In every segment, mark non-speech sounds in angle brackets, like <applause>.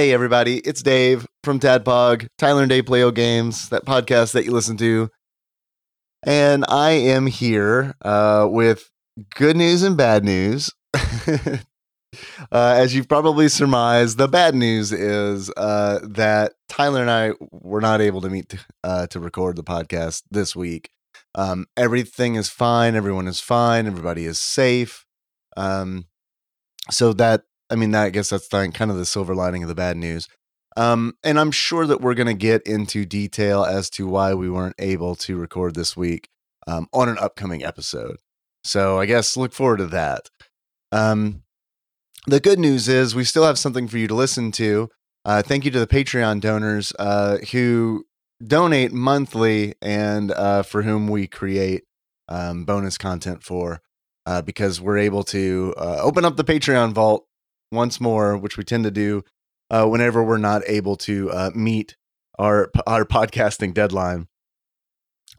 Hey, everybody, it's Dave from Tadpog, Tyler and Dave Play Old Games, that podcast that you listen to. And I am here uh, with good news and bad news. <laughs> uh, as you've probably surmised, the bad news is uh, that Tyler and I were not able to meet uh, to record the podcast this week. Um, everything is fine. Everyone is fine. Everybody is safe. Um, so that I mean, that, I guess that's kind of the silver lining of the bad news. Um, and I'm sure that we're going to get into detail as to why we weren't able to record this week um, on an upcoming episode. So I guess look forward to that. Um, the good news is we still have something for you to listen to. Uh, thank you to the Patreon donors uh, who donate monthly and uh, for whom we create um, bonus content for uh, because we're able to uh, open up the Patreon vault once more, which we tend to do uh, whenever we're not able to uh, meet our our podcasting deadline,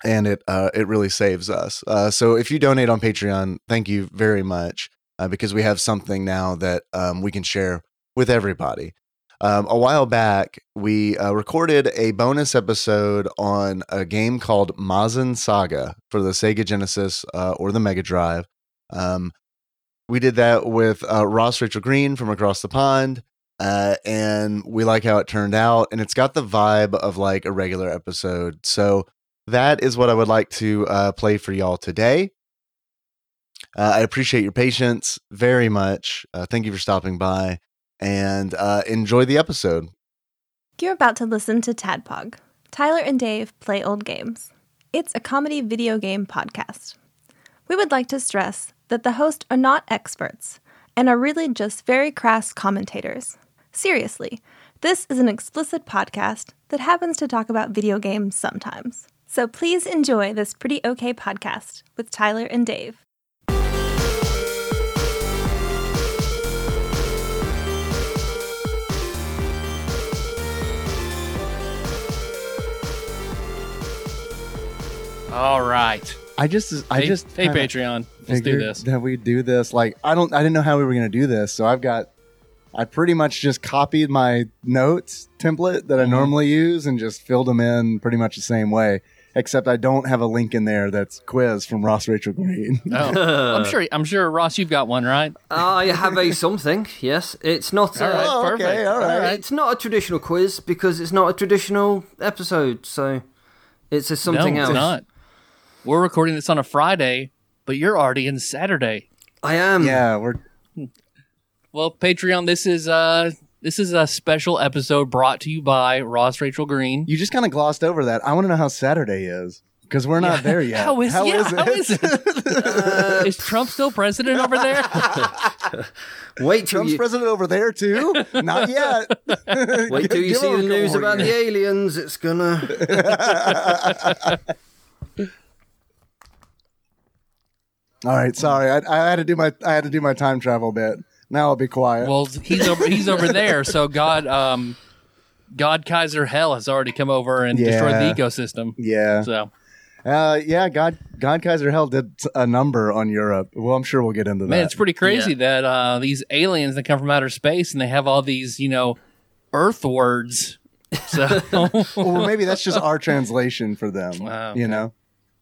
and it uh, it really saves us. Uh, so if you donate on Patreon, thank you very much uh, because we have something now that um, we can share with everybody. Um, a while back, we uh, recorded a bonus episode on a game called Mazin Saga for the Sega Genesis or the Mega Drive. Um, we did that with uh, Ross Rachel Green from across the pond. Uh, and we like how it turned out. And it's got the vibe of like a regular episode. So that is what I would like to uh, play for y'all today. Uh, I appreciate your patience very much. Uh, thank you for stopping by and uh, enjoy the episode. You're about to listen to Tadpog. Tyler and Dave play old games. It's a comedy video game podcast. We would like to stress that the hosts are not experts and are really just very crass commentators. Seriously, this is an explicit podcast that happens to talk about video games sometimes. So please enjoy this pretty okay podcast with Tyler and Dave. All right. I just, I hey, just, hey kinda Patreon, let's do this. That we do this. Like, I don't, I didn't know how we were going to do this. So I've got, I pretty much just copied my notes template that I Mhm. normally use and just filled them in pretty much the same way. Except I don't have a link in there that's quiz from Ross Rachel Green. <laughs> Oh, I'm sure. I'm sure, Ross, you've got one, right? I have a something. Yes, it's not. All right, Uh, Oh, okay, perfect. all right. It's not a traditional quiz because it's not a traditional episode. So it's a something no, else. it's not. We're recording this on a Friday, but you're already in Saturday. I am. yeah, we're Well, Patreon, this is uh this is a special episode brought to you by Ross Rachel Green. you just kind of glossed over that. I want to know how Saturday is because we're not there yet. <laughs> How is- yeah, how is it? <laughs> Uh, Is Trump still president over there? <laughs> wait till Trump's you president over there too? Not yet. wait till you see the news about more the aliens. It's gonna. All right, sorry. I, I had to do my I had to do my time travel bit. Now I'll be quiet. well, he's over he's over there, so God um God Kaiser Hell has already come over and destroyed the ecosystem. yeah, So uh, yeah. God, God, Kaiser Hell did a number on Europe. Well, I'm sure we'll get into that. Man, it's pretty crazy that uh, these aliens that come from outer space and they have all these, you know, Earth words. So, <laughs> well, maybe that's just <laughs> our translation for them. Wow, You know,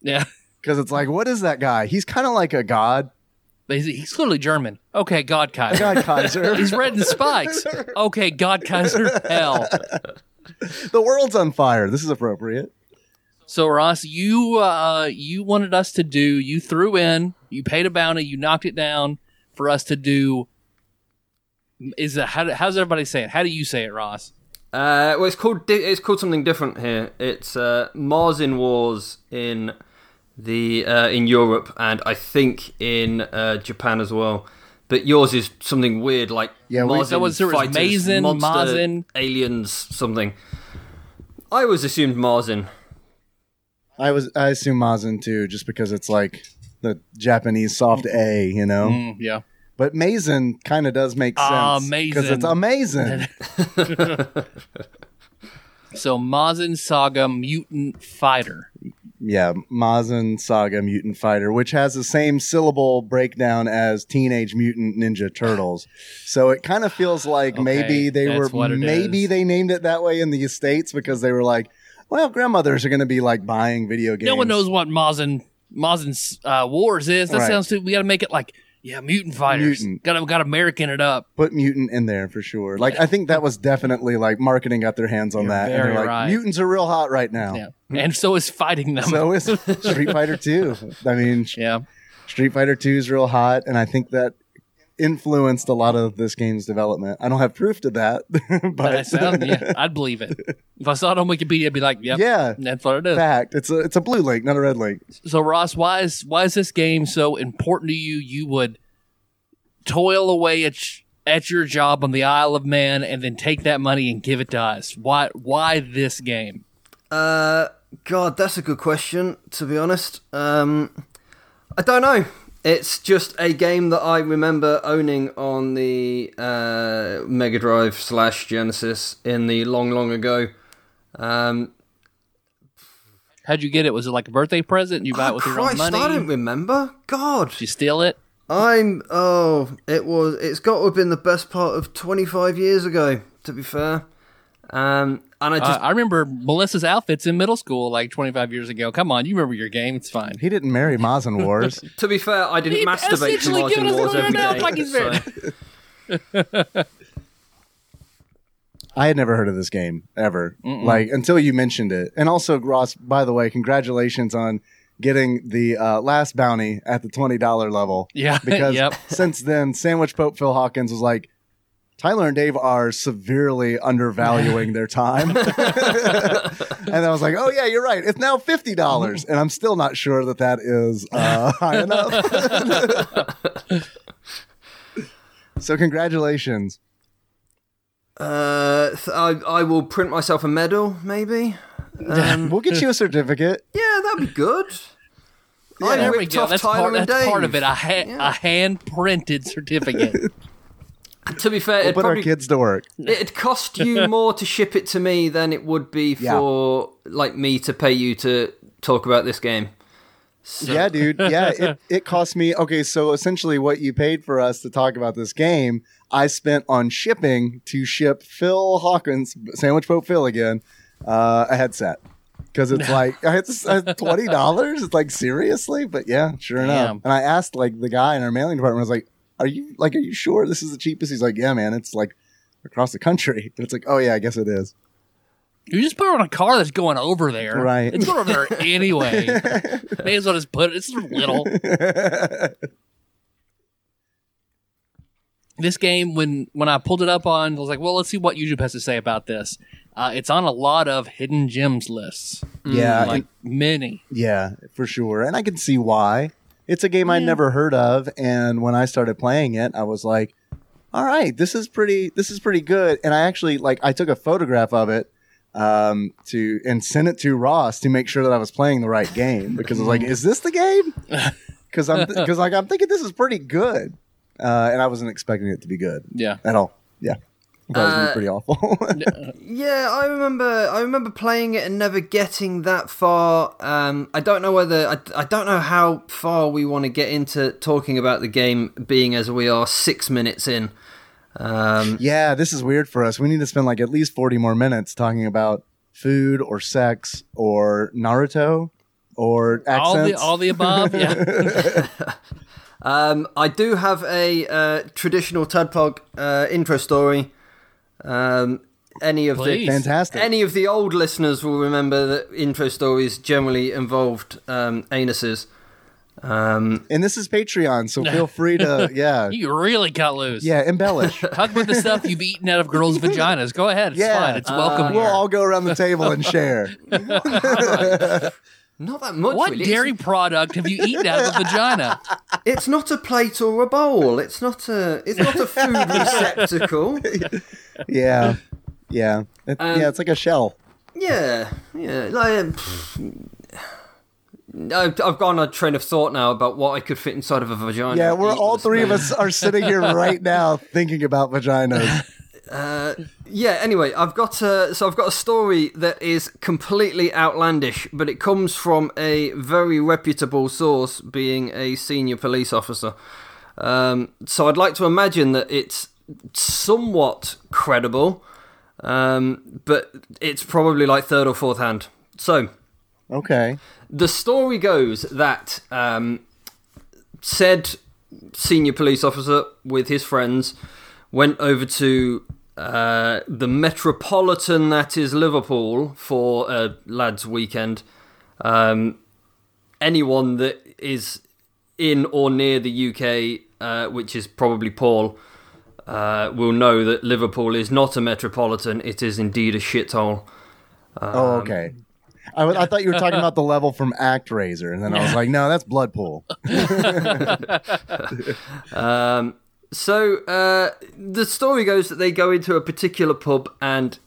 yeah, because it's like, what is that guy? He's kind of like a god. he's, he's clearly German. Okay, God Kaiser. God Kaiser. <laughs> He's red in spikes. <laughs> Okay, God Kaiser Hell. the world's on fire. This is appropriate. So Ross, you uh, you wanted us to do. You threw in. You paid a bounty. You knocked it down for us to do. Is it how? do- How's everybody say it? How do you say it, Ross? Uh, well, it's called it's called something different here. It's uh, Mars in Wars in the uh, in Europe and I think in uh, Japan as well. But yours is something weird like Yeah, we- Mars That was- there was fighters, Mazin, monster, Mazin. aliens, something. I always assumed Marzin. I was I assume Mazin too, just because it's like the Japanese soft A, you know. Mm, yeah. But Mason kind of does make sense because it's amazing. <laughs> <laughs> So Mazin Saga Mutant Fighter. Yeah, Mazin Saga Mutant Fighter, which has the same syllable breakdown as Teenage Mutant Ninja Turtles. So it kind of feels like Okay, maybe they were maybe is. they named it that way in the states because they were like, well, grandmothers are going to be like buying video games. No one knows what Mazin Mazin's uh, Wars is. That Right. sounds too. We got to make it like yeah, mutant fighters. Mutant. Got to got American it up. Put mutant in there for sure. Like I think that was definitely like marketing got their hands on You're that. very and they're like, right. mutants are real hot right now. Yeah, <laughs> and so is fighting them. So is Street Fighter 2. I mean, <laughs> yeah, Street Fighter 2 is real hot, and I think that influenced a lot of this game's development. I don't have proof to that, <laughs> but but I sound yeah, I'd believe it. If I saw it on Wikipedia, I'd be like, yep, yeah, that's what it is. fact. It's a it's a blue link, not a red link. So Ross, why is why is this game so important to you? You would toil away at sh- at your job on the Isle of Man and then take that money and give it to us. Why why this game? Uh, God, that's a good question. To be honest, um, I don't know. It's just a game that I remember owning on the uh, Mega Drive slash Genesis in the long, long ago. Um, How'd you get it? Was it like a birthday present? You buy it oh, with your own money? I don't remember. God, Did you steal it? I'm. Oh, it was. It's got to have been the best part of 25 years ago. To be fair, um, and I Uh, just I remember Melissa's outfits in middle school like 25 years ago. Come on, you remember your game. It's fine. He didn't marry Mazin Wars. <laughs> To be fair, I didn't He masturbate to essentially Martin given us Wars a every rundown day. like he's so- I had never heard of this game ever, like until you mentioned it. And also, Ross, by the way, congratulations on getting the uh, last bounty at the twenty dollar level. Yeah, <laughs> because yep. since then, Sandwich Pope Phil Hawkins was like, Tyler and Dave are severely undervaluing their time. <laughs> and I was like, oh, yeah, you're right. It's now $50. And I'm still not sure that that is uh, <laughs> high enough. <laughs> so, congratulations. Uh, th- I, I will print myself a medal, maybe. Um, We'll get you a certificate. yeah, that'd be good. I There we go. That's, part, that's part of it. A, ha- Yeah. a hand printed certificate. To be fair, We'll it'd, put our kids to work. it'd cost you <laughs> more to ship it to me than it would be Yeah. for like me to pay you to talk about this game. So- Yeah, dude. Yeah, it, <laughs> it cost me. Okay, so essentially, what you paid for us to talk about this game, I spent on shipping to ship Phil Hawkins, Sandwich Pope Phil again, uh, a headset. Because it's <laughs> like it's twenty dollars. It's like seriously, but yeah, sure enough. Damn. And I asked like the guy in our mailing department, I was like, "Are you like, are you sure this is the cheapest?" He's like, "Yeah, man, it's like across the country." <laughs> And it's like, "Oh yeah, I guess it is." You just put it on a car that's going over there. Right. It's going over there <laughs> anyway. <laughs> May as well just put it. It's little. this game, when when I pulled it up on, I was like, well, let's see what YouTube has to say about this. Uh, it's on a lot of hidden gems lists, yeah, like many. Yeah, for sure. And I can see why. It's a game I'd never heard of, and when I started playing it, I was like, "All right, this is pretty. This is pretty good." And I actually like I took a photograph of it um, to and sent it to Ross to make sure that I was playing the right game because I was like, "Is this the game?" <laughs> Because I'm because like I'm thinking this is pretty good, uh, and I wasn't expecting it to be good Yeah. at all. Yeah, Thought was Uh, be pretty awful. <laughs> Yeah, I remember. I remember playing it and never getting that far. Um, I don't know whether I, I don't know how far we want to get into talking about the game, being as we are six minutes in. Um, Yeah, this is weird for us. We need to spend like at least 40 more minutes talking about food or sex or Naruto or All the accents. all the above. Yeah. <laughs> <laughs> um, I do have a uh, traditional Tadpog uh, intro story. Um, any of Please. the Fantastic. any of the old listeners will remember that intro stories generally involved um, anuses. Um, and this is Patreon, so feel <laughs> free to, yeah. you really cut loose. Yeah, embellish. <laughs> Talk about the stuff you've eaten out of girls' <laughs> vaginas. Go ahead. It's Yeah. fine. It's welcome we'll here. all go around the table and share. Not that much. what really. dairy product have you eaten out of a vagina? It's, <laughs> it's not a plate or a bowl. It's not a. It's not a food <laughs> receptacle. Yeah. Yeah. It- Um, yeah, it's like a shell. Yeah, yeah. Like, um. I've, I've gone on a train of thought now about what I could fit inside of a vagina. Yeah, we're all this three of us are sitting here <laughs> right now thinking about vaginas. Uh, yeah. Anyway, I've got a, so I've got a story that is completely outlandish, but it comes from a very reputable source, being a senior police officer. Um, so I'd like to imagine that it's somewhat credible, um, but it's probably like third or fourth hand. So Okay. the story goes that um, said senior police officer with his friends went over to uh, the metropolitan that is Liverpool for a lads' weekend. Um, anyone that is in or near the UK, uh, which is probably Paul, uh, will know that Liverpool is not a metropolitan. It is indeed a shithole. Oh, okay. I thought you were talking about the <laughs> level from ActRaiser, and then I was <laughs> like, no, that's Bloodpool. <laughs> Um, so uh, the story goes that they go into a particular pub and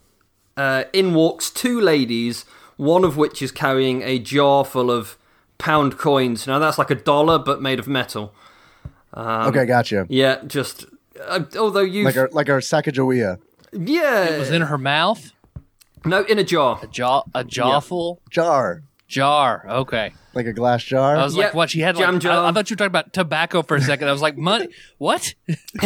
uh, in walks two ladies, one of which is carrying a jar full of pound coins. Now that's like a dollar but made of metal. Um, okay, gotcha. Yeah, just uh, although you Like our like our Sacagawea yeah It was in her mouth. no in a jar. A jar, a jawful jar, jar. Okay. like a glass jar. I was Yeah, like, what? She had jam like. jar. I, I thought you were talking about tobacco for a second. I was like, money. <laughs> What? <laughs>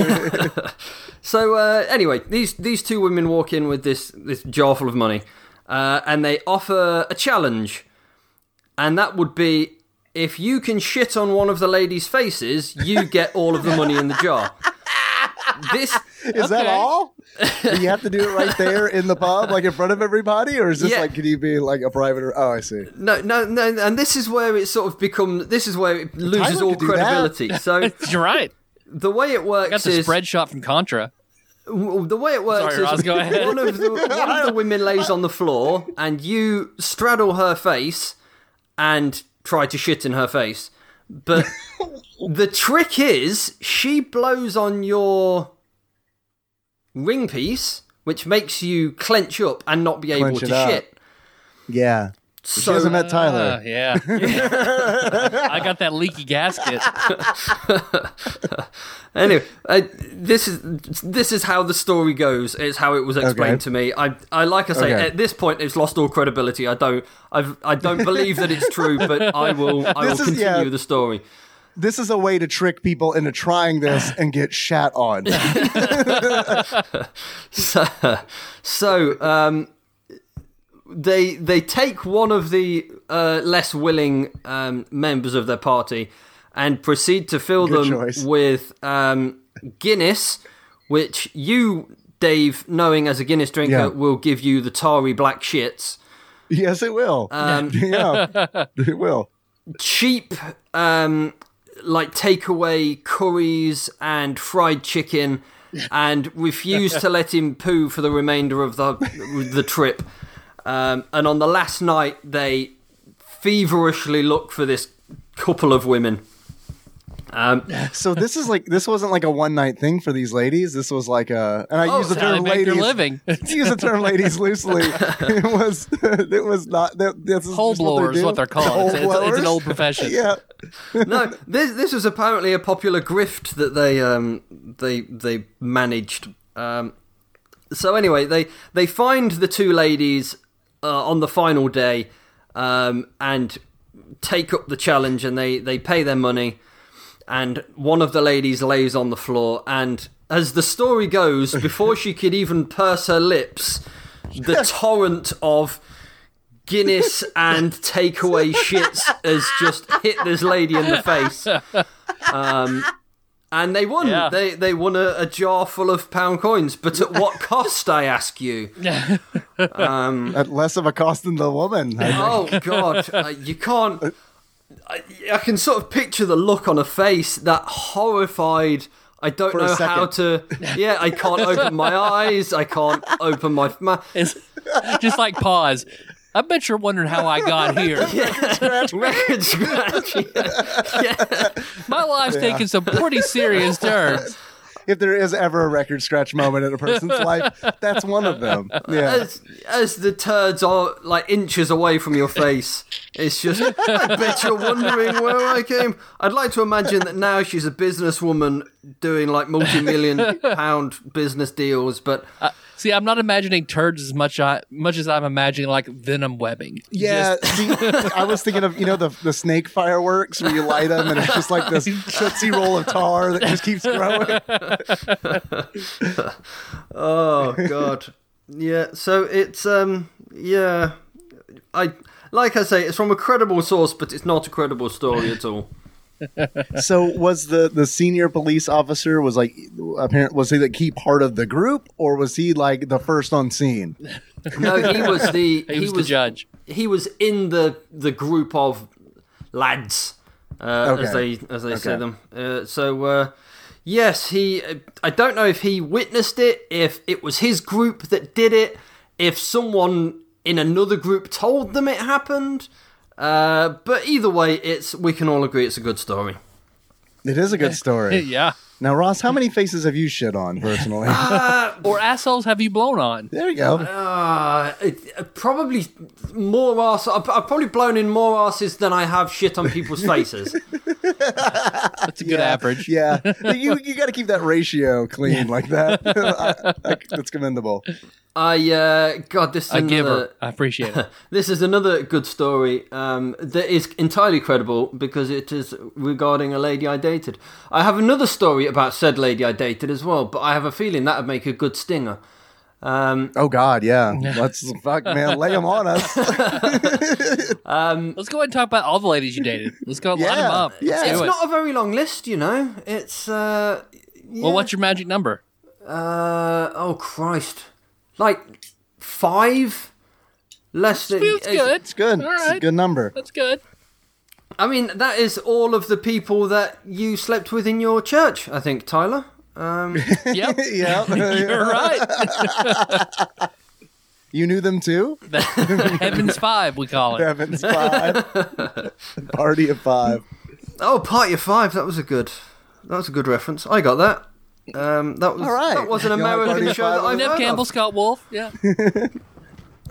So uh, anyway, these these two women walk in with this this jar full of money, uh, and they offer a challenge, and that would be if you can shit on one of the ladies' faces, you get all of the money in the jar. <laughs> This is that all? <laughs> Do you have to do it right there in the pub, like in front of everybody, or is this Yeah. like can you be like a private? Oh, I see. no no no, and this is where it sort of becomes this is where it loses all could do that. credibility. <laughs> So <laughs> You're right. the way it I works got the is spread shot from Contra. The way it works Sorry, is go ahead. one of the one of the women lays on the floor and you straddle her face and try to shit in her face. But the trick is she blows on your ring piece, which makes you clench up and not be able to up. shit. Yeah, So she hasn't met Uh, Tyler. <laughs> yeah. I got that leaky gasket. <laughs> Anyway, uh, this is this is how the story goes. It's how it was explained Okay. to me. I, I like I say, Okay. at this point, it's lost all credibility. I don't, I've, I don't believe that it's true, but <laughs> I will, I will is- continue yeah. the story. This is a way to trick people into trying this and get shat on. <laughs> So, so um, they they take one of the uh, less willing um, members of their party and proceed to fill Good them choice. with um, Guinness, which you, Dave, knowing as a Guinness drinker, Yeah. will give you the tarry black shits. yes, it will. Um, <laughs> yeah, <laughs> it will. cheap um like takeaway curries and fried chicken <laughs> and refuse to let him poo for the remainder of the the trip. Um, and on the last night they feverishly look for this couple of women um, <laughs> So this is like this wasn't like a one night thing for these ladies. This was like a and I Oh, use the That's how they term make their ladies. living. <laughs> use the term ladies loosely. <laughs> It was it was not that this is Hole just what they blower is do. what they're called. Hole It's, it's, it's an old profession. Yeah. no this this was apparently a popular grift that they um they they managed um so anyway they they find the two ladies uh, on the final day um and take up the challenge and they they pay their money and one of the ladies lays on the floor and as the story goes <laughs> before she could even purse her lips the <laughs> torrent of Guinness and takeaway shits has just hit this lady in the face. Um, and they won. Yeah. They they won a, a jar full of pound coins, but at what cost? I ask you. <laughs> At less of a cost than the woman. I- Oh God, uh, you can't. I, I can sort of picture the look on her face, that horrified. I don't For know how to. Yeah, I can't open my <laughs> eyes. I can't open my mouth. Just like pause. I bet you're wondering how I got here. <laughs> Yeah, Record scratch. <laughs> Yeah. My life's taking some pretty serious turns. If there is ever a record scratch moment in a person's life, that's one of them. Yeah. As, as the turds are like inches away from your face, it's just. I bet you're wondering where I came. I'd like to imagine that now she's a businesswoman doing like multi-million pound business deals, but uh, See, I'm not imagining turds as much I, much as I'm imagining like venom webbing. Yeah, Just- see, I was thinking of you know the the snake fireworks where you light them and it's just like this <laughs> tootsie roll of tar that just keeps growing. <laughs> Oh god. Yeah, so it's um yeah. I like I say, it's from a credible source, but it's not a credible story at all. So was the the senior police officer was like apparent was he the key part of the group or was he like the first on scene? No, he <laughs> was the he was the judge. he was in the the group of lads, uh, as they as they say them. Uh, so uh, yes, he. I don't know if he witnessed it, if it was his group that did it, if someone in another group told them it happened. Uh, but either way, it's we can all agree it's a good story. It is a good story. <laughs> yeah. Now, Ross, how many faces have you shit on personally? <laughs> Or assholes have you blown on? there you go. Uh, it, uh, probably more ass. I've, I've probably blown in more asses than I have shit on people's <laughs> faces. That's a good average. Yeah, <laughs> you you got to keep that ratio clean like that. I, I, that's commendable. I uh, God, this is A another, giver. I appreciate it. This is another good story um, that is entirely credible because it is regarding a lady I dated. I have another story about said lady I dated as well, but I have a feeling that would make a good stinger. Um, Oh God, yeah. <laughs> Let's fuck, man, lay them on us. <laughs> <laughs> Let's go ahead and talk about all the ladies you dated. Let's go line them up. yeah. Let's it's do it. not a very long list, you know. It's uh, Well, what's your magic number? uh, oh Christ, like five, less than. Feels good. It's good. All It's a good number. That's good. I mean, that is all of the people that you slept with in your church. I think Tyler. Um, <laughs> Yep. <laughs> Yeah, <laughs> You're right. You knew them too. Heaven's Five, we call it. Heavens five. Party of five. Oh, Party of Five. That was a good. That was a good reference. I got that. Um, that was All right. that was an You like Party American show that I've Nev heard Campbell, of. Scott Wolf. Yeah.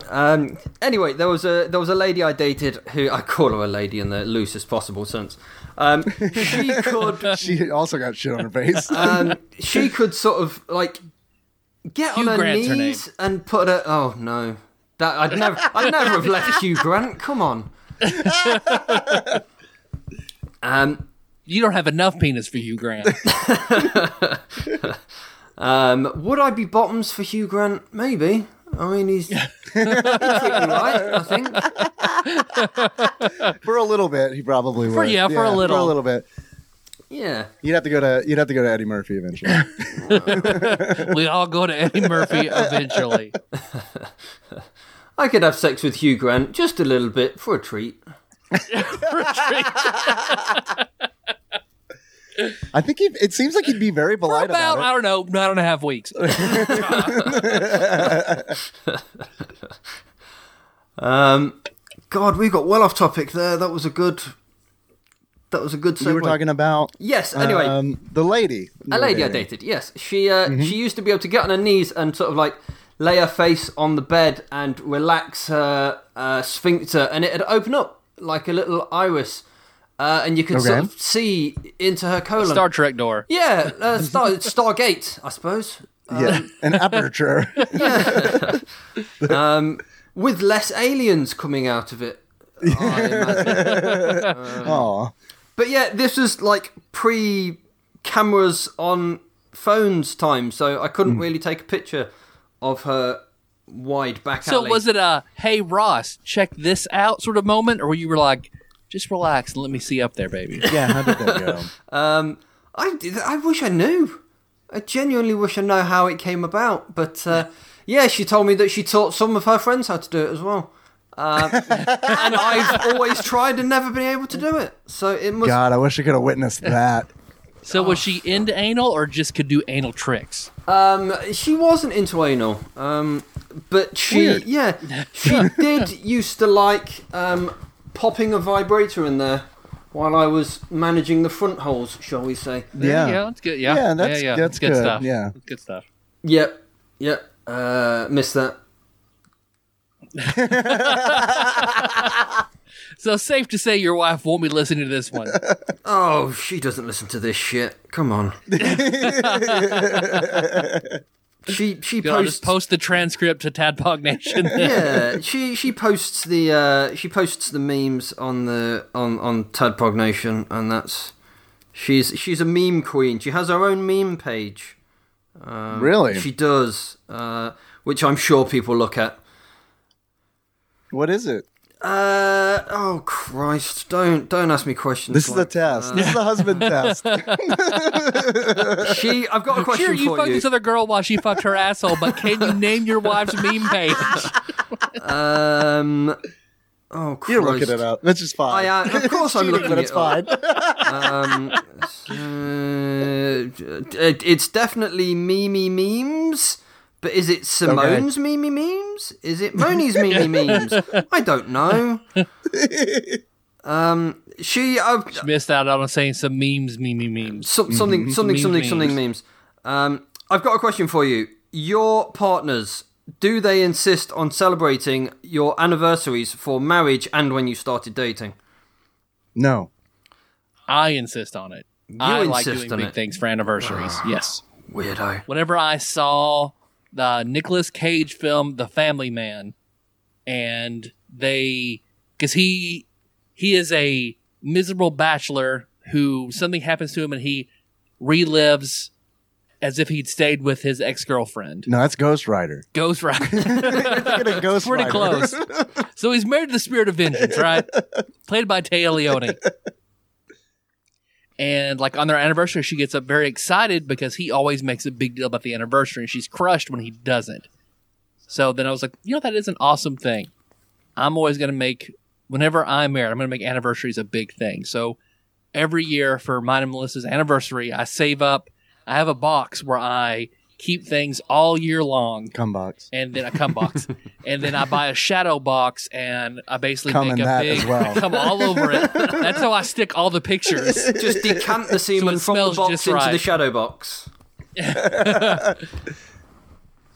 Um, anyway, there was a there was a lady I dated who I call her a lady in the loosest possible sense. Um, she <laughs> could She also got shit on her face. <laughs> um, she could sort of like get Hugh on her Grant's her knees and put her. Oh no, that I'd never I'd never have left <laughs> Hugh Grant. Come on. um, You don't have enough penis for Hugh Grant. Um, would I be bottoms for Hugh Grant? Maybe. I mean, he's, <laughs> he's right. I think. <laughs> for a little bit, he probably would. yeah, for a little. For a little bit. Yeah. You'd have to go to you'd have to go to Eddie Murphy eventually. <laughs> we all go to Eddie Murphy eventually. I could have sex with Hugh Grant just a little bit for a treat. for a treat. I think he, it seems like he'd be very For polite about, I don't know, nine and a half weeks. <laughs> Um, God, we got well off topic there. That was a good. That was a good. it. You were talking about Yes. Anyway, um, the lady. a were lady I dated. Yes, she uh, she used to be able to get on her knees and sort of like lay her face on the bed and relax her uh, sphincter, and it'd open up like a little iris, uh, and you could sort of see into her colon. Star Trek door. yeah, uh, Star <laughs> Stargate, I suppose. Yeah, an <laughs> aperture. yeah. Um, with less aliens coming out of it. I <laughs> imagine. Oh, But yeah, this was like pre cameras on phones time, so I couldn't really take a picture of her wide back So alley. was it a hey Ross, check this out sort of moment, or were you were like, just relax and let me see up there, baby? yeah. How did that go? <laughs> Um, I did- I wish I knew. I genuinely wish I know how it came about. But uh, yeah, she told me that she taught some of her friends how to do it as well. Um, <laughs> and I've always tried and never been able to do it. So it must. God, I wish I could have witnessed <laughs> that. So was she into anal or just could do anal tricks? Um, she wasn't into anal. Um, but she, Weird. yeah, she did used to like um, popping a vibrator in there while I was managing the front holes, shall we say? Yeah. yeah, that's good. Yeah, Yeah, that's- yeah, yeah. that's good, good, stuff. yeah. That's good stuff. Yep, yep. Uh, missed that. <laughs> So safe to say your wife won't be listening to this one. <laughs> Oh, she doesn't listen to this shit. Come on. <laughs> she she Good, I'll posts just post the transcript to Tadpog Nation. <laughs> yeah, <laughs> she she posts the uh, she posts the memes on the on on Tadpog Nation, and that's she's she's a meme queen. She has her own meme page. Um, Really? She does, uh, which I'm sure people look at. What is it? Uh oh Christ! Don't don't ask me questions. This is the like test. This is the husband <laughs> test. She, I've got a question Sure, you for fucked you. this other girl while she fucked her asshole, but can you name your wife's <laughs> meme page? Um, oh Christ! You're looking it up. That's just fine. I, uh, of <laughs> course, I'm Cheating, looking but it's it up. fine. Um, uh, it, it's definitely Mimi memes, but is it Simone's Mimi memes? Is it Moni's Mimi <laughs> memes? I don't know. <laughs> Um, she uh, Missed out on saying some memes, meme, memes. so, something something Memes, something memes. something memes. Um, I've got a question for you. Your partners. Do they insist on celebrating your anniversaries for marriage and when you started dating? No. I insist on it. I like doing on big it. things for anniversaries. yes. Weirdo. Whenever I saw the Nicolas Cage film, The Family Man, and they, because he he is a miserable bachelor who something happens to him and he relives as if he'd stayed with his ex girlfriend. No, that's Ghost Rider. Ghost Rider. <laughs> At Ghost Pretty Rider. close. so he's married to the Spirit of Vengeance, right? <laughs> Played by Téa Leoni. And like on their anniversary, she gets up very excited because he always makes a big deal about the anniversary, and she's crushed when he doesn't. So then I was like, you know, that is an awesome thing. I'm always going to make, whenever I'm married, I'm going to make anniversaries a big thing. So every year for mine and Melissa's anniversary, I save up. I have a box where I keep things all year long Cum box. and then a cum box, <laughs> and then I buy a shadow box, and I basically Cum make in a that big as well. <laughs> come all over it. That's how I stick all the pictures. <laughs> Just decant the semen it from the box into right. the shadow box.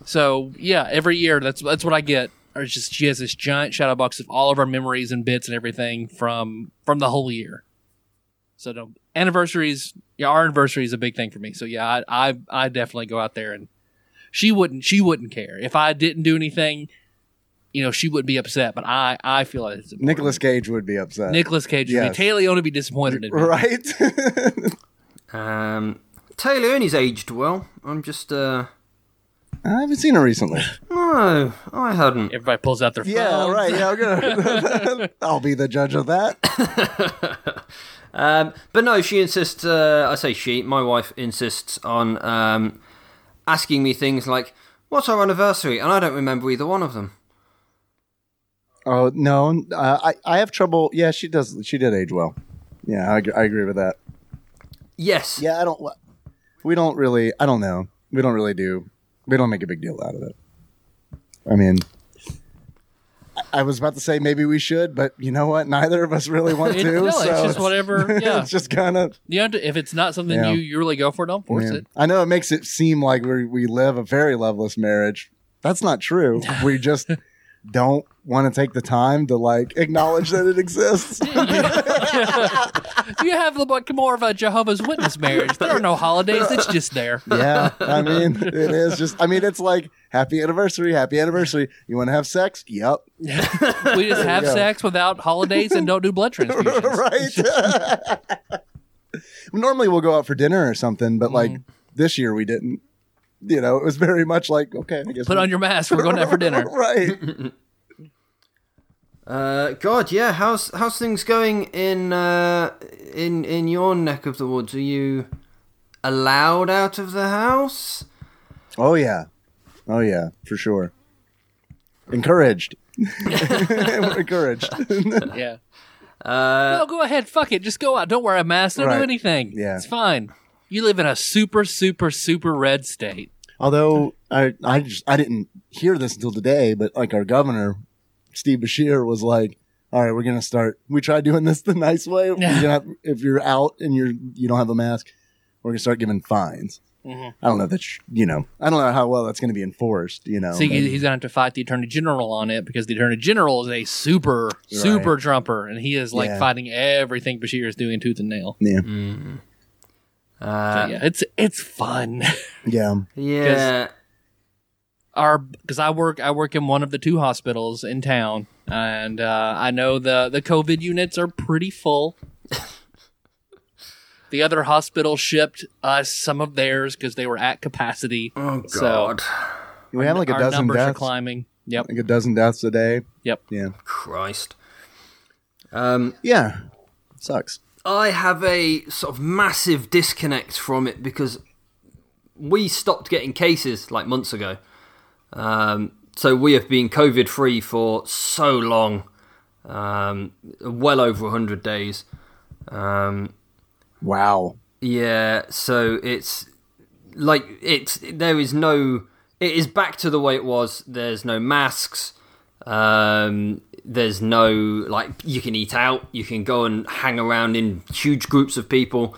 So yeah, every year that's that's what I get. Or it's just she has this giant shadow box of all of our memories and bits and everything from from the whole year. So no anniversaries. Yeah, our anniversary is a big thing for me. So yeah, I I, I definitely go out there and she wouldn't she wouldn't care if I didn't do anything. You know, she wouldn't be upset, but I I feel like it's important. Nicolas Cage would be upset. Nicolas Cage would Yes. be Taylor Leone would be disappointed in me. right? <laughs> Um, Taylor Ernie's aged well. I'm just, uh, I haven't seen her recently. no, I hadn't. Everybody pulls out their Yeah, right. Yeah, I'm gonna. <laughs> <laughs> I'll be the judge of that. Um, but no, she insists. Uh, I say she. My wife insists on um, asking me things like, "What's our anniversary?" And I don't remember either one of them. Oh no, uh, I I have trouble. Yeah, she does. She did age well. Yeah, I, I agree with that. Yes. Yeah, I don't. We don't really. I don't know. We don't really do. We don't make a big deal out of it. I mean, I- was about to say maybe we should, but you know what? Neither of us really want It- to. no, it's so just whatever, <laughs> yeah. it's just kind of. You have to, if it's not something Yeah. you, you really go for, don't force it. I know it makes it seem like we we live a very loveless marriage. That's not true. <laughs> We just don't want to take the time to like acknowledge that it exists. <laughs> You have like more of a Jehovah's Witness marriage. There are no holidays. It's just there. yeah, I mean, it is just. I mean, it's like happy anniversary, happy anniversary. You want to have sex? Yep. <laughs> We just have sex without holidays and don't do blood <laughs> transfusions. right. Normally we'll go out for dinner or something, but like Mm-hmm. this year we didn't. You know, it was very much like okay, I guess Put we- on your mask. We're going out for dinner. <laughs> right. <laughs> Uh, God, yeah. How's how's things going in uh, in in your neck of the woods? Are you allowed out of the house? Oh yeah, oh yeah, for sure. Encouraged. We're <laughs> encouraged. Yeah. Uh, No, go ahead. Fuck it. Just go out. Don't wear a mask. Don't Right. do anything. Yeah. It's fine. You live in a super, super, super red state. Although I, I just I didn't hear this until today, but like our governor, Steve Beshear, was like, "All right, we're gonna start. We tried doing this the nice way. <laughs> We're Yeah. gonna have- if you're out and you're you don't have a mask, we're gonna start giving fines." Mhm. I don't know if that's you know I don't know how well that's gonna be enforced. You know, So he, he's going to have to fight the attorney general on it because the attorney general is a super, super trumper, and he is like Yeah. fighting everything Beshear is doing tooth and nail. yeah, uh, So, yeah, it's it's fun. <laughs> yeah. yeah. our because I work I work in one of the two hospitals in town, and uh, I know the the COVID units are pretty full. <laughs> the other hospital shipped us some of theirs because they were at capacity. Oh So- God, We have like a Our dozen numbers are deaths, climbing. Yep. like a dozen deaths a day. Yep. Yeah, Christ. Um, yeah, sucks. I have a sort of massive disconnect from it because we stopped getting cases like months ago. Um, so we have been COVID free for so long, um, well over 100 days. Um, Wow. yeah, so it's like it's there is no it is back to the way it was. There's no masks. Um, there's no like you can eat out. You can go and hang around in huge groups of people.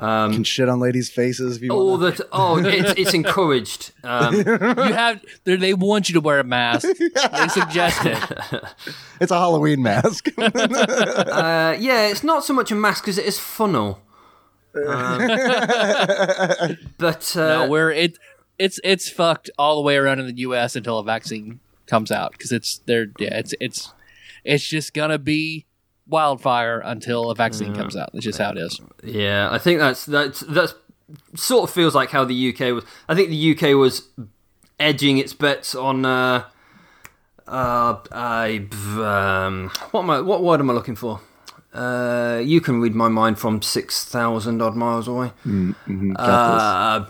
You can shit on ladies' faces if you All want. that oh, it's, it's encouraged. Um, <laughs> You have they they want you to wear a mask. <laughs> they suggest it. <laughs> It's a Halloween mask. uh, yeah, it's not so much a mask as it is funnel. Um, but uh, No, where it it's it's fucked all the way around in the U.S. until a vaccine comes out because it's there. Yeah, it's it's it's just gonna be wildfire until a vaccine comes out. That's just how it is. Yeah, I think that's that's that's sort of feels like how the UK was. I think the UK was edging its bets on. Uh, uh, I um, what am I? What word am I looking for? Uh, you can read my mind from six thousand odd miles away. Uh,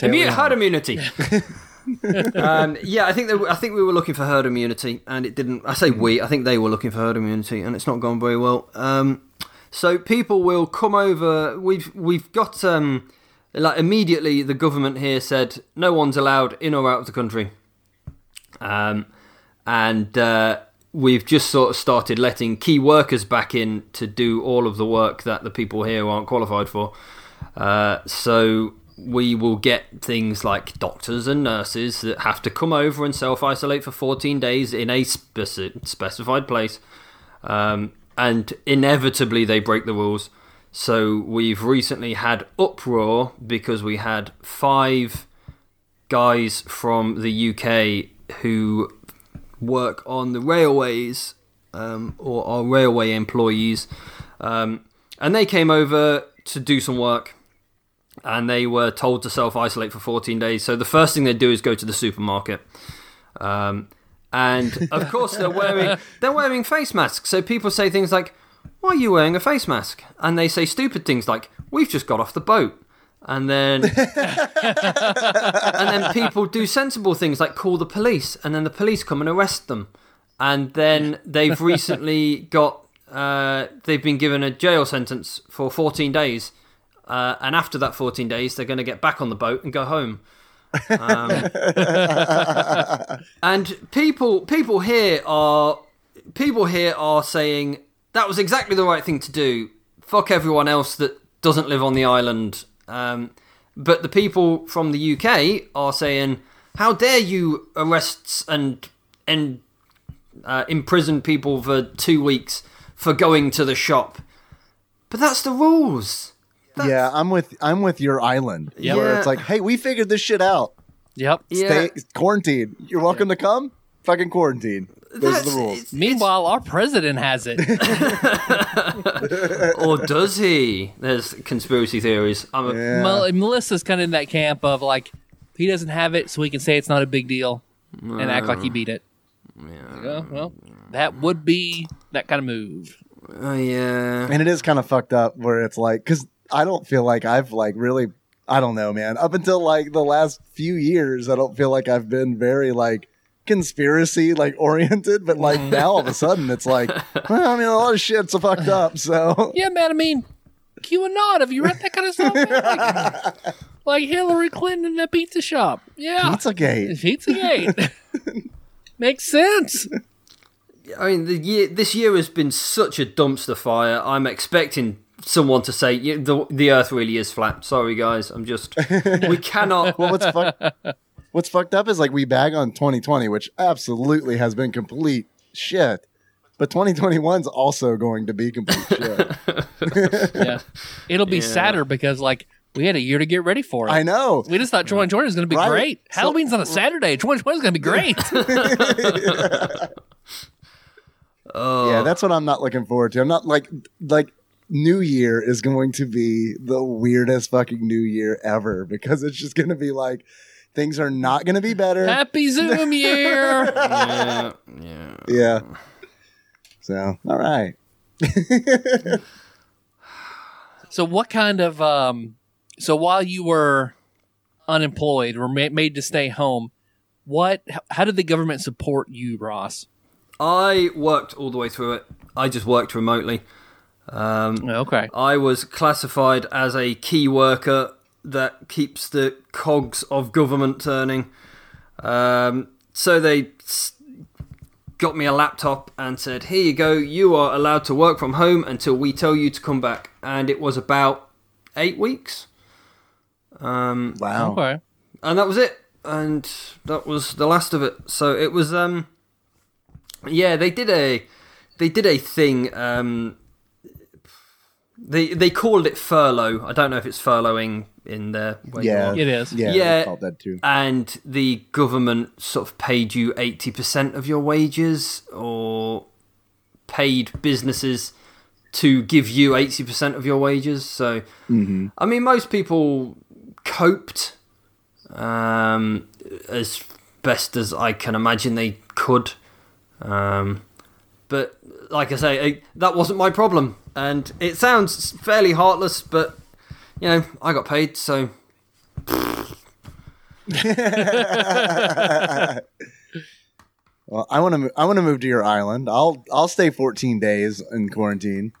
immu- herd immunity. <laughs> um, yeah, I think they, I think we were looking for herd immunity, and it didn't. I say we. I think they were looking for herd immunity, and it's not gone very well. Um, so people will come over. We've we've got um, like immediately the government here said no one's allowed in or out of the country, um, and uh, we've just sort of started letting key workers back in to do all of the work that the people here aren't qualified for. Uh, so we will get things like doctors and nurses that have to come over and self isolate for 14 days in a speci- specified place. Um, and inevitably, they break the rules. So we've recently had uproar because we had five guys from the UK who work on the railways um, or are railway employees. Um, and they came over to do some work and they were told to self isolate for 14 days. So the first thing they do is go to the supermarket. Um, and of <laughs> course they're wearing they're wearing face masks. So people say things like, "Why are you wearing a face mask?" And they say stupid things like, "We've just got off the boat." And then and then people do sensible things like call the police, and then the police come and arrest them. And then they've recently got uh, they've been given a jail sentence for 14 days. Uh, and after that 14 days, they're going to get back on the boat and go home. Um, <laughs> and people, people here are, people here are saying that was exactly the right thing to do. Fuck everyone else that doesn't live on the island. Um, but the people from the UK are saying, how dare you arrest and and uh, imprison people for two weeks for going to the shop? But that's the rules. Yeah, I'm with I'm with your island. Yep. Where Yeah. it's like, hey, we figured this shit out. Yep. Stay quarantine. You're welcome to come. Fucking quarantine. Those are the rules. it's- Meanwhile, our president has it. <laughs> or does he? There's conspiracy theories. I'm a, Yeah. Mel- Melissa's kind of in that camp of like he doesn't have it, so he can say it's not a big deal and act like he uh. beat it. Yeah. well, that would be that kind of move. Oh yeah. and it is kind of fucked up where it's like because i don't feel like i've like really i don't know man up until like the last few years i don't feel like i've been very like conspiracy like <laughs> oriented but like <laughs> now all of a sudden it's like well, i mean a lot of shit's fucked up so Yeah, man. I mean, QAnon. Have you read that kind of stuff? Like, <laughs> like Hillary Clinton in that pizza shop. Yeah, pizzagate Pizzagate. Makes sense. I mean, the year this year has been such a dumpster fire. I'm expecting someone to say "Yeah, the the Earth really is flat. Sorry, guys. I'm just we <laughs> cannot. well what's fucked what's fucked up is like we bag on 2020 which absolutely has been complete shit but 2021's also going to be complete <laughs> shit Yeah, it'll be sadder because like We had a year to get ready for it. I know. We just thought 2020 was going to be Right. great. So- Halloween's on a Saturday. 2020 is going to be great. <laughs> Oh, Yeah, that's what I'm not looking forward to. I'm not like like New Year is going to be the weirdest fucking New Year ever because it's just going to be like things are not going to be better. Happy <laughs> Zoom year. yeah, yeah. Yeah. So, all right. <laughs> So what kind of um so while you were unemployed or ma- made to stay home, what how did the government support you, Ross? I worked all the way through it. I just worked remotely. Um, Okay. I was classified as a key worker that keeps the cogs of government turning. Um, so they got me a laptop and said, "Here you go. You are allowed to work from home until we tell you to come back." And it was about eight weeks, um, Wow. Okay. and that was it. And that was the last of it. So it was, um, yeah, they did a, they did a thing. Um, they they called it furlough. I don't know if it's furloughing in there. Yeah. It is. Yeah, Yeah. they called that too. and the government sort of paid you 80% of your wages or paid businesses to give you 80% of your wages so i mean most people coped um, as best as i can imagine they could um, but like i say I, that wasn't my problem and it sounds fairly heartless but you know i got paid so <laughs> Well, I want to I want to move to your island. I'll I'll stay 14 days in quarantine.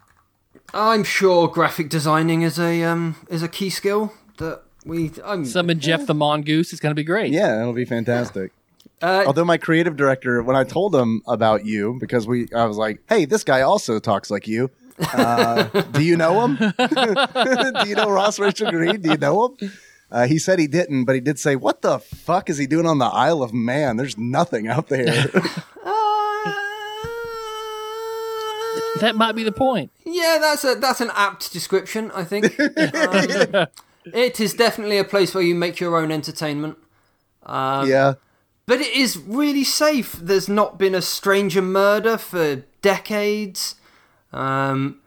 I'm sure graphic designing is a um is a key skill that we. I'm, Summon Gef the Mongoose. It's going to be great. Yeah, it'll be fantastic. uh, Although my creative director, when I told him about you, because we, I was like, "Hey, this guy also talks like you. Uh, do you know him? <laughs> do you know Ross Rachel Green? Do you know him?" Uh, he said he didn't, but he did say, "What the fuck is he doing on the Isle of Man? There's nothing out there." <laughs> That might be the point. yeah, that's a that's an apt description. I think <laughs> um, it is definitely a place where you make your own entertainment. Um, yeah, But it is really safe. There's not been a stranger murder for decades. Um,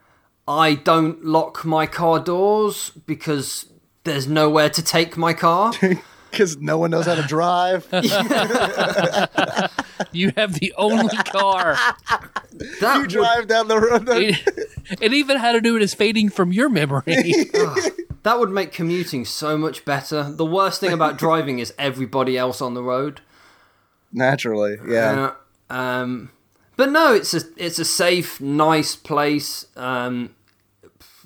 I don't lock my car doors because there's nowhere to take my car. <laughs> because no one knows how to drive. <laughs> You have the only car. That you would- drive down the road. it, it even how to do it is fading from your memory. <laughs> That would make commuting so much better. The worst thing about driving is everybody else on the road. Naturally, yeah. Uh, um, but no, it's a it's a safe, nice place. Um,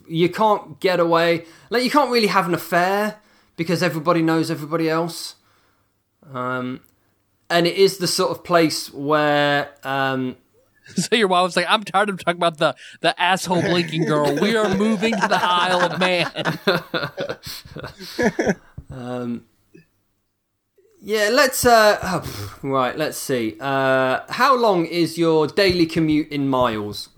you can't get away. Like you can't really have an affair because everybody knows everybody else. Um, and it is the sort of place where um, <laughs> so your was like, "I'm tired of talking about the the asshole blinking girl. We are moving to the Isle of Man." <laughs> yeah. Let's uh, oh, right. Let's see. Uh, how long is your daily commute in miles?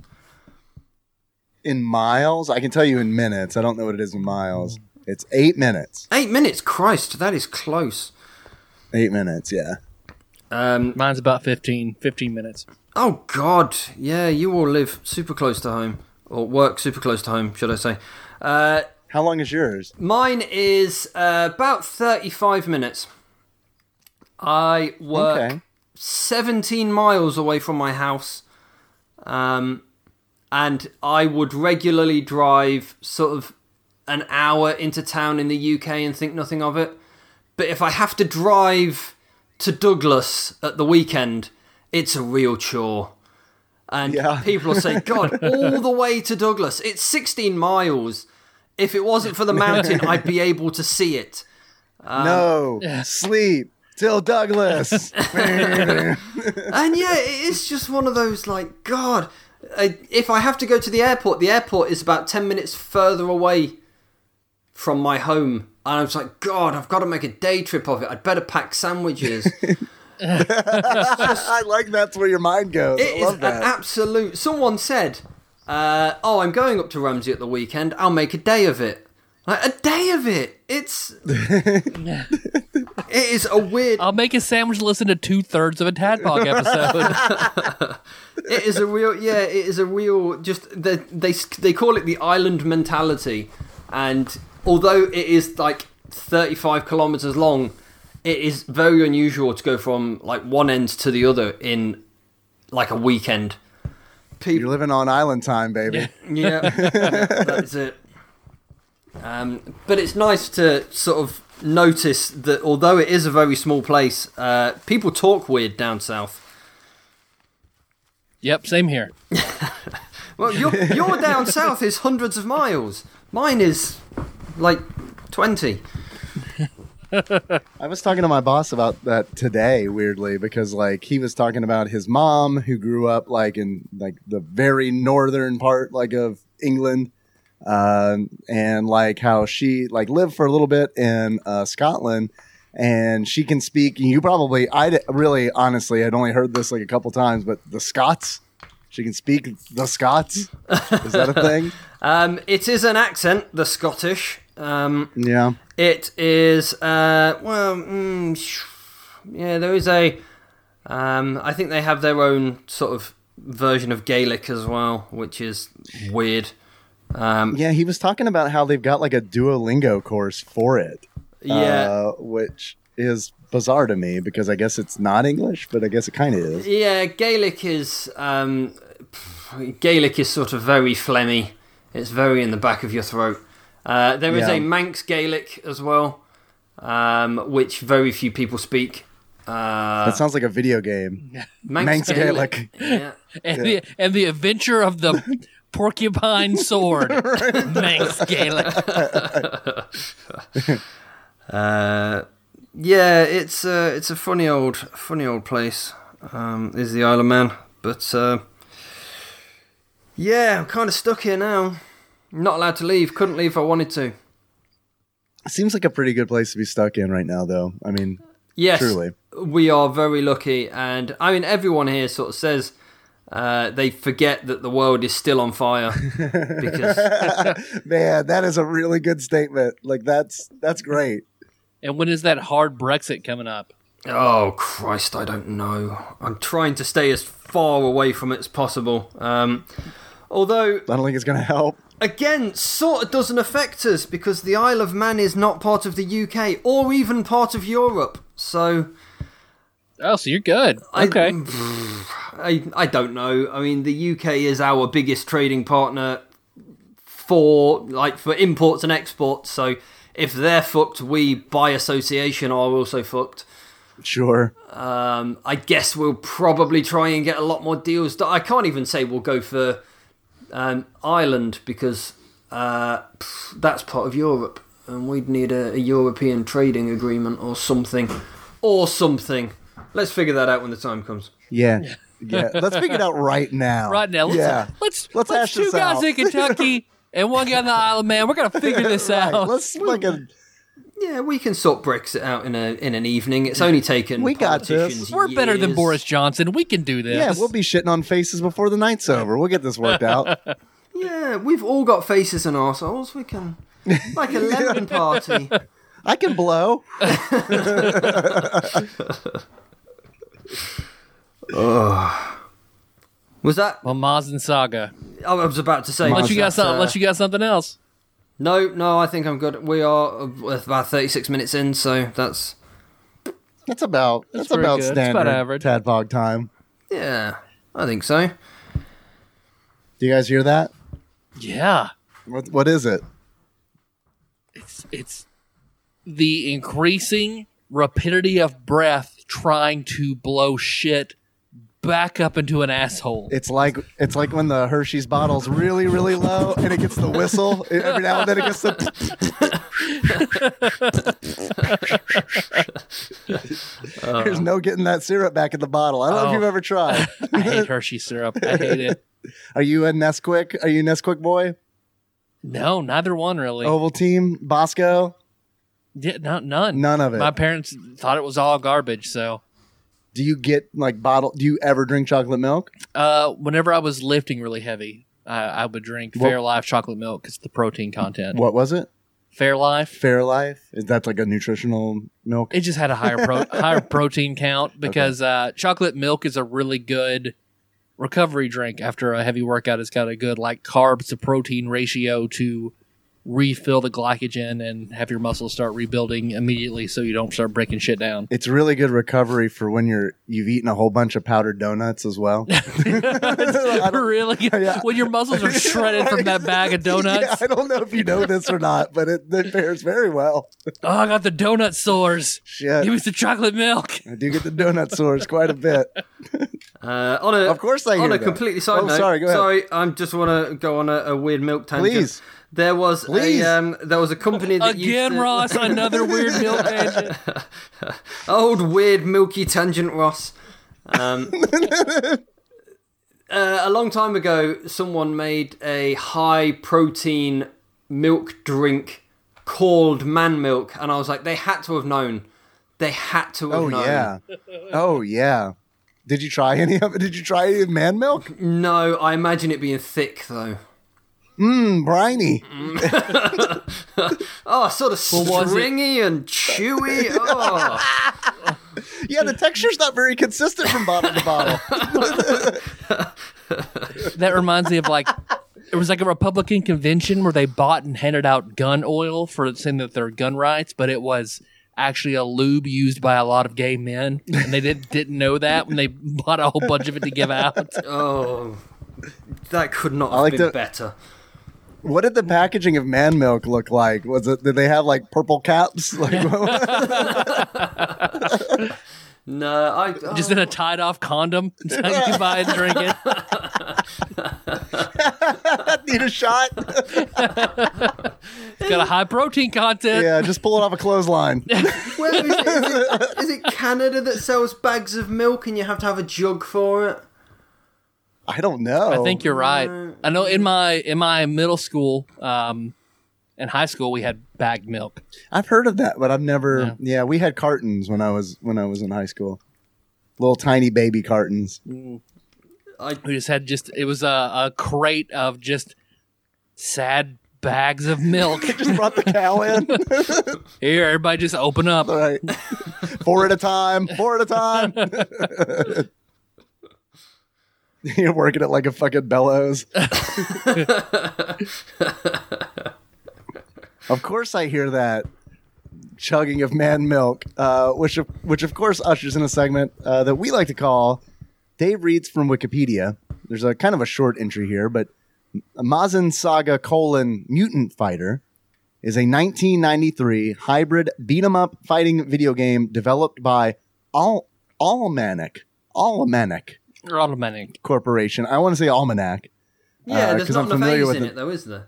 In miles, I can tell you in minutes. I don't know what it is in miles. It's eight minutes. Eight minutes. Christ, that is close. Eight minutes, yeah. Um, Mine's about 15, 15 minutes. Oh God, yeah, you all live super close to home, or work super close to home, should I say? Uh, How long is yours? mine is uh, about thirty-five minutes. I work Okay. seventeen miles away from my house, um, and I would regularly drive sort of an hour into town in the UK and think nothing of it. But if I have to drive to Douglas at the weekend, it's a real chore. And Yeah. <laughs> people will say, God, all the way to Douglas. It's 16 miles. If it wasn't for the mountain, I'd be able to see it. no, sleep till Douglas. <laughs> And yeah, it is just one of those like, God, I, if I have to go to the airport, the airport is about 10 minutes further away from my home. And I was like, God, I've got to make a day trip of it. I'd better pack sandwiches. <laughs> I like that's where your mind goes. It I is love an that. absolute. Someone said, uh, "Oh, I'm going up to Ramsey at the weekend. I'll make a day of it." Like a day of it. It's <laughs> it is a weird. I'll make a sandwich. Listen to two thirds of a Tadpog episode. <laughs> <laughs> It is a real. Yeah, it is a real. Just they they they call it the island mentality, and although it is like thirty five kilometers long, it is very unusual to go from like one end to the other in like a weekend. You're living on island time, baby. yeah, <laughs> that's it. Um, but it's nice to sort of notice that although it is a very small place, uh, people talk weird down south. yep, same here. <laughs> Well, your your down <laughs> south is hundreds of miles. Mine is like twenty. I was talking to my boss about that today, weirdly, because like he was talking about his mom who grew up like in like the very northern part like of England, um, and like how she like lived for a little bit in uh, Scotland, and she can speak. You probably, I really honestly I'd only heard this like a couple times, but the Scots, she can speak the Scots. Is that a <laughs> thing? Um, it is an accent, the Scottish. Um, Yeah. it is uh, well, mm, yeah. There is a. Um, I think they have their own sort of version of Gaelic as well, which is weird. Um, Yeah, he was talking about how they've got like a Duolingo course for it. yeah. uh, which is bizarre to me because I guess it's not English, but I guess it kind of is. Yeah, Gaelic is um, Gaelic is sort of very phlegmy. It's very in the back of your throat. Uh, there is Yeah. a Manx Gaelic as well, um, which very few people speak. Uh, That sounds like a video game. Manx, Manx Gaelic. Gaelic. Yeah. And the and the adventure of the <laughs> porcupine <laughs> sword. Manx Gaelic. <laughs> Uh, yeah, it's uh, it's a funny old funny old place. Um, is the Isle of Man, but uh, yeah, I'm kind of stuck here now. Not allowed to leave. Couldn't leave if I wanted to. Seems like a pretty good place to be stuck in right now, though. I mean, Yes, Truly. we are very lucky, and I mean everyone here sort of says uh, they forget that the world is still on fire because <laughs> man, that is a really good statement. Like that's that's great. And when is that hard Brexit coming up? oh Christ, I don't know. I'm trying to stay as far away from it as possible. Um, although I don't think it's gonna help. again, sort of doesn't affect us because the Isle of Man is not part of the UK or even part of Europe. So Oh, so you're good. Okay. <sighs> I I don't know. I mean, the UK is our biggest trading partner for like for imports and exports. So if they're fucked, we by association are also fucked. Sure. Um, I guess we'll probably try and get a lot more deals. done. I can't even say we'll go for um, Ireland because uh, pff, that's part of Europe, and we'd need a, a European trading agreement or something, or something. Let's figure that out when the time comes. Yeah. Yeah. Let's figure it out right now. Right now, let's yeah. let's Let's let's, hash two this guys out. in <laughs> Kentucky and one guy on the Isle of Man. We're gonna <laughs> figure this Right, out. Let's fucking. Yeah, we can sort Brexit out in a in an evening. It's only taken We got this. politicians We're better than. Boris Johnson. We can do this. Yeah, we'll be shitting on faces before the night's over. We'll get this worked out. <laughs> Yeah, we've all got faces and arseholes. We can like a lemon party. I can blow. Was that? Well, Mazin Saga. I was about to say. Maz- Unless you got something. Unless you got something else. No, no, I think I'm good. We are uh, about 36 minutes in, so that's That's about that's, pretty about good. Standard about average. tadpog time. yeah, I think so. Do you guys hear that? Yeah. What what is it? It's it's the increasing rapidity of breath trying to blow shit back up into an asshole. It's like it's like when the Hershey's bottle's really really low and it gets the whistle every now and then it gets the. <laughs> There's no getting that syrup back in the bottle. I don't know if Oh. you've ever tried. I hate Hershey syrup. I hate it. <laughs> Are you a Nesquik? Are you a Nesquik boy? No, neither one really. Ovaltine, Bosco? Yeah, no, none. None of it. My parents thought it was all garbage. So, Do you get like bottle? Do you ever drink chocolate milk? uh, whenever I was lifting really heavy, I, I would drink What- Fairlife chocolate milk because the protein content. What was it? Fairlife. Fairlife is that like a nutritional milk? It just had a higher pro- <laughs> higher protein count because uh, chocolate milk is a really good recovery drink after a heavy workout. It's got a good like carbs to protein ratio to refill the glycogen and have your muscles start rebuilding immediately so you don't start breaking shit down. It's really good recovery for when you're you've eaten a whole bunch of powdered donuts as well. <laughs> <laughs> Really? Yeah. When your muscles are shredded from that bag of <laughs> Yeah, donuts? I don't know if you know this or not, but it, it fares very well. Oh, I got the donut sores. Shit. Give me some chocolate milk. I do get the donut sores quite a bit. Uh, on a, Of course I on hear a that. completely side Oh, note. sorry, go ahead. Sorry, I'm just want to go on a, a weird milk tangent. Please. There was Please. a um, there was a company that Again, to- Ross, another weird <laughs> milk tangent. Old weird milky tangent, Ross. Um, <laughs> uh, a long time ago, someone made a high protein milk drink called man milk, and I was like, they had to have known. They had to have Oh known. yeah. Oh yeah. Did you try any of it? Did you try any of man milk? No, I imagine it being thick though. Mmm, briny. <laughs> Oh, sort of was it? stringy and chewy. Oh. <laughs> Yeah, the texture's not very consistent from bottle to bottle. <laughs> That reminds me of like it was like a Republican convention where they bought and handed out gun oil for saying that they're gun rights, but it was actually a lube used by a lot of gay men, and they didn't didn't know that when they bought a whole bunch of it to give out. Oh, that could not have like been to- better. What did the mm. packaging of man milk look like? Was it did they have like purple caps? <laughs> Like <laughs> No, I oh, Just in a tied off condom, <laughs> so you can buy and drink it. need a shot? It's got a high protein content. yeah, just pull it off a clothesline. Where is, it? Is, it, is it Canada that sells bags of milk and you have to have a jug for it? I don't know. I think you're right. I know in my in my middle school um, and high school we had bagged milk. I've heard of that, but I've never. Yeah. Yeah. we had cartons when I was when I was in high school. Little tiny baby cartons. I We just had just it was a, a crate of just sad bags of milk. They <laughs> just brought the cow in. <laughs> Here, everybody, just open up. All right, <laughs> four at a time. Four at a time. <laughs> You're working it like a fucking bellows. <laughs> of course, I hear that chugging of man milk, uh, which of, which of course ushers in a segment uh, that we like to call Dave reads from Wikipedia. There's a kind of a short entry here, but Mazin Saga colon mutant fighter is a 1993 hybrid beat 'em up fighting video game developed by Al Almanac Almanac Or automatic. Corporation. I want to say Almanac. yeah, Uh, there's 'cause not I'm enough familiar A's with in it. it though, is there?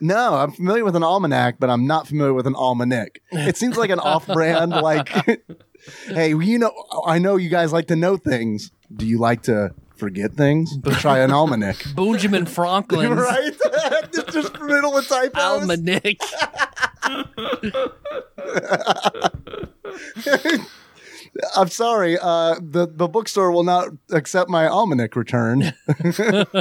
No, I'm familiar with an almanac, but I'm not familiar with an almanac. It seems like an off-brand. <laughs> Like, hey, you know, I know you guys like to know things. Do you like to forget things? Try an almanac. <laughs> Benjamin Franklin, <laughs> right? It's just riddle with typos. almanac. I'm sorry. Uh, the the bookstore will not accept my almanac return. <laughs>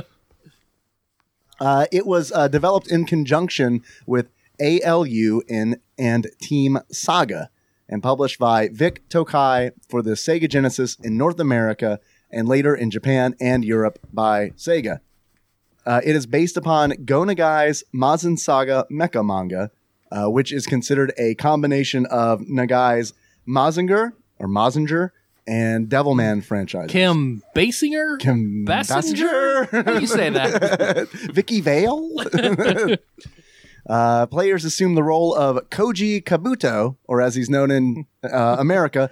uh, it was uh, developed in conjunction with ALU in, and Team Saga, and published by Vic Tokai for the Sega Genesis in North America, and later in Japan and Europe by Sega. Uh, it is based upon Go Nagai's Mazin Saga mecha manga, uh, which is considered a combination of Nagai's Mazinger or Mazinger and Devilman franchise. Kim Basinger? Kim Bassinger? How do you say that? <laughs> Vicky Vale. <laughs> uh, players assume the role of Koji Kabuto, or as he's known in uh, America,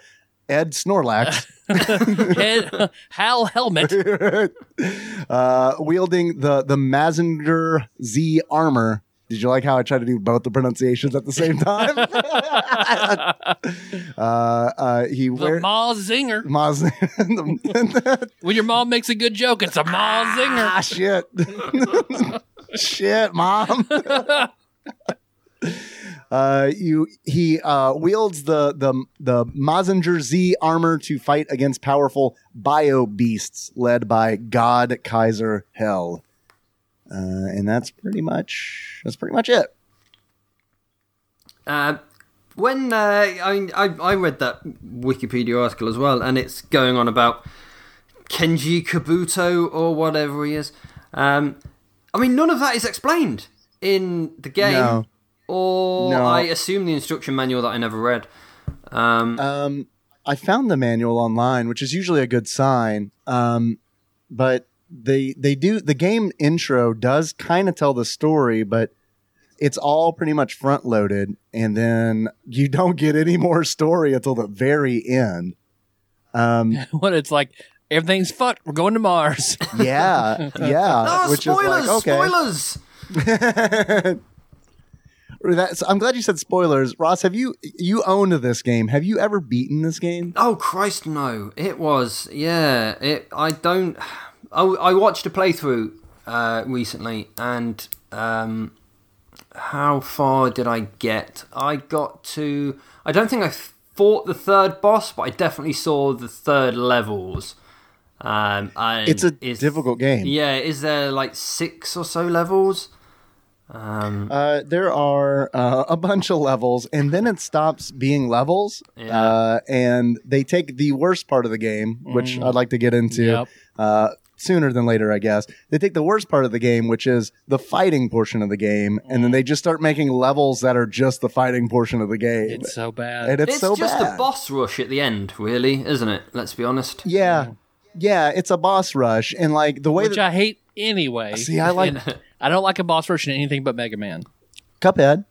Ed Snorlax. <laughs> Head, Hal Helmet. uh, wielding the the Mazinger Z armor. Did you like how I tried to do both the pronunciations at the same time? <laughs> <laughs> uh, uh, he The wears Ma Zinger. Maz. <laughs> When your mom makes a good joke, it's a Ma Zinger. ah, shit, shit, mom. Uh, you he uh, wields the the the Mazinger Z armor to fight against powerful bio beasts led by God Kaiser Hell, uh, and that's pretty much that's pretty much it. Uh, when uh, I, I I read that Wikipedia article as well, and it's going on about Kenji Kabuto or whatever he is. Um, I mean, none of that is explained in the game, No. or No. I assume the instruction manual that I never read. Um, Um, I found the manual online, which is usually a good sign. Um, but they they do the game intro does kind of tell the story, but it's all pretty much front loaded, and then you don't get any more story until the very end. Um, <laughs> when it's like everything's fucked, we're going to Mars. <laughs> yeah, yeah, oh, which spoilers! is like okay. Spoilers! <laughs> That's, I'm glad you said spoilers, Ross. Have you you owned this game? Have you ever beaten this game? Oh Christ, no! It was yeah. It. I don't. I, I watched a playthrough uh, recently, and um, how far did I get? I got to. I don't think I fought the third boss, but I definitely saw the third levels. Um, and It's a is- difficult game. Yeah, is there like six or so levels? Um, Uh, there are uh, a bunch of levels, and then it stops being levels. Yeah. Uh, and they take the worst part of the game, which I'd like to get into Yep. Sooner than later, I guess. They take the worst part of the game, which is the fighting portion of the game, and then they just start making levels that are just the fighting portion of the game. It's so bad. and it's, it's so just bad. a boss rush at the end, really, isn't it? Let's be honest. Yeah. Yeah, it's a boss rush, and like the way which that I hate anyway. see, I like I don't like a boss rush in anything but Mega Man. Cuphead.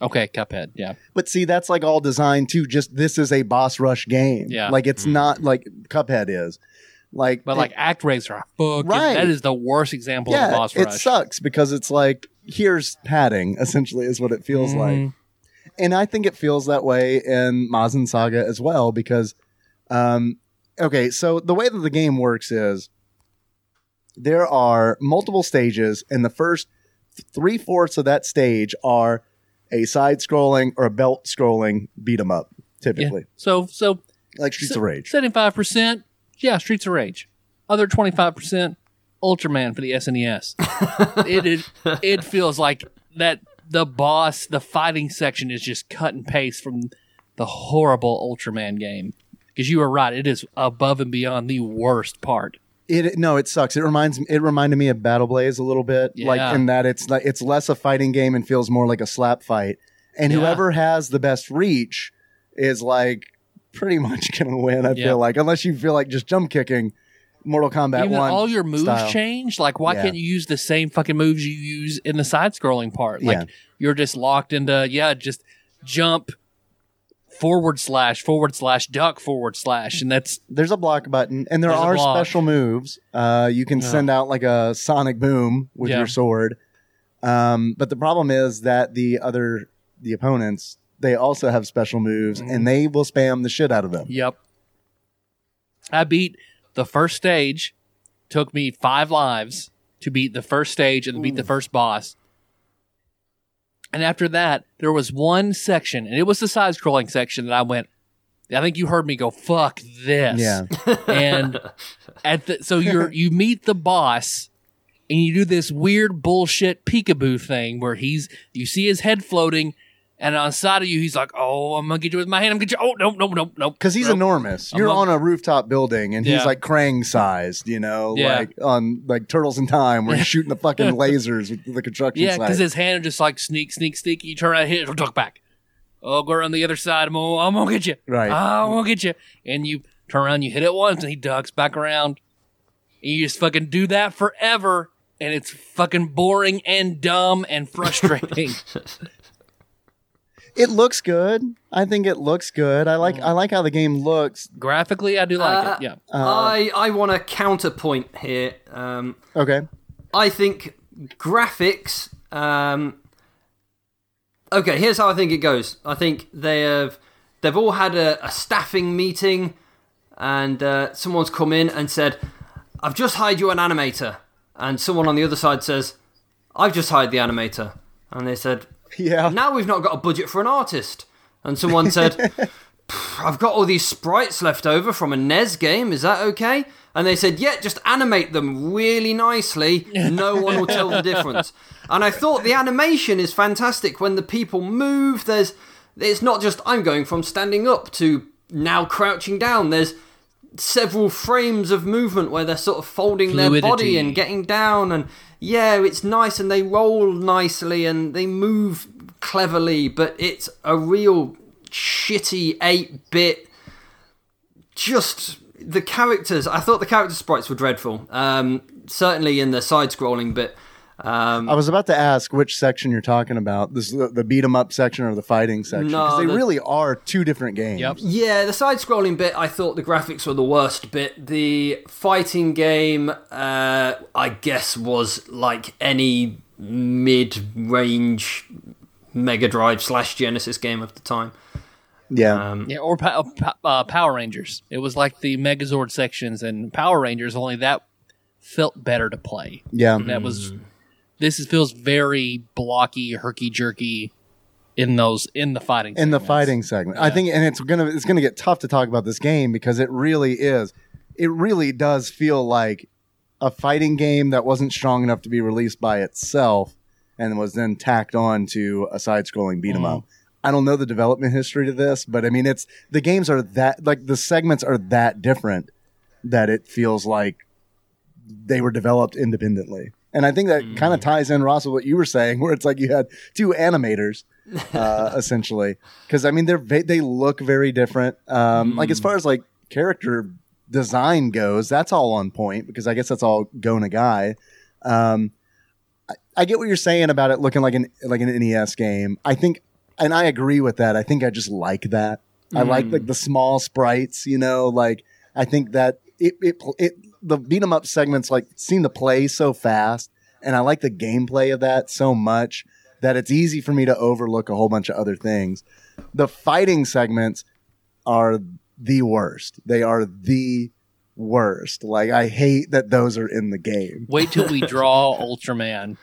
Okay, Cuphead. Yeah. But see, that's like all designed to just this is a boss rush game. Yeah. Like it's hmm. not like Cuphead is. Like But like ActRaiser, fuck, Right. that is the worst example of yeah, boss it sucks because it's like here's padding <laughs> essentially is what it feels like. Mhm. And I think it feels that way in Mazin Saga as well because um okay, so the way that the game works is there are multiple stages and the first three fourths of that stage are a side scrolling or a belt scrolling beat 'em up Yeah. typically. So so Like Streets of Rage. seventy five percent, yeah, Streets of Rage. Other twenty five percent, Ultraman for the SNES. <laughs> it, it it feels like that the boss, the fighting section is just cut and paste from the horrible Ultraman game. Because you were right, it is above and beyond the worst part. It no, it sucks. It reminds it reminded me of Battle Blaze a little bit, like in that it's like it's less a fighting game and feels more like a slap fight. And Yeah. whoever has the best reach is like pretty much <laughs> gonna win. I Yeah. feel like unless you feel like just jump kicking Mortal Kombat Even One. all your moves style. change. Like, why Yeah. can't you use the same fucking moves you use in the side scrolling part? Like, Yeah. you're just locked into, yeah, just jump forward slash, forward slash, duck forward slash. And that's, There's a block button, and there are special moves. Uh, you can Yeah. send out like a sonic boom with your sword. Um, but the problem is that the other the opponents they also have special moves, and mm-hmm. they will spam the shit out of them. yep. I beat the first stage, took me five lives to beat the first stage and beat the first boss. And after that, there was one section, and it was the side scrolling section that I went, I think you heard me go, fuck this. Yeah. <laughs> and at the so you're you meet the boss and you do this weird bullshit peekaboo thing where he's you see his head floating and on the side of you he's like oh i'm gonna get you with my hand i'm gonna get you oh no no no no because he's Nope. enormous. You're not- on a rooftop building, and he's Yeah. like Krang sized, you know, Yeah. like on like Turtles in Time, where he's shooting the fucking <laughs> lasers with the construction yeah site. because his hand is just like sneak sneak sneak you turn around hit it it'll duck back oh go around the other side i'm gonna, I'm gonna get you Right. i'm gonna get you and you turn around you hit it once and he ducks back around and you just fucking do that forever and it's fucking boring and dumb and frustrating <laughs> it looks good. I think it looks good. I like I like how the game looks. Graphically, I do like Uh, it. Yeah. I I want a counterpoint here. Um, Okay. I think graphics. Um, okay, here's how I think it goes. I think they have they've all had a, a staffing meeting, and uh, someone's come in and said, "I've just hired you an animator," and someone on the other side says, "I've just hired the animator," and they said, <laughs> Yeah. now we've not got a budget for an artist. And someone said, <laughs> I've got all these sprites left over from a NES game. Is that okay? And they said, yeah, just animate them really nicely. No one will tell the <laughs> difference. And I thought the animation is fantastic when the people move. There's, it's not just I'm going from standing up to now crouching down. There's several frames of movement where they're sort of folding their body and getting down and yeah it's nice and they roll nicely and they move cleverly but it's a real shitty 8-bit just the characters i thought the character sprites were dreadful um, certainly in the side scrolling bit um, I was about to ask which section you're talking about. This the, the beat 'em up section or the fighting section? No, Because they the- really are two different games. Yep. Yeah, the side scrolling bit, I thought the graphics were the worst bit. The fighting game, uh, I guess, was like any mid range Mega Drive slash Genesis game of the time. Yeah. Um, Yeah, or pa- pa- uh, Power Rangers. It was like the Megazord sections and Power Rangers. Only that felt better to play. yeah. That was. This is, feels very blocky, herky jerky in those in the fighting. in the fighting segment. I think, and it's gonna it's gonna get tough to talk about this game because it really is. It really does feel like a fighting game that wasn't strong enough to be released by itself, and was then tacked on to a side-scrolling beat 'em mm. up. I don't know the development history to this, but I mean, it's the games are that like the segments are that different that it feels like they were developed independently. And I think that kind of ties in, Ross, with what you were saying, where it's like you had two animators, <laughs> uh, essentially. Because I mean, they're they look very different. Um, Like as far as like character design goes, that's all on point because I guess that's all Go Nagai. Um, I, I get what you're saying about it looking like an like an NES game. I think, and I agree with that. I think I just like that. I like like the small sprites. You know, like I think that it it it the beat 'em up segments like seem to play so fast, and I like the gameplay of that so much that it's easy for me to overlook a whole bunch of other things. The fighting segments are the worst. They are the worst. Like I hate that those are in the game. Wait till we <laughs> draw Ultraman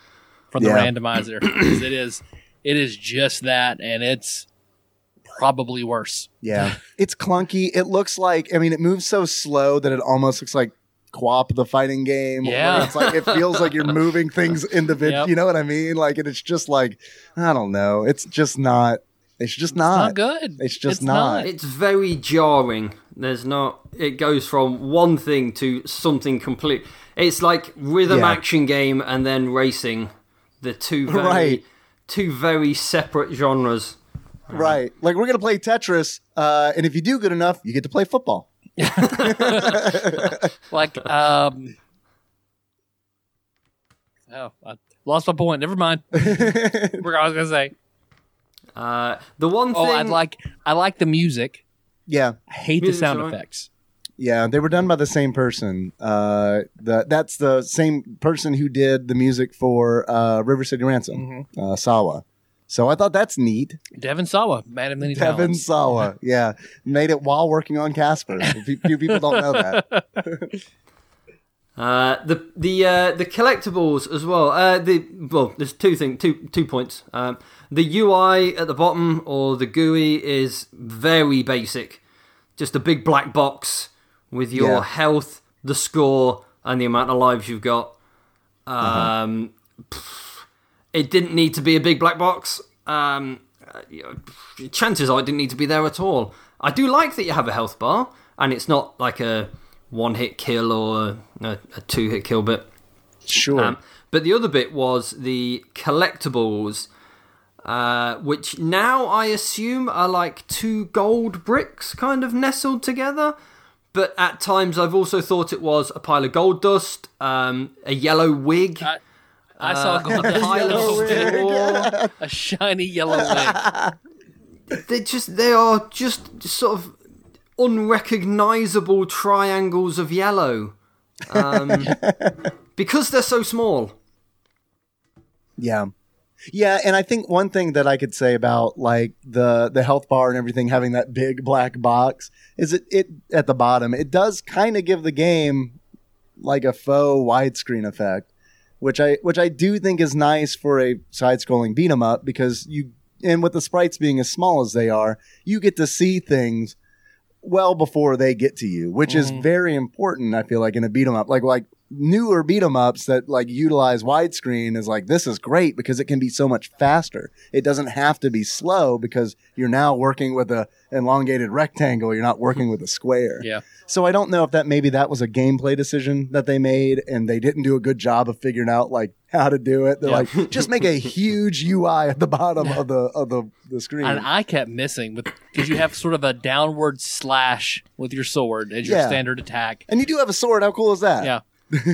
from the Yeah. randomizer. it is, it is just that, and it's probably worse. Yeah. it's clunky. It looks like I mean it moves so slow that it almost looks like Quap the fighting game. Yeah. It's like it feels like you're moving <laughs> things individually. Yep. You know what I mean? Like and it's just like I don't know. It's just not it's just It's not. not good. It's just not. It's very jarring. There's not. It goes from one thing to something complete. It's like rhythm Yeah. action game and then racing. The two very, Right. two very separate genres. Right. Like we're gonna play Tetris, uh, and if you do good enough, you get to play football. <laughs> like um oh i lost my point never mind <laughs> what i was gonna say Uh, the one oh thing. Oh, i'd like i like the music Yeah. i hate the sound alright. effects Yeah, they were done by the same person. Uh, the, that's the same person who did the music for uh, River City Ransom, uh, Sawa. So I thought that's neat. devin sawa man of many Devin talents Sawa, <laughs> yeah, made it while working on Casper. <laughs> Few few people don't know that. <laughs> Uh, the the uh, the collectibles as well. Uh, the well, there's two thing two two points. Um, the UI at the bottom or the GUI is very basic, just a big black box with your Yeah. health, the score, and the amount of lives you've got. Um, pff, it didn't need to be a big black box. Um, uh, you know, chances are it didn't need to be there at all. I do like that you have a health bar, and it's not like a one hit kill or a, a two hit kill bit. Sure. Um, but the other bit was the collectibles, uh, which now I assume are like two gold bricks kind of nestled together. But at times I've also thought it was a pile of gold dust, um, a yellow wig, I, I saw uh, a gold a <laughs> pile Yellow wig. straw. <laughs> a shiny yellow wig <laughs> they just they are just sort of unrecognizable triangles of yellow um, because they're so small Yeah. Yeah, and I think one thing that I could say about like the the health bar and everything having that big black box is it it at the bottom it does kind of give the game like a faux widescreen effect, which I which I do think is nice for a side scrolling beat 'em up because you and with the sprites being as small as they are, you get to see things well before they get to you, which is Mhm. very important. I feel like in a beat 'em up, like like newer beat 'em ups that like utilize widescreen is like this is great because it can be so much faster. It doesn't have to be slow because you're now working with a elongated rectangle. You're not working with a square. <laughs> Yeah. So I don't know if that maybe that was a gameplay decision that they made and they didn't do a good job of figuring out like how to do it. They're Yeah. like, just make a <laughs> huge UI at the bottom of the of the, the screen. And I kept missing with because you have sort of a downward slash with your sword as your Yeah. standard attack. and you do have a sword. How cool is that? Yeah.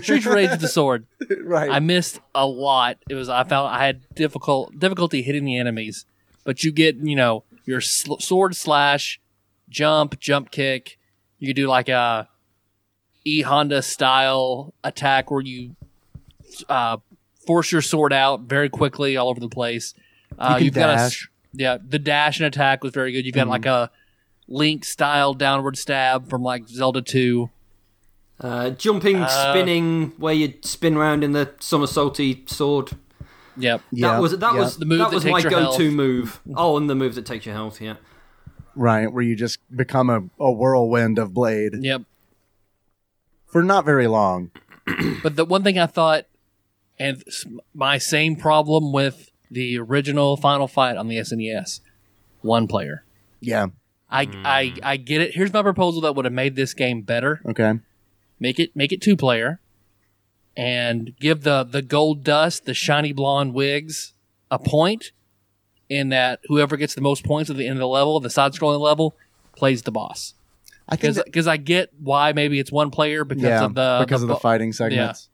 Streets of Rage with the sword. <laughs> right. I missed a lot. It was I found I had difficult difficulty hitting the enemies, but you get you know your sl- sword slash, jump, jump kick. You do like a E Honda style attack where you uh, force your sword out very quickly all over the place. Uh, You you've got a, yeah, the dash and attack was very good. You've got Mhm. like a Link style downward stab from like Zelda Two. Uh, jumping, Uh, spinning, where you spin around in the somersaulty sword. Yep. yeah. that was that yeah. was The move that that was my go-to health. move. Oh, and the move that takes your health. Yeah. right where you just become a, a whirlwind of blade Yep. for not very long. <clears throat> But the one thing I thought, and my same problem with the original Final Fight on the SNES, one player. Yeah. I, I I get it. Here's my proposal that would have made this game better. Okay. Make it make it two player, and give the the gold dust, the shiny blonde wigs, a point. In that whoever gets the most points at the end of the level, the side scrolling level, plays the boss. I think Because I get why maybe it's one player because yeah, of the because of the fighting segments.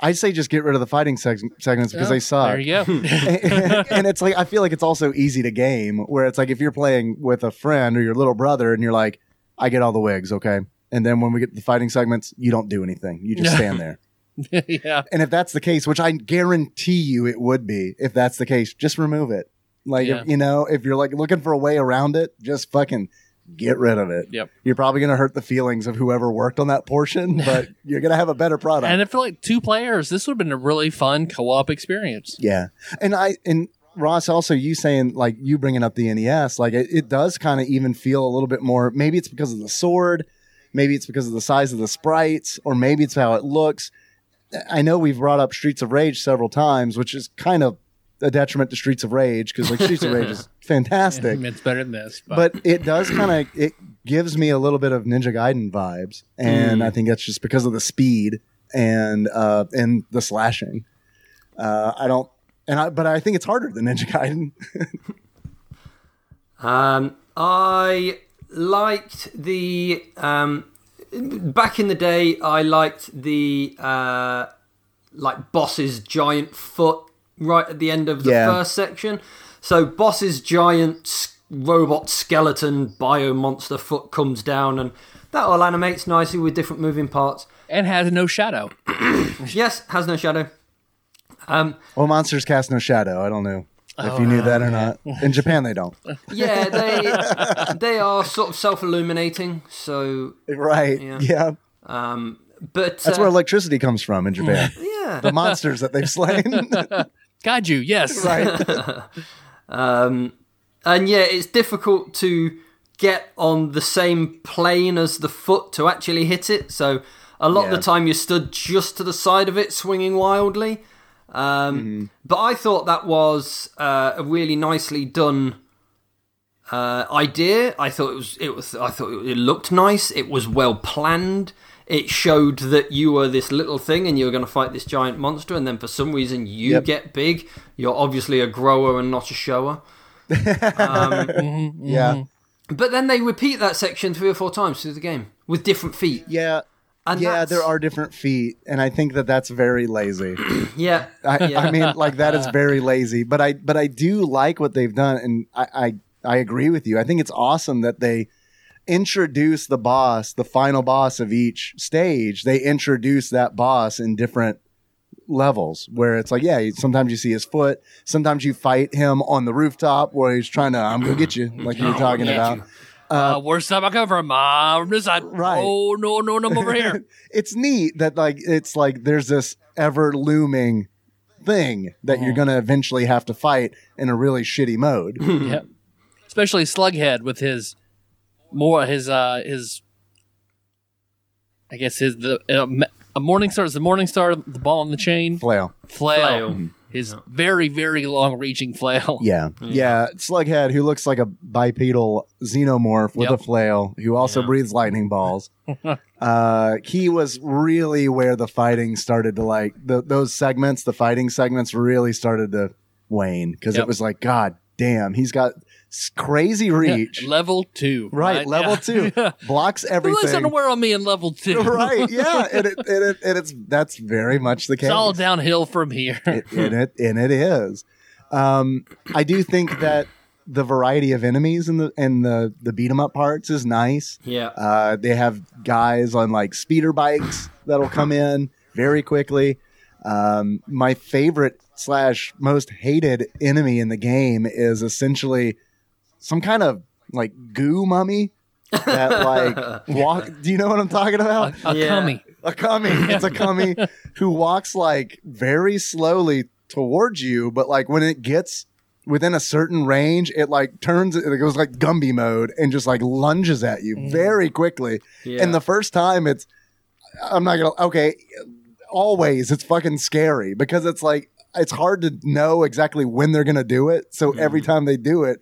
I say just get rid of the fighting seg- segments because Yeah, they suck. There you go. <laughs> and it's like I feel like it's also easy to game where it's like if you're playing with a friend or your little brother and you're like, I get all the wigs, okay. And then when we get to the fighting segments, you don't do anything. You just stand there. <laughs> yeah. And if that's the case, which I guarantee you it would be, if that's the case, just remove it. Like Yeah. if, you know, if you're like looking for a way around it, just fucking get rid of it. Yep. You're probably gonna hurt the feelings of whoever worked on that portion, <laughs> but you're gonna have a better product. And I feel like two players, this would have been a really fun co-op experience. Yeah, and I and Ross also you saying like you bringing up the NES, like it, it does kind of even feel a little bit more. Maybe it's because of the sword, maybe it's because of the size of the sprites, or maybe it's how it looks. I know we've brought up Streets of Rage several times, which is kind of a detriment to Streets of Rage because like Streets of Rage is <laughs> fantastic, It's better than this, but, but it does kind of it gives me a little bit of Ninja Gaiden vibes, and Mm. I think that's just because of the speed and uh and the slashing. Uh, I don't, and I but I think it's harder than Ninja Gaiden. <laughs> Um, I liked the um, back in the day. I liked the uh, like boss's giant foot right at the end of the Yeah. first section. So boss's giant robot skeleton bio monster foot comes down, and that all animates nicely with different moving parts. and has no shadow. <coughs> Yes, has no shadow. Um, well, monsters cast no shadow. I don't know if you knew that or not. In Japan, they don't. <laughs> yeah, they they are sort of self illuminating. So, Right? Yeah. Yeah, um, but that's uh, where electricity comes from in Japan. <laughs> yeah. the monsters that they've slain. <laughs> Kaiju, yes. right? Um, and yeah, it's difficult to get on the same plane as the foot to actually hit it. So a lot of the time you're stood just to the side of it, swinging wildly. Um, But I thought that was uh, a really nicely done uh, idea. I thought it was. It was. I thought it looked nice. It was well planned. It showed that you were this little thing and you were going to fight this giant monster, and then for some reason you Yep. get big. You're obviously a grower and not a shower. <laughs> Yeah, But then they repeat that section three or four times through the game with different feet. yeah. And yeah, there are different feet, and I think that that's very lazy. <clears throat> Yeah, I, yeah. I mean, like that is very <laughs> lazy. But I, but I do like what they've done, and I, I, I agree with you. I think it's awesome that they introduce the boss, the final boss of each stage. They introduce that boss in different levels, where it's like, yeah, sometimes you see his foot, sometimes you fight him on the rooftop where he's trying to, I'm gonna get you, like you were <clears throat> talking about. you. Uh, worst time I come from, uh, from this side. Right. Oh no, no, no, I'm over here. <laughs> it's neat that like it's like there's this ever looming thing that you're gonna eventually have to fight in a really shitty mode. <laughs> yep. Especially Slughead with his more his uh his I guess his the uh, a morning star is the morning star the ball on the chain Flail. flail, Flail. His very very long reaching flail. <laughs> Yeah. yeah. Slughead, who looks like a bipedal xenomorph with Yep. a flail, who also Yeah. breathes lightning balls. <laughs> uh, he was really where the fighting started to like, the, those segments, the fighting segments really started to wane because Yep. it was like, God damn, he's got s- crazy reach. level two. Right, level Yeah. two. <laughs> Blocks Who everything. underwear on me in level two? <laughs> right, yeah. <laughs> And, it, and, it, and it's, that's very much the case. It's all downhill from here. it, and it and it is. Um, I do think that the variety of enemies in the and the the beat 'em up parts is nice. Yeah. Uh, they have guys on like speeder bikes that'll come in very quickly. Um, my favorite slash most hated enemy in the game is essentially some kind of like goo mummy that like <laughs> walk. Do you know what I'm talking about? a Yeah. cummy. a cummy. It's a cummy <laughs> who walks like very slowly towards you, but like when it gets within a certain range, it like turns, it goes like Gumby mode and just like lunges at you mm. very quickly. Yeah. And the first time it's, I'm not gonna, okay, always it's fucking scary because it's like, it's hard to know exactly when they're gonna do it. So every mm. time they do it,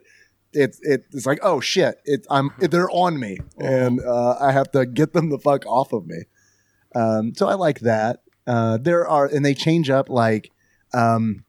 it's it, it's like oh shit it I'm <laughs> they're on me and uh, I have to get them the fuck off of me. Um, so I like that. Uh, there are, and they change up like um,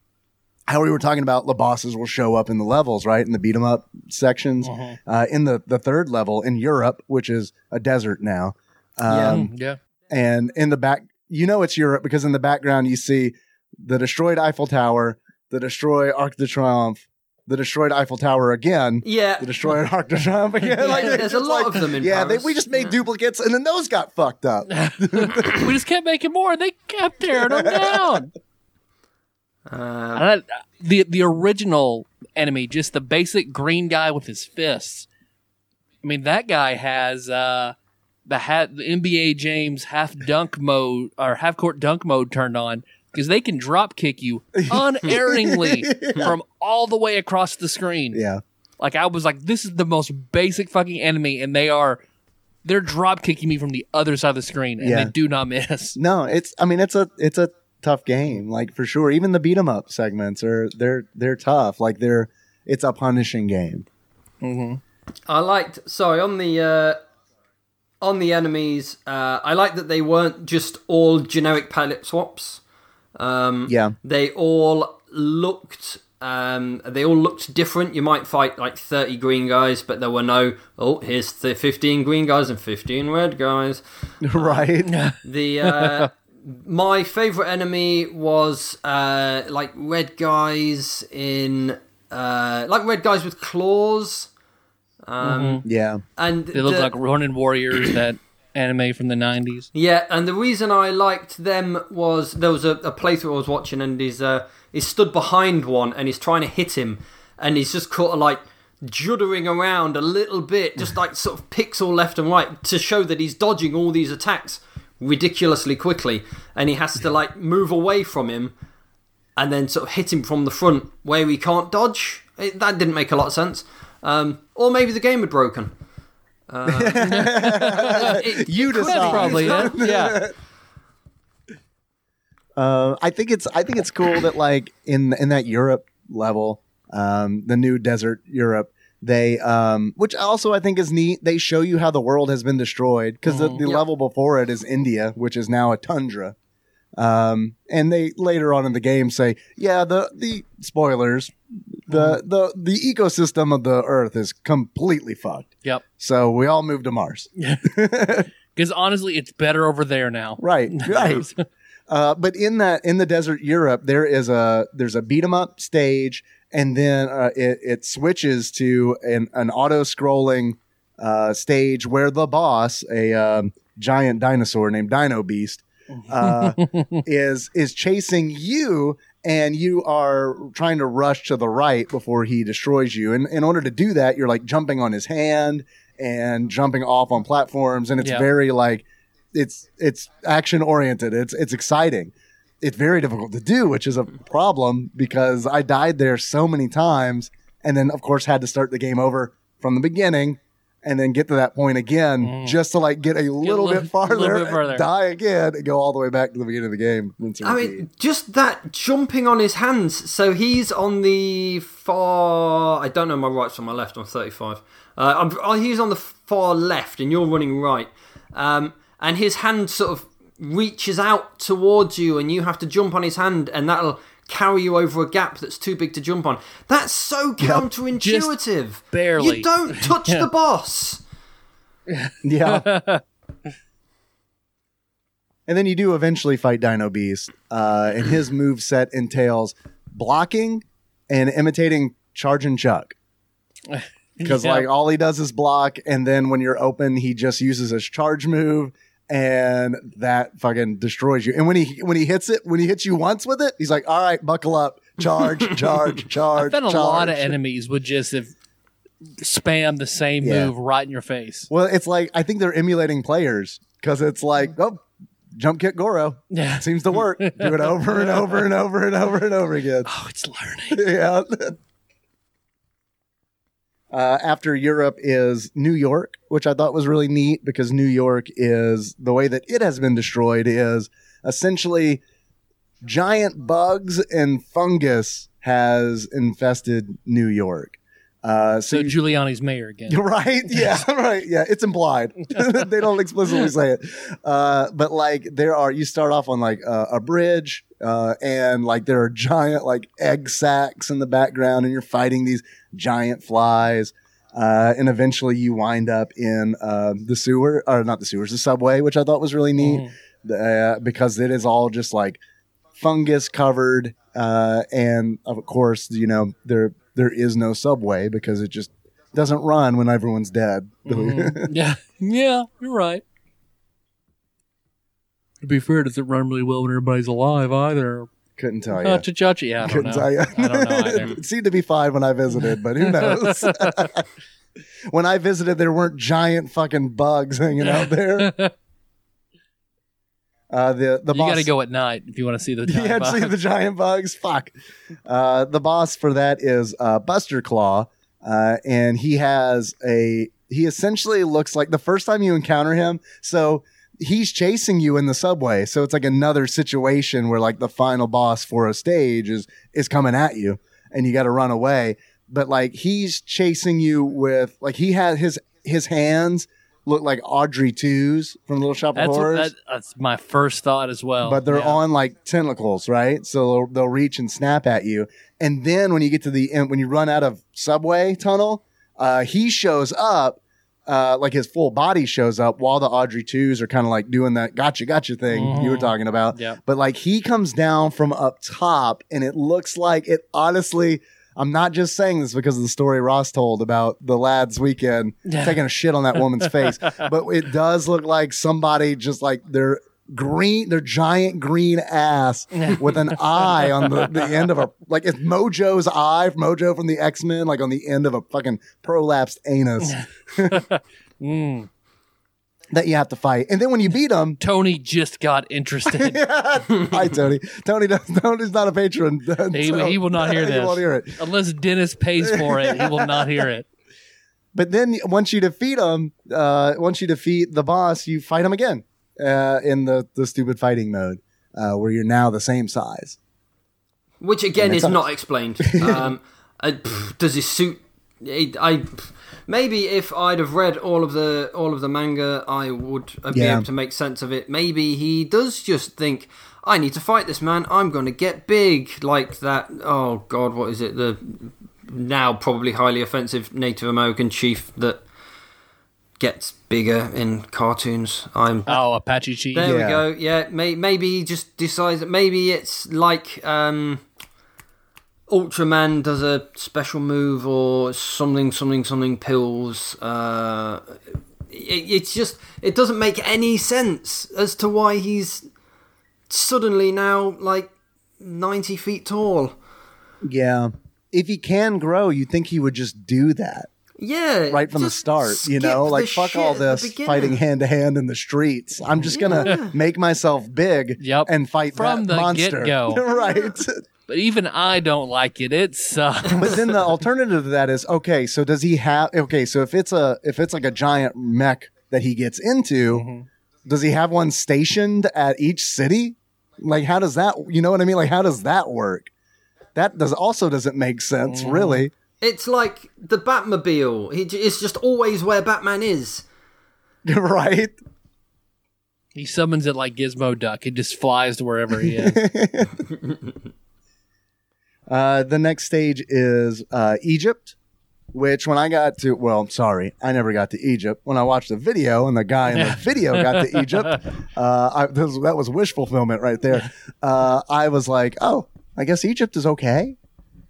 how we were talking about. The bosses will show up in the levels, right, in the beat 'em up sections. Uh, in the the third level in Europe, which is a desert now, Yeah. um, yeah. and in the back, you know it's Europe because in the background you see the destroyed Eiffel Tower, the destroyed Arc de Triomphe, the destroyed Eiffel Tower again, yeah. the destroyed Arc de Triomphe again. Yeah, Like, there's a lot like- of them in yeah, they, we just made Yeah. duplicates, and then those got fucked up. <laughs> we just kept making more, and they kept tearing them down. Uh, I- the the original enemy, just the basic green guy with his fists. I mean, that guy has uh, the hat, the NBA James half dunk mode or half court dunk mode turned on because they can drop kick you <laughs> unerringly <laughs> from all the way across the screen. yeah, Like I was like, this is the most basic fucking enemy, and they are they're drop kicking me from the other side of the screen, and Yeah. they do not miss. no, it's. I mean, it's a it's a tough game, like for sure. Even the beat 'em up segments are they're they're tough. Like they're it's a punishing game. I liked sorry on the uh, on the enemies. Uh, I liked that they weren't just all generic palette swaps. Um, Yeah. they all looked. Um, they all looked different. You might fight like thirty green guys, but there were no. Oh, here's the fifteen green guys and fifteen red guys. <laughs> right? The uh, <laughs> my favorite enemy was uh, like red guys in uh, like red guys with claws. Um, yeah. and They look the- like Ronin Warriors, that anime from the nineties. Yeah, and the reason I liked them was there was a, a playthrough I was watching, and he's uh, he's stood behind one, and he's trying to hit him, and he's just kind of like juddering around a little bit, just <laughs> like sort of pixel left and right to show that he's dodging all these attacks ridiculously quickly, and he has to like move away from him, and then sort of hit him from the front where he can't dodge. It, that didn't make a lot of sense. Um, or maybe the game had broken. Uh, it- You it decide. be. Probably it. Yeah. <laughs> Uh, I think it's I think it's cool that like in in that Europe level, um, the new desert Europe, they um, which also I think is neat. They show you how the world has been destroyed because the, the Yep. level before it is India, which is now a tundra. Um, and they later on in the game say, yeah, the the spoilers, the the the ecosystem of the Earth is completely fucked. Yep. So we all moved to Mars. <laughs> Because honestly, it's better over there now. Right, <laughs> right. uh, but in that in the desert Europe, there is a there's a beat 'em up stage, and then uh, it, it switches to an, an auto scrolling uh, stage where the boss, a um, giant dinosaur named Dino Beast, uh, <laughs> is is chasing you. And you are trying to rush to the right before he destroys you. And in order to do that, you're like jumping on his hand and jumping off on platforms. And it's Yeah. very like it's it's action oriented. It's it's exciting. It's very difficult to do, which is a problem because I died there so many times, and then of course had to start the game over from the beginning, and then get to that point again just to like get a little, little- bit farther, little bit further. die again, and go all the way back to the beginning of the game. I mean, just that jumping on his hands. So he's on the far. I don't know my right from my left. I'm 35. Uh, I'm, oh, he's on the far left, and you're running right. Um, and his hand sort of reaches out towards you, and you have to jump on his hand, and that'll carry you over a gap that's too big to jump on. That's so counterintuitive. barely. You don't <laughs> touch the boss. <laughs> Yeah. and then you do eventually fight Dino Beast, uh, and his move set entails blocking and imitating Charge and Chuck. <laughs> Because Yeah. like all he does is block, and then when you're open, he just uses his charge move, and that fucking destroys you. And when he when he hits it, when he hits you once with it, he's like, "All right, buckle up, charge, <laughs> charge, charge." bet a lot of enemies would just have spam the same Yeah. move right in your face. Well, it's like I think they're emulating players because it's like, oh, jump kick Goro. Yeah. Seems to work. Do it over and over and over and over and over again. <laughs> Oh, it's learning. <laughs> yeah. Uh, after Europe is New York, which I thought was really neat because New York is the way that it has been destroyed is essentially giant bugs and fungus has infested New York. Uh, so So you- Giuliani's mayor again. you're <laughs> right. Yeah, <laughs> right. Yeah, it's implied. <laughs> they don't explicitly say it, uh, but like there are. You start off on like uh, a bridge, uh, and like there are giant like egg sacs in the background, and you're fighting these giant flies. Uh, and eventually you wind up in uh, the sewer, or not the sewers, the subway, which I thought was really neat uh, because it is all just like fungus covered, uh, and of course, you know there there is no subway because it just doesn't run when everyone's dead. Mhm. <laughs> yeah, yeah, you're right. To be fair, it doesn't run really well when everybody's alive either? Couldn't tell you. Uh, cha-cha-cha. Yeah, I don't Couldn't know. tell you. I don't know either. <laughs> it seemed to be fine when I visited, but who knows? <laughs> when I visited, there weren't giant fucking bugs hanging out there. Uh, the the you boss got to go at night if you want to see the. you had to see giant the giant bugs. Fuck. Uh, the boss for that is uh, Buster Claw, uh, and he has a. He essentially looks like the first time you encounter him. So he's chasing you in the subway. So it's like another situation where like the final boss for a stage is is coming at you, and you got to run away. But like he's chasing you with like he has his his hands look like Audrey twos from Little Shop of That's, Horrors that, that's my first thought as well. but they're Yeah. on like tentacles, right? So they'll, they'll reach and snap at you. And then when you get to the end, when you run out of subway tunnel, uh, he shows up, uh, like his full body shows up while the Audrey twos are kind of like doing that gotcha, gotcha thing you were Mhm. talking about. Yep. But like he comes down from up top and it looks like it honestly. I'm not just saying this because of the story Ross told about the lads weekend taking a shit on that woman's face, <laughs> but it does look like somebody just like their green, their giant green ass <laughs> with an eye on the, the end of a like it's Mojo's eye, Mojo from the X Men, like on the end of a fucking prolapsed anus <laughs> Mm. That you have to fight. And then when you beat him, <laughs> Tony just got interested. <laughs> hi Tony. Tony does, Tony's not a patron. <laughs> He- so he will not hear he won't hear it. Unless Dennis pays for it, he will not hear it. But then once you defeat him, uh, once you defeat the boss, you fight him again uh, in the the stupid fighting mode, uh, where you're now the same size. which again is not explained. Um, uh, pff, does his suit? It, I maybe if I'd have read all of the all of the manga, I would uh, be Yeah. able to make sense of it. Maybe he does just think, I need to fight this man. I'm going to get big, like that. Oh God, what is it? The now probably highly offensive Native American chief that gets bigger in cartoons. I'm Oh, Apache Chief. there Yeah. we go. Yeah, may, maybe he just decides that maybe it's like um, Ultraman does a special move or something, something, something pills. Uh, it, it's just it doesn't make any sense as to why he's suddenly now like ninety feet tall. Yeah. If he can grow, you'd think he would just do that Yeah, right from the start. You know, like fuck all this fighting hand to hand in the streets. I'm just gonna make myself big Yep. and fight From that the monster. get-go. <laughs> right. But even I don't like it. It sucks. But then the alternative to that is okay. So does he have? Okay, so if it's a if it's like a giant mech that he gets into, Mm-hmm. does he have one stationed at each city? Like how does that? You know what I mean? Like how does that work? That does also doesn't make sense, Mm-hmm. really. It's like the Batmobile. He j- It's just always where Batman is. <laughs> right? he summons it like Gizmo Duck. It just flies to wherever he is. <laughs> Uh, the next stage is uh, Egypt, which when I got to, well, sorry, I never got to Egypt. When I watched the video and the guy in the <laughs> video got to Egypt, uh, I, was- that was wish fulfillment right there. Uh, I was like, oh, I guess Egypt is okay.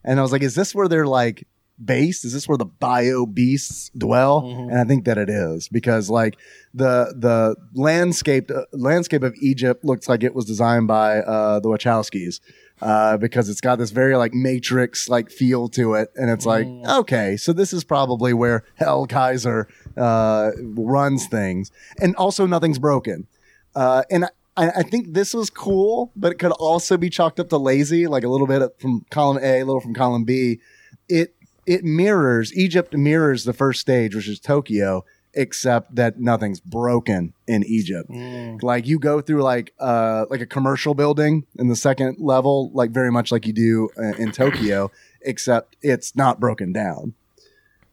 And I was like, is this where they're like based? Is this where the bio beasts dwell? And I think that it is because like the the landscape uh, landscape of Egypt looks like it was designed by uh, the Wachowskis uh, because it's got this very like matrix like feel to it, and it's like okay, so this is probably where Hell Kaiser uh, runs things, and also nothing's broken, uh, and. I, I think this was cool, but it could also be chalked up to lazy, like a little bit from column A, a little from column B. It it mirrors Egypt mirrors the first stage, which is Tokyo, except that nothing's broken in Egypt. Like you go through like uh like a commercial building in the second level, like very much like you do uh, in Tokyo, <coughs> except it's not broken down.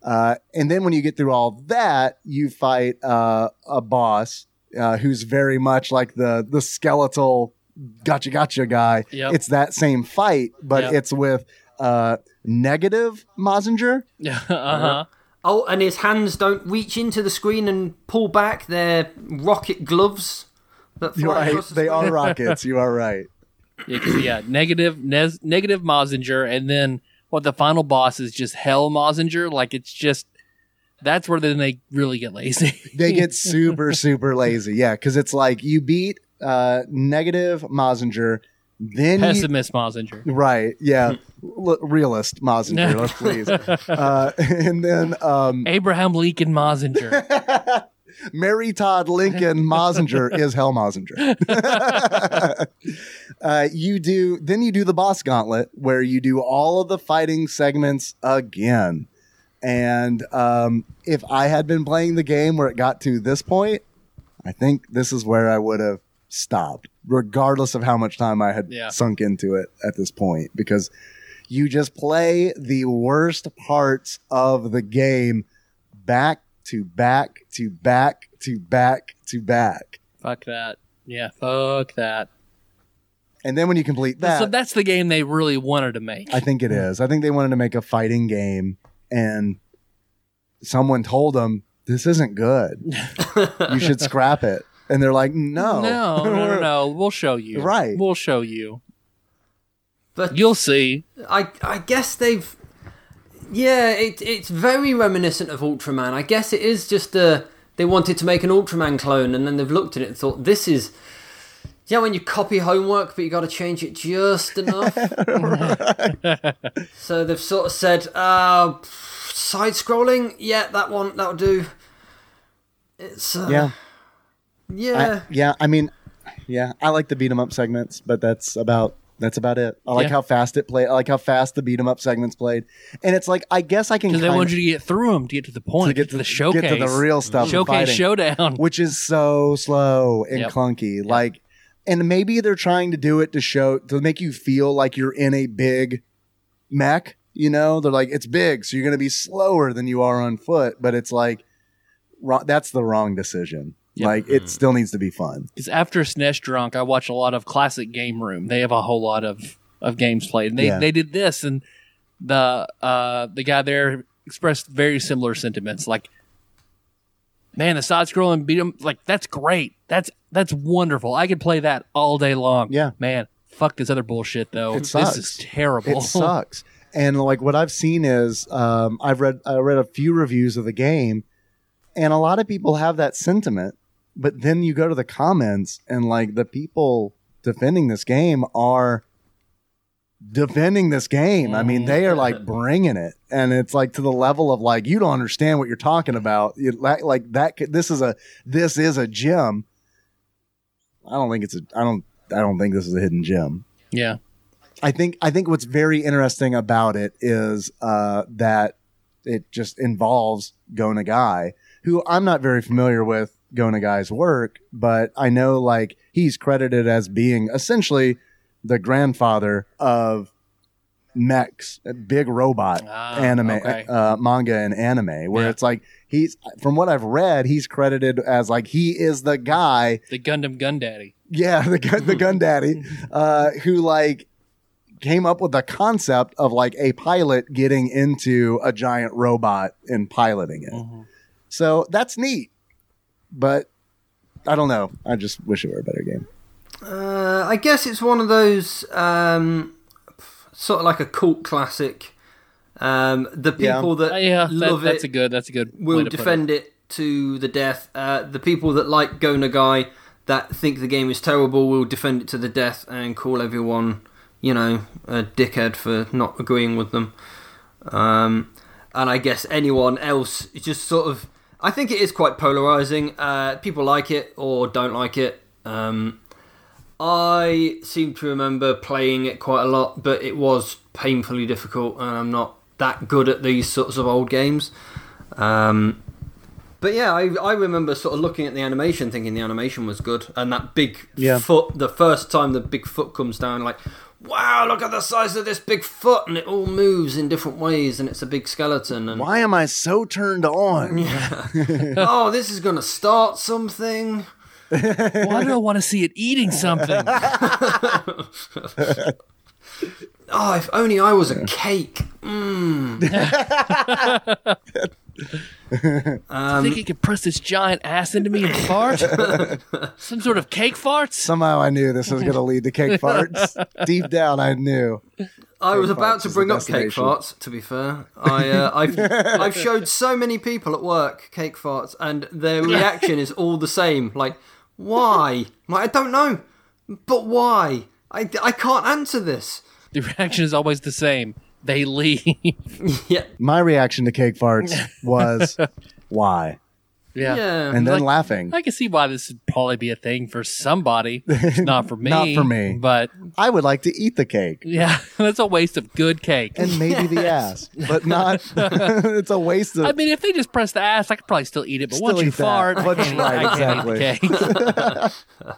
Uh, and then when you get through all that, you fight uh, a boss uh, who's very much like the the skeletal gotcha gotcha guy. Yep. It's that same fight, but Yep. it's with uh, negative Mazinger. <laughs> uh huh. Oh, and his hands don't reach into the screen and pull back. They're rocket gloves that fly right. the They screen. are <laughs> rockets. You are right. Yeah, 'cause, yeah, negative, nes- negative Mazinger, and then what the final boss is just Hell Mazinger. Like it's just that's where then they really get lazy. <laughs> They get super, super lazy. Yeah, because it's like you beat uh, negative Mazinger, then you, Pessimist Mazinger. right, yeah, <laughs> L- realist Mazinger. <laughs> let's please, uh, <laughs> and then um, Abraham Lincoln Mazinger. Mary Todd Lincoln Mazinger is Hell Mazinger. uh, you do then you do the boss gauntlet where you do all of the fighting segments again. And um, if I had been playing the game where it got to this point, I think this is where I would have stopped, regardless of how much time I had Yeah. sunk into it at this point, because you just play the worst parts of the game back to back to back to back to back. fuck that. Yeah, fuck that. And then when you complete that, so that's the game they really wanted to make. I think it is. I think they wanted to make a fighting game, and someone told them this isn't good. <laughs> you should scrap it. And they're like, no, no, no, no, no. <laughs> We'll show you. Right. We'll show you. But You'll see. I I guess they've yeah, it it's very reminiscent of Ultraman. I guess it is just a they wanted to make an Ultraman clone and then they've looked at it and thought this is yeah, when you copy homework but you got to change it just enough. <laughs> so they've sort of said, uh side scrolling, yeah, that one that'll do. It's uh, yeah, yeah. I, yeah. I mean, yeah, I like the beat 'em up segments, but that's about that's about it. I like Yeah. how fast it played. I like how fast the beat 'em up segments played, and it's like I guess I can Because they kind of, you to get through them to get to the point, to get to the showcase, get to the real stuff, showcase fighting. showdown. which is so slow and Yep. clunky. Like, and maybe they're trying to do it to show to make you feel like you're in a big mech. You know, they're like it's big, so you're going to be slower than you are on foot. But it's like wrong, that's the wrong decision. Yep. Like it still needs to be fun. Because after SNES Drunk, I watch a lot of classic game room. They have a whole lot of, of games played. And they, Yeah. they did this, and the uh, the guy there expressed very similar sentiments. Like, man, the side scrolling beat 'em like that's great. That's that's wonderful. I could play that all day long. Yeah. man. Fuck this other bullshit though. It sucks. This is terrible. It sucks. And like what I've seen is um, I've read I read a few reviews of the game, and a lot of people have that sentiment. But then you go to the comments, and like the people defending this game are defending this game. I mean, they are like bringing it, and it's like to the level of like you don't understand what you're talking about. You, like, like that. This is a this is a gem. I don't think it's a. I don't. I don't think this is a hidden gem. yeah. I think I think what's very interesting about it is uh, that it just involves Go Nagai, who I'm not very familiar with Go Nagai's work, but I know like he's credited as being essentially the grandfather of mechs, big robot Ah, anime, okay. uh, manga and anime, where Yeah. it's like he's from what I've read, he's credited as like he is the guy The Gundam Gun Daddy. yeah, the gun, the gun daddy, <laughs> uh, who like came up with the concept of like a pilot getting into a giant robot and piloting it. Mm-hmm. So that's neat, but I don't know. I just wish it were a better game. Uh, I guess it's one of those um, sort of like a cult classic. Um, the Yeah. people that Uh, yeah, that, love that's it a good. That's a good. way will defend it. to the death. Uh, the people that like Go Nagai that think the game is terrible will defend it to the death and call everyone, you know, a dickhead for not agreeing with them. Um, and I guess anyone else is just sort of. I think it is quite polarizing. Uh, people like it or don't like it. Um, I seem to remember playing it quite a lot, but it was painfully difficult, and I'm not that good at these sorts of old games. Um, but yeah, I, I remember sort of looking at the animation, thinking the animation was good, and that big Yeah. foot. The first time the big foot comes down, like, wow, look at the size of this big foot, and it all moves in different ways, and it's a big skeleton. And Why am I so turned on? <laughs> <laughs> oh, this is gonna start something. Why do I want to see it eating something? <laughs> Oh, if only I was a cake. Mm. <laughs> I think he could press this giant ass into me and fart. <laughs> Some sort of cake farts. Somehow I knew this was going to lead to cake <laughs> farts. Deep down, I knew. I was about farts to is bring the up cake destination. farts. To be fair, I uh, I've I've showed so many people at work cake farts, and their reaction is all the same. Like, why? Like, I don't know, but why? I, I can't answer this. The reaction is always the same. They leave. <laughs> Yeah, My reaction to cake farts was, <laughs> why? yeah. yeah. And then Like- laughing. I can see why this would probably be a thing for somebody. It's not for <laughs> me. Not for me. But I would like to eat the cake yeah, that's a waste of good cake. and maybe the ass, but not. it's a waste of. I mean, if they just press the ass, I could probably still eat it. But Still once you eat that. fart, I Once- can't, right, I can't eat the cake.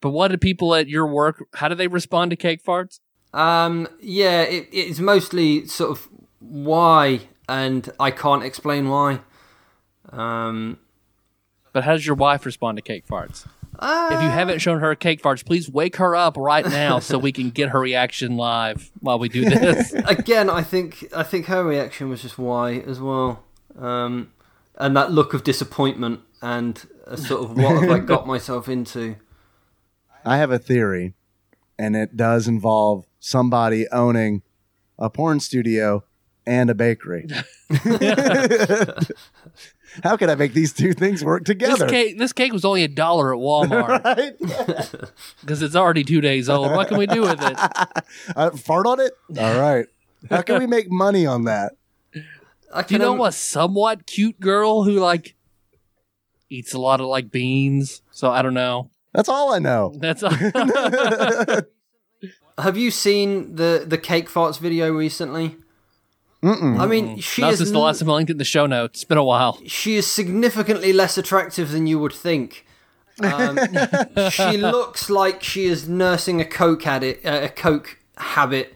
but what do people at your work? How do they respond to cake farts? Um, yeah, it, it's mostly sort of why, and I can't explain why. Um, But how does your wife respond to cake farts? uh, If you haven't shown her cake farts, please wake her up right now so we can get her reaction live while we do this. <laughs> again, I think I think her reaction was just why as well, um, and that look of disappointment and a sort of what have I got <laughs> myself into? I have a theory, and it does involve somebody owning a porn studio and a bakery. <laughs> How can I make these two things work together? this together? cake, this cake was only a dollar at Walmart <laughs> Right? <laughs> because it's already two days old. What can we do with it? Uh, fart on it? All right. How can we make money on that? I Do you can know um, a somewhat cute girl who like eats a lot of like beans? So I don't know. That's all I know. That's Have you seen the the cake farts video recently? I mean, she not is since the last time I linked in the show notes. It's been a while. she is significantly less attractive than you would think. Um, <laughs> she looks like she is nursing a coke addict, uh, a coke habit.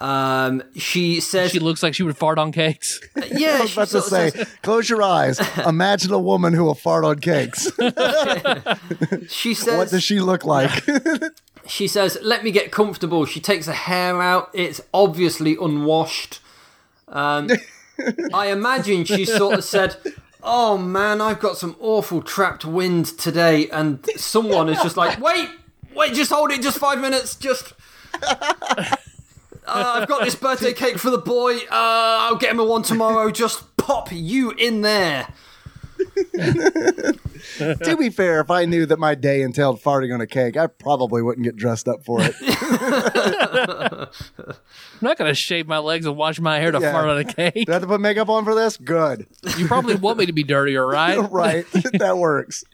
Um, she says, She looks like she would fart on cakes. "Yeah." <laughs> I was about to say, says- close your eyes. Imagine a woman who will fart on cakes. <laughs> she says, what does she look like? She says, "Let me get comfortable." She takes her hair out. It's obviously unwashed. Um, <laughs> I imagine she sort of said, "Oh man, I've got some awful trapped wind today," and someone is just like, "Wait, wait, just hold it, just five minutes, just." Uh, I've got this birthday cake for the boy. Uh, I'll get him a one tomorrow. Just pop you in there. To be fair, if I knew that my day entailed farting on a cake, I probably wouldn't get dressed up for it. <laughs> I'm not gonna shave my legs and wash my hair to Yeah. fart on a cake. Do I have to put makeup on for this? Good. You probably want me to be dirtier, right? <laughs> right. <laughs> that works.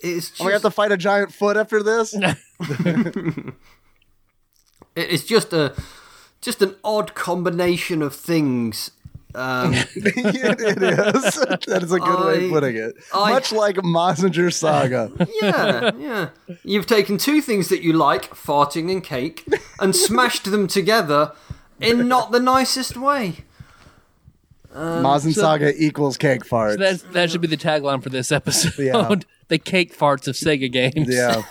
It's just, I'm going to have to fight a giant foot after this? It's just a just an odd combination of things. Um, <laughs> it is. That is a good way of putting it. I- Much like Mazinger Saga. yeah, yeah. You've taken two things that you like, farting and cake, and <laughs> smashed them together in not the nicest way. Mazin Saga equals cake farts. That that should be the tagline for this episode. Yeah. <laughs> the cake farts of Sega games. yeah.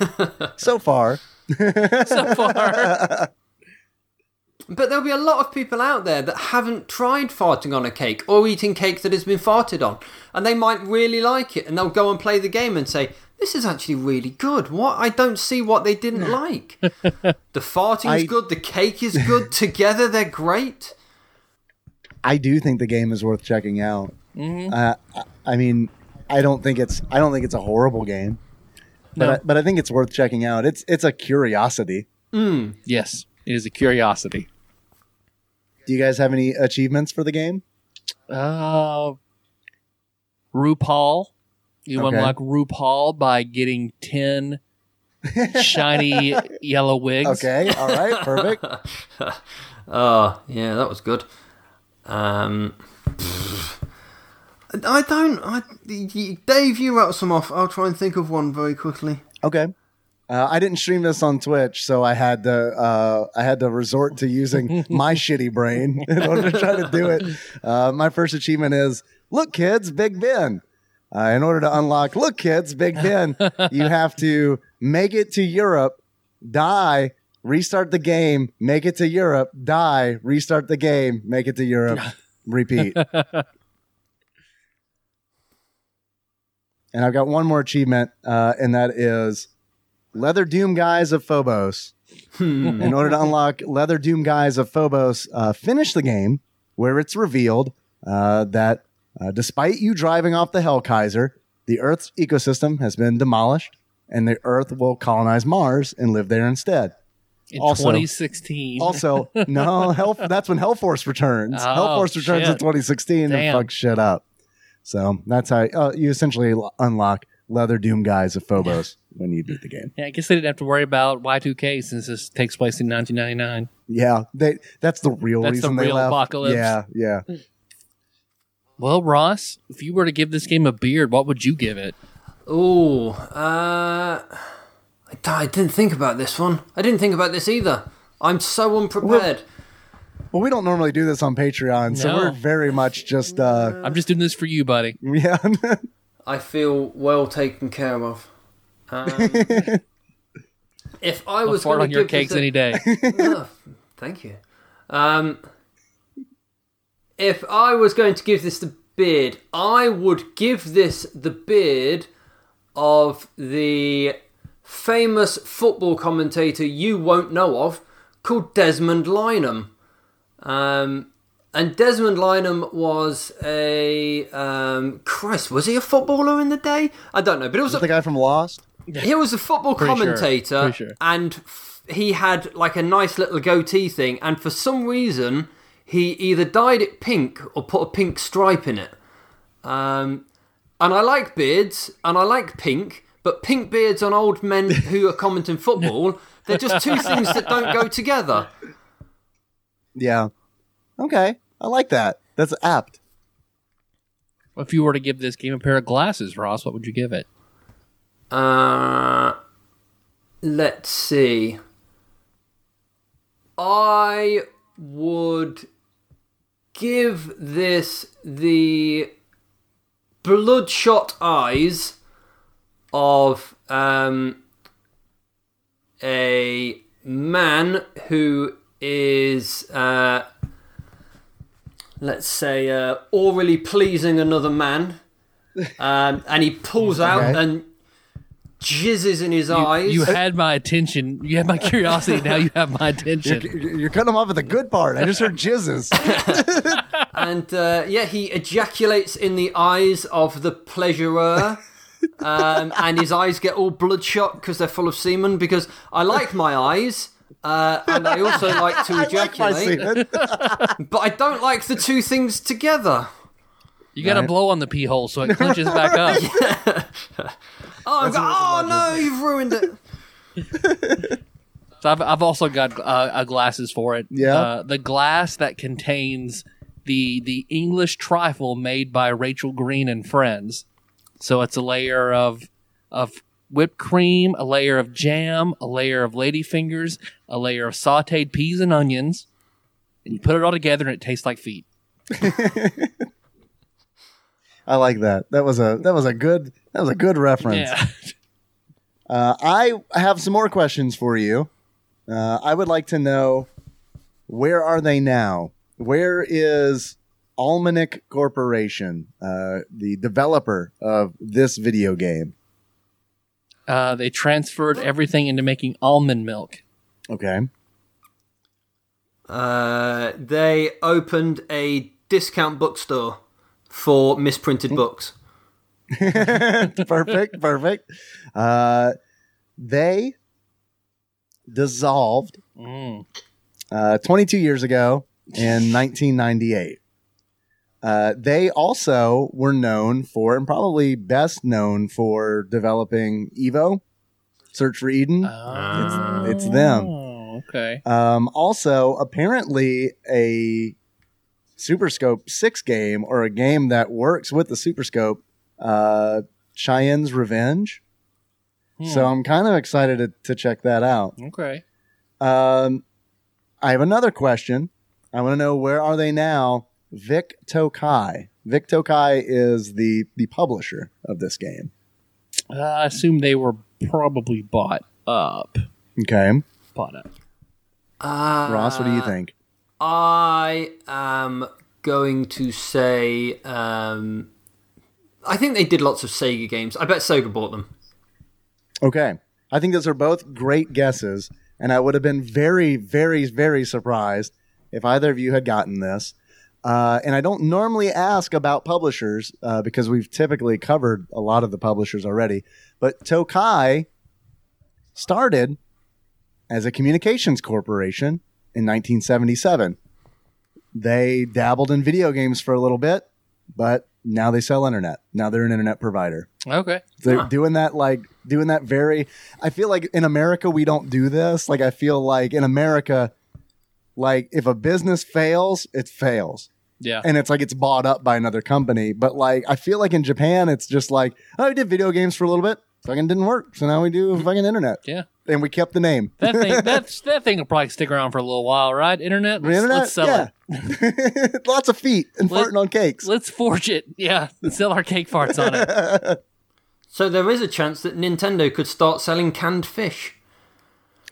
so far. so far. But there'll be a lot of people out there that haven't tried farting on a cake or eating cake that has been farted on. And they might really like it and they'll go and play the game and say, This is actually really good. What I don't see what they didn't like. the farting is <laughs> I- good, the cake is good, <laughs> together they're great. I do think the game is worth checking out. Uh, I- I mean, I don't think it's I don't think it's a horrible game, but No. I, but I think it's worth checking out. It's it's a curiosity. Yes, it is a curiosity. Do you guys have any achievements for the game? Uh, RuPaul. You Okay. unlock RuPaul by getting 10 <laughs> shiny yellow wigs. Okay, all right, perfect. <laughs> Oh, yeah, that was good. Um, I don't. I, Dave, you rattle some off. I'll try and think of one very quickly. Okay. Uh, I didn't stream this on Twitch, so I had to uh, I had to resort to using <laughs> my shitty brain <laughs> in order to try to do it. Uh, my first achievement is look, kids, Big Ben. Uh, in order to unlock look, kids, Big Ben, <laughs> you have to make it to Europe, die, restart the game, make it to Europe, die, restart the game, make it to Europe, repeat. And I've got one more achievement, uh, and that is Leather Doom Guys of Phobos. In order to unlock Leather Doom Guys of Phobos, uh, finish the game where it's revealed uh, that uh, despite you driving off the Hell Kaiser, the Earth's ecosystem has been demolished, and the Earth will colonize Mars and live there instead. In Also- 2016. Also, <laughs> no, Hell, that's when Hellforce returns. Oh, Hellforce returns in shit. 2016 and Damn. fucks shit up. So that's how uh, you essentially unlock Leather Doom Guys of Phobos when you beat the game. yeah, I guess they didn't have to worry about Y2K since this takes place in 1999. Yeah, they that's the real That's the reason they left. apocalypse. Yeah, yeah. Well, Ross, if you were to give this game a beard, what would you give it? Oh, uh, I, d- I didn't think about this one. I didn't think about this either. I'm so unprepared. Well, we don't normally do this on Patreon, so No. we're very much just uh I'm just doing this for you, buddy. <laughs> yeah. I feel well taken care of. <laughs> Um, if I I'll was fart going on to your give cakes this a- any day. <laughs> Oh, thank you. Um, if I was going to give this the beard, I would give this the beard of the famous football commentator you won't know of called Desmond Lynam. Um, and Desmond Lynam was a um, Christ. Was he a footballer in the day? I don't know, but it was a, the guy from Lost. he was a football Pretty commentator, Pretty sure. and f- he had like a nice little goatee thing. And for some reason, he either dyed it pink or put a pink stripe in it. Um, and I like beards, and I like pink, but pink beards on old men <laughs> who are commenting football, they're just two things that don't go together. Yeah. Okay, I like that. That's apt. If you were to give this game a pair of glasses, Ross, what would you give it? Uh, let's see. I would give this the bloodshot eyes of um, a man who is, uh, let's say, uh, orally pleasing another man. <laughs> Um, and he pulls out Okay. and jizzes in his You, eyes. you had my attention. You had my curiosity. now you have my You're, attention. <laughs> you're cutting him off at the good part. I just heard jizzes. <laughs> and uh, yeah, he ejaculates in the eyes of the pleasurer. um, and his eyes get all bloodshot because they're full of semen. Because I like my eyes, uh, and I also <laughs> like to I like my ejaculate, <laughs> semen. but I don't like the two things together. You got to Right. blow on the pee hole so it clenches back up. <laughs> Oh, I'm go- oh no, you've ruined it. So I've I've also got uh, uh, glasses for it. Yeah. Uh, the glass that contains the the English trifle made by Rachel Green and friends. So it's a layer of of whipped cream, a layer of jam, a layer of ladyfingers, a layer of sautéed peas and onions, and you put it all together and it tastes like feet. <laughs> I like that. That was a that was a good that was a good reference. Yeah. <laughs> Uh, I have some more questions for you. Uh, I would like to know where are they now? Where is Almanic Corporation, uh, the developer of this video game? Uh, they transferred everything into making almond milk. Okay. Uh, they opened a discount bookstore for misprinted books. <laughs> perfect, perfect. Uh, they dissolved Mm. uh, 22 years ago in 1998. Uh, they also were known for, and probably best known for, developing Evo, Search for Eden. Oh, it's them. Okay. Um, also, apparently, a Super Scope 6 game or a game that works with the Super Scope, uh, Cheyenne's Revenge. So I'm kind of excited to, to check that out. Okay. Um, I have another question. I want to know where are they now? Vic Tokai. Vic Tokai is the the publisher of this game. Uh, I assume they were probably bought up. Okay, Bought up. Uh, Ross, what do you think? I am going to say. Um, I think they did lots of Sega games. I bet Sega bought them. Okay, I think those are both great guesses, and I would have been very, very, very surprised if either of you had gotten this. Uh, and I don't normally ask about publishers uh, because we've typically covered a lot of the publishers already. But Tokai started as a communications corporation in 1977. They dabbled in video games for a little bit, but now they sell internet. Now they're an internet provider. Okay. They're Huh. doing that like doing that very I feel like in America we don't do this. Like I feel like in America like if a business fails, it fails. Yeah. And it's like it's bought up by another company. But like I feel like in Japan it's just like, oh we did video games for a little bit. Fucking didn't work. So now we do mm-hmm. fucking internet. Yeah. And we kept the name. That thing <laughs> that's that thing will probably stick around for a little while, right? Internet? The Let's, internet? let's sell yeah. it. <laughs> Lots of feet and Let- farting on cakes. Let's forge it. Yeah. Let's <laughs> sell our cake farts on it. So there is a chance that Nintendo could start selling canned fish.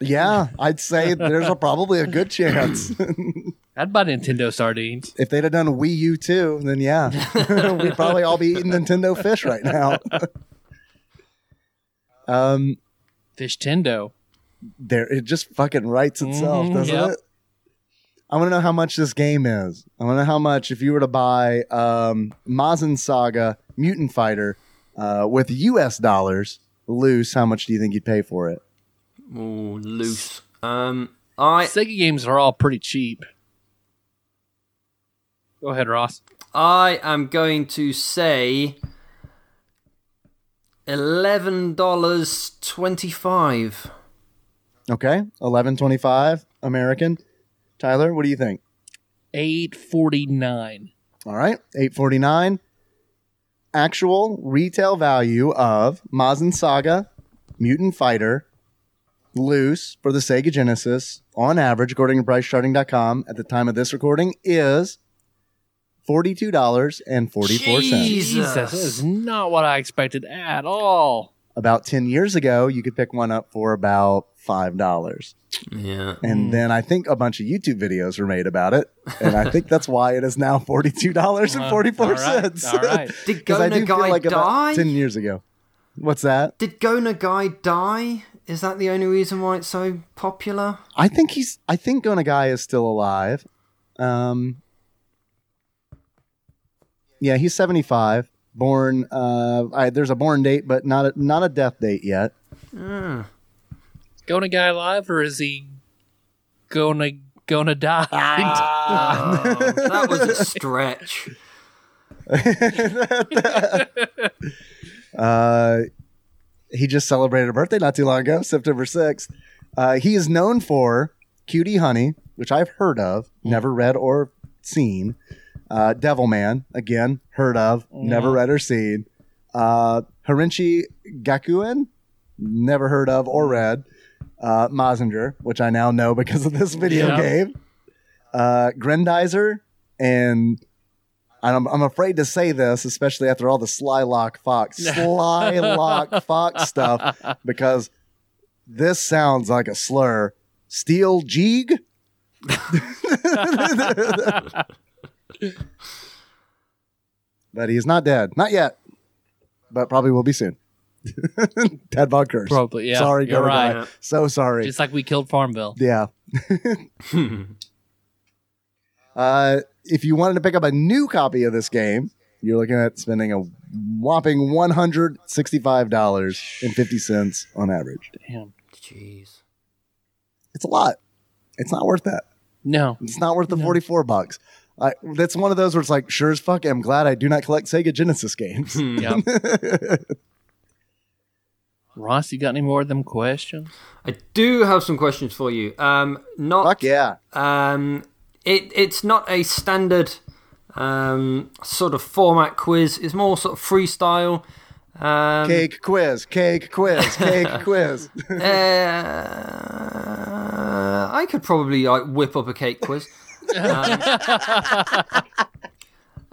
Yeah, I'd say there's a, probably a good chance. <laughs> I'd buy Nintendo sardines. if they'd have done Wii U too, then yeah, <laughs> we'd probably all be eating Nintendo fish right now. <laughs> um, Fish Tendo. there it just fucking writes itself, Mhm, doesn't yep. it? I want to know how much this game is. I want to know how much if you were to buy um, Mazin Saga Mutant Fighter uh, with U.S. dollars loose. How much do you think you'd pay for it? Ooh, loose. Um, I Sega games are all pretty cheap. Go ahead, Ross. I am going to say eleven dollars twenty-five. Okay, eleven twenty-five American. Tyler, what do you think? Eight forty nine. All right, eight forty nine. Actual retail value of Mazin Saga Mutant Fighter loose for the Sega Genesis on average, according to PriceCharting.com, at the time of this recording is forty-two dollars and forty-four cents. Jesus. Jesus, that is not what I expected at all. About ten years ago, you could pick one up for about five dollars, Yeah. and mm. then I think a bunch of YouTube videos were made about it, and I think that's why it is now forty-two dollars and forty-four cents. All right. All right. Did <laughs> Because I do feel like die? about ten years ago. What's that? Did Go Nagai die? Is that the only reason why it's so popular? I think he's. I think Go Nagai is still alive. Um, yeah, he's seventy-five. Born. Uh, I, there's a born date, but not a, not a death date yet. Ah. Going to guy live or is he gonna gonna die? <laughs> Oh, that was a stretch. <laughs> <laughs> Uh, he just celebrated a birthday not too long ago, September sixth. Uh, he is known for Cutie Honey, which I've heard of, never read or seen. Uh, Devilman, again, heard of, never read or seen. Uh, Harenchi Gakuen, never heard of or read. Uh, Mazinger, which I now know because of this video Yeah. game. Uh, Grendizer, and I'm, I'm afraid to say this, especially after all the Slylock Fox, <laughs> Slylock Fox stuff, because this sounds like a slur. Steel Jeeg? <laughs> but he's not dead. Not yet. But probably will be soon. <laughs> Ted Curse. Probably, yeah. Sorry, you're right. So sorry. Just like we killed Farmville. Yeah. uh, if you wanted to pick up a new copy of this game, you're looking at spending a whopping one hundred sixty-five dollars and fifty cents on average. Damn. Jeez. It's a lot. It's not worth that. No. It's not worth the forty-four bucks. I, that's one of those where it's like, sure as fuck, I'm glad I do not collect Sega Genesis games. Yeah. <laughs> Ross, you got any more of them questions? I do have some questions for you. Um, not fuck yeah. Um, it it's not a standard um, sort of format quiz. It's more sort of freestyle. Um, Cake quiz, cake quiz, cake <laughs> quiz. uh, I could probably like whip up a cake quiz. Um, <laughs>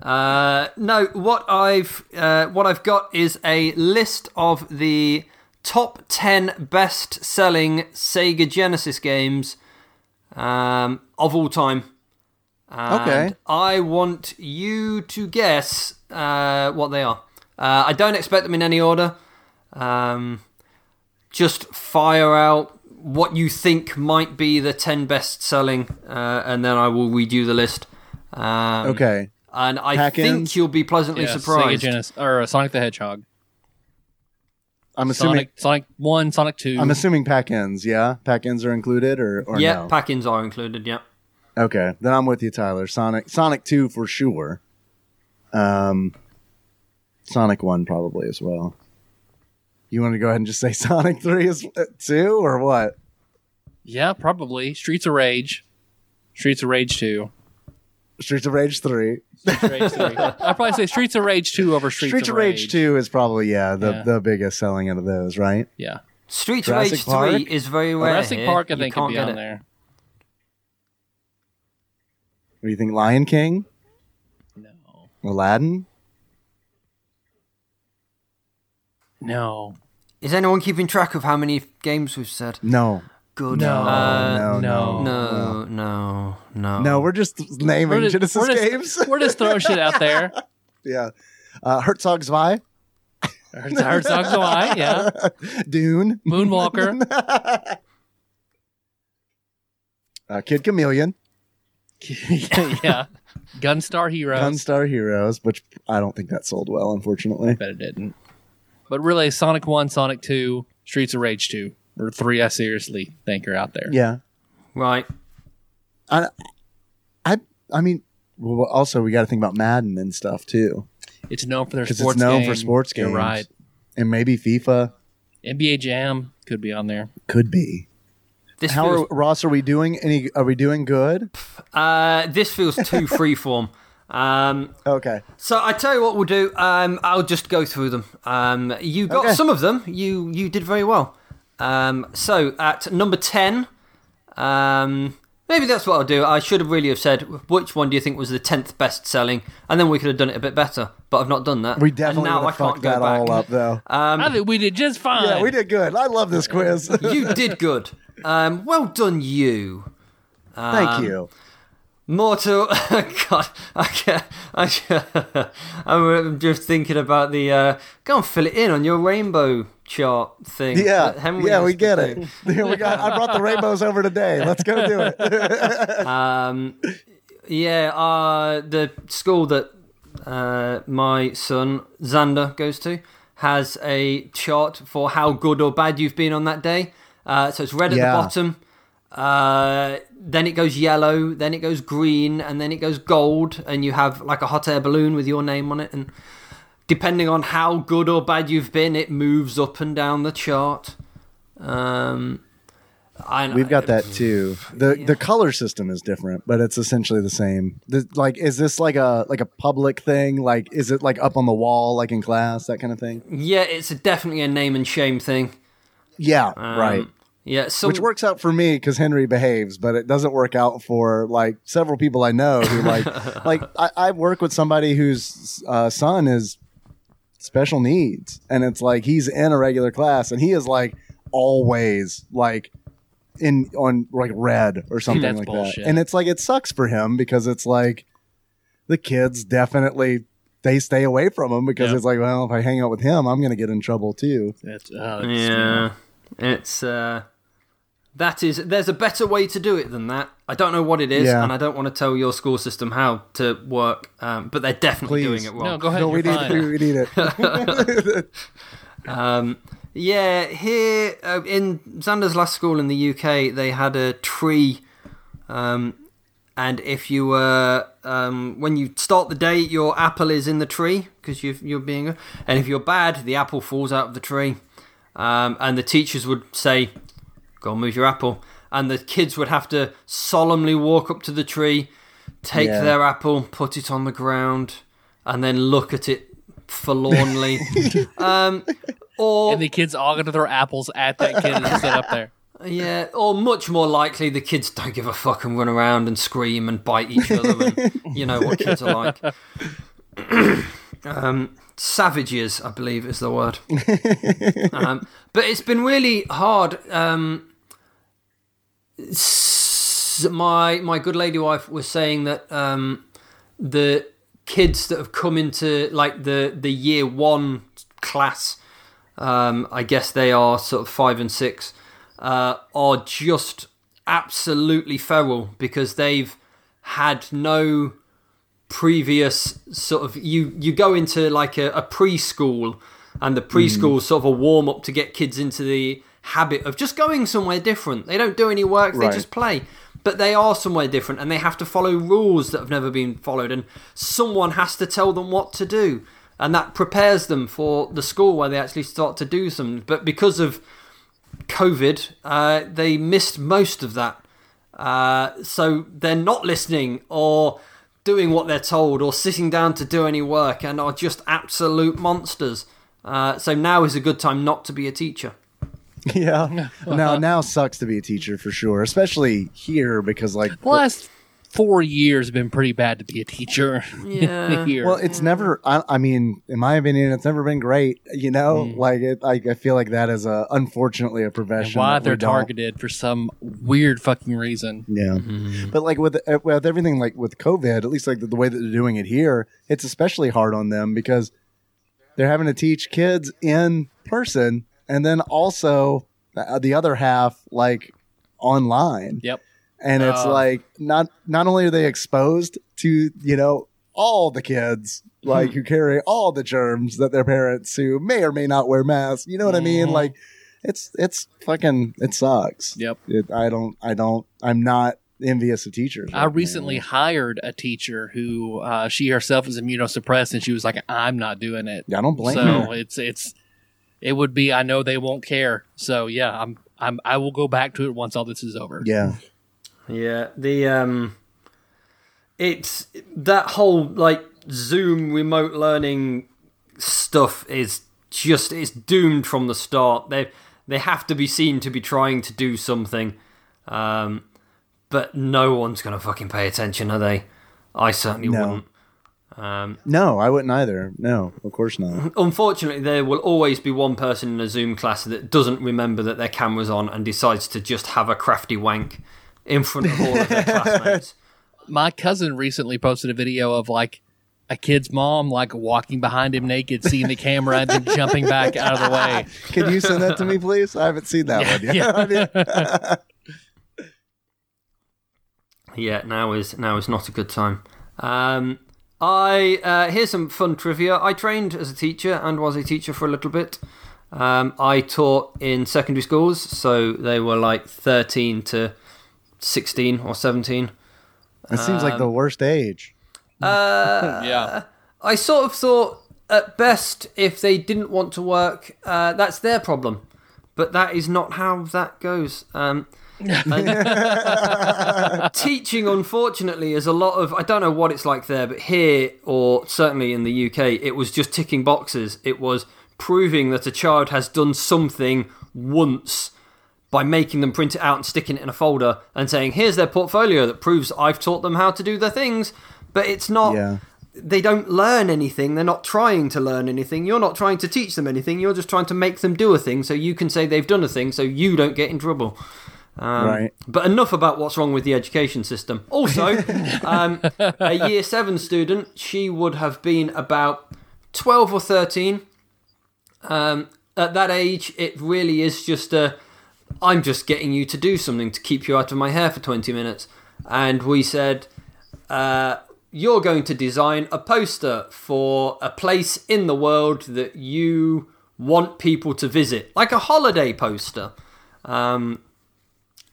uh, no, what I've uh, what I've got is a list of the top ten best-selling Sega Genesis games um, of all time. And Okay. I want you to guess uh, what they are. Uh, I don't expect them in any order. Um, just fire out what you think might be the 10 best selling, uh, and then I will read you the list. Um, Okay. And I Pack-ins? think you'll be pleasantly Yeah, Sega surprised. Genesis or uh, Sonic the Hedgehog. I'm assuming Sonic, Sonic One, Sonic Two. I'm assuming pack-ins, yeah? Pack-ins are included or, or yeah, no? pack ins are included, yeah. Okay, then I'm with you, Tyler. Sonic, Sonic Two for sure. Um, Sonic One probably as well. You want to go ahead and just say <laughs> Sonic Three is uh, two or what? yeah, probably Streets of Rage. Streets of Rage Two. Streets of Rage Three. Streets of Rage 3. <laughs> I'd probably say Streets of Rage Two over Streets, Streets, of of Rage, Two is probably yeah the Yeah. the biggest selling out of those, right? Yeah, Streets Jurassic of Rage Park? 3 is very rare. Jurassic here. Park I You think could can't be get on it. there. What do you think? Lion King, No, Aladdin. no, Is anyone keeping track of how many games we've said? No, Good. No. Uh, no, no. no, no, no. no. We're just naming We're just, Genesis we're just- games. <laughs> we're just throwing shit out there. <laughs> yeah, uh, Herzog Zwei, Herzog's Eye, yeah. <laughs> Dune, Moonwalker, uh, Kid Chameleon, <laughs> yeah. Gunstar Heroes. Gunstar Heroes, which I don't think that sold well, unfortunately. Bet it didn't. But really, Sonic 1, Sonic 2, Streets of Rage 2, or 3 I seriously think are out there. Yeah, Right. I, I, I mean, well, also we got to think about Madden and stuff too, It's known for their because sports it's known game. for sports You're games, right. And maybe FIFA NBA Jam could be on there. could be. This How feels, are, Ross? Are we doing any? Are we doing good? uh, this feels too <laughs> freeform. Um, Okay. so I tell you what we'll do. Um, I'll just go through them. Um, you got Okay. some of them. You you did very well. Um, so at number ten, um, maybe that's what I'll do. I should have really have said which one do you think was the tenth best selling, and then we could have done it a bit better. But I've not done that. We And definitely now would I have can't fucked go that back. all up, though. I think we did just fine. yeah, we did good. I love this quiz. You did <laughs> good. Um, well done, you. Thank you. Mortal. <laughs> God, I can't, I can't, <laughs> I'm just thinking about the. Uh, go and fill it in on your rainbow chart thing. Yeah, Henry yeah, we get it. <laughs> we got. I brought the rainbows over today. Let's go do it. Um, yeah, uh, the school that uh, my son Xander goes to has a chart for how good or bad you've been on that day. Uh, so it's red at Yeah. the bottom. Uh, then it goes yellow, then it goes green, and then it goes gold, and you have like a hot air balloon with your name on it. And depending on how good or bad you've been, it moves up and down the chart. Um, I, We've got that too. the The color system is different, but it's essentially the same. The, like, is this like a like a public thing? Like, is it like up on the wall, like in class, that kind of thing? Yeah, it's a, definitely a name and shame thing. Yeah, Um, right. Yeah, some, Which works out for me because Henry behaves, but it doesn't work out for like several people I know who like <laughs> like I, I work with somebody whose uh, son is special needs, and it's like he's in a regular class, and he is like always like in on like red or something That's like bullshit. that, and it's like it sucks for him because it's like the kids definitely they stay away from him because Yeah. it's like well if I hang out with him I'm gonna get in trouble too. That's, uh, that's- Yeah, it's uh, that is. There's a better way to do it than that. I don't know what it is, Yeah. and I don't want to tell your school system how to work. Um, but they're definitely Please. doing it wrong. No, go ahead. No, we you're need fine. we need it. <laughs> <laughs> Um, yeah, here uh, in Xander's last school in the UK, they had a tree, um, and if you were um, when you start the day, your apple is in the tree because you you're being, and if you're bad, the apple falls out of the tree, um, and the teachers would say, "Go and move your apple," and the kids would have to solemnly walk up to the tree, take Yeah. their apple, put it on the ground, and then look at it forlornly. <laughs> um, or And the kids all going to throw apples at that kid and sit up there. yeah, or much more likely, the kids don't give a fuck and run around and scream and bite each other, and you know what kids are like. <laughs> um, savages, I believe, is the word. <laughs> um, but it's been really hard. Um, s- my my good lady wife was saying that um, the kids that have come into like the the year one class um, I guess they are sort of five and six, uh, are just absolutely feral because they've had no previous sort of you you go into like a, a preschool and the preschool is sort of a warm up to get kids into the habit of just going somewhere different. They don't do any work they Right. just play. But they are somewhere different and they have to follow rules that have never been followed and someone has to tell them what to do. And that prepares them for the school where they actually start to do some. but because of covid uh, they missed most of that. Uh, so they're not listening or doing what they're told or sitting down to do any work and are just absolute monsters. Uh, so now is a good time not to be a teacher <laughs> Yeah. <laughs> now uh-huh. now sucks to be a teacher for sure, especially here because like The last four years have been pretty bad to be a teacher. <laughs> Yeah. Here. well, it's never. I, I mean, in my opinion, it's never been great. You know, mm. like it. Like I feel like that is a unfortunately a and profession. why that we they're don't- targeted for some weird fucking reason. Yeah, mm-hmm. but like with uh, with everything like with COVID, at least like the, the way that they're doing it here, it's especially hard on them because they're having to teach kids in person and then also uh, the other half like online. Yep. and it's Oh. like not not only are they exposed to you know all the kids like who carry all the germs that their parents who may or may not wear masks you know what i mean Mhm. like it's it's fucking it sucks Yep. it, i don't i don't i'm not envious of teachers I recently now. hired a teacher who uh, she herself is immunosuppressed, and she was like, "I'm not doing it." yeah i don't blame so her it's it's it would be. I know they won't care. So yeah, I'm I'm I will go back to it once all this is over. yeah Yeah, the um, it's that whole like Zoom remote learning stuff is just it's doomed from the start. They they have to be seen to be trying to do something, um, but no one's gonna fucking pay attention, are they? I certainly No. wouldn't. Um, no i wouldn't either no of course not <laughs> unfortunately, there will always be one person in a Zoom class that doesn't remember that their camera's on and decides to just have a crafty wank in front of all of their <laughs> classmates. My cousin recently posted a video of like a kid's mom like walking behind him naked, seeing the camera, and then <laughs> jumping back out of the way. can you send that to me please i haven't seen that one yet Yeah. Yeah, now is now is not a good time. Um, I uh, here's some fun trivia. I trained as a teacher and was a teacher for a little bit. Um, I taught in secondary schools, so they were like thirteen to sixteen or seventeen. it seems like the worst age <laughs> yeah. I sort of thought, at best, if they didn't want to work, uh, that's their problem. But that is not how that goes. Um, And <laughs> teaching, unfortunately, is a lot of. I don't know what it's like there, but here, or certainly in the UK, it was just ticking boxes. It was proving that a child has done something once by making them print it out and sticking it in a folder and saying, here's their portfolio that proves I've taught them how to do their things. But it's not. Yeah. They don't learn anything. They're not trying to learn anything. You're not trying to teach them anything. You're just trying to make them do a thing so you can say they've done a thing so you don't get in trouble. Um, Right. But enough about what's wrong with the education system. Also, <laughs> um, a year seven student, she would have been about 12 or 13. Um, at that age, it really is just a I'm just getting you to do something to keep you out of my hair for 20 minutes. And we said, uh, You're going to design a poster for a place in the world that you want people to visit, like a holiday poster. Um,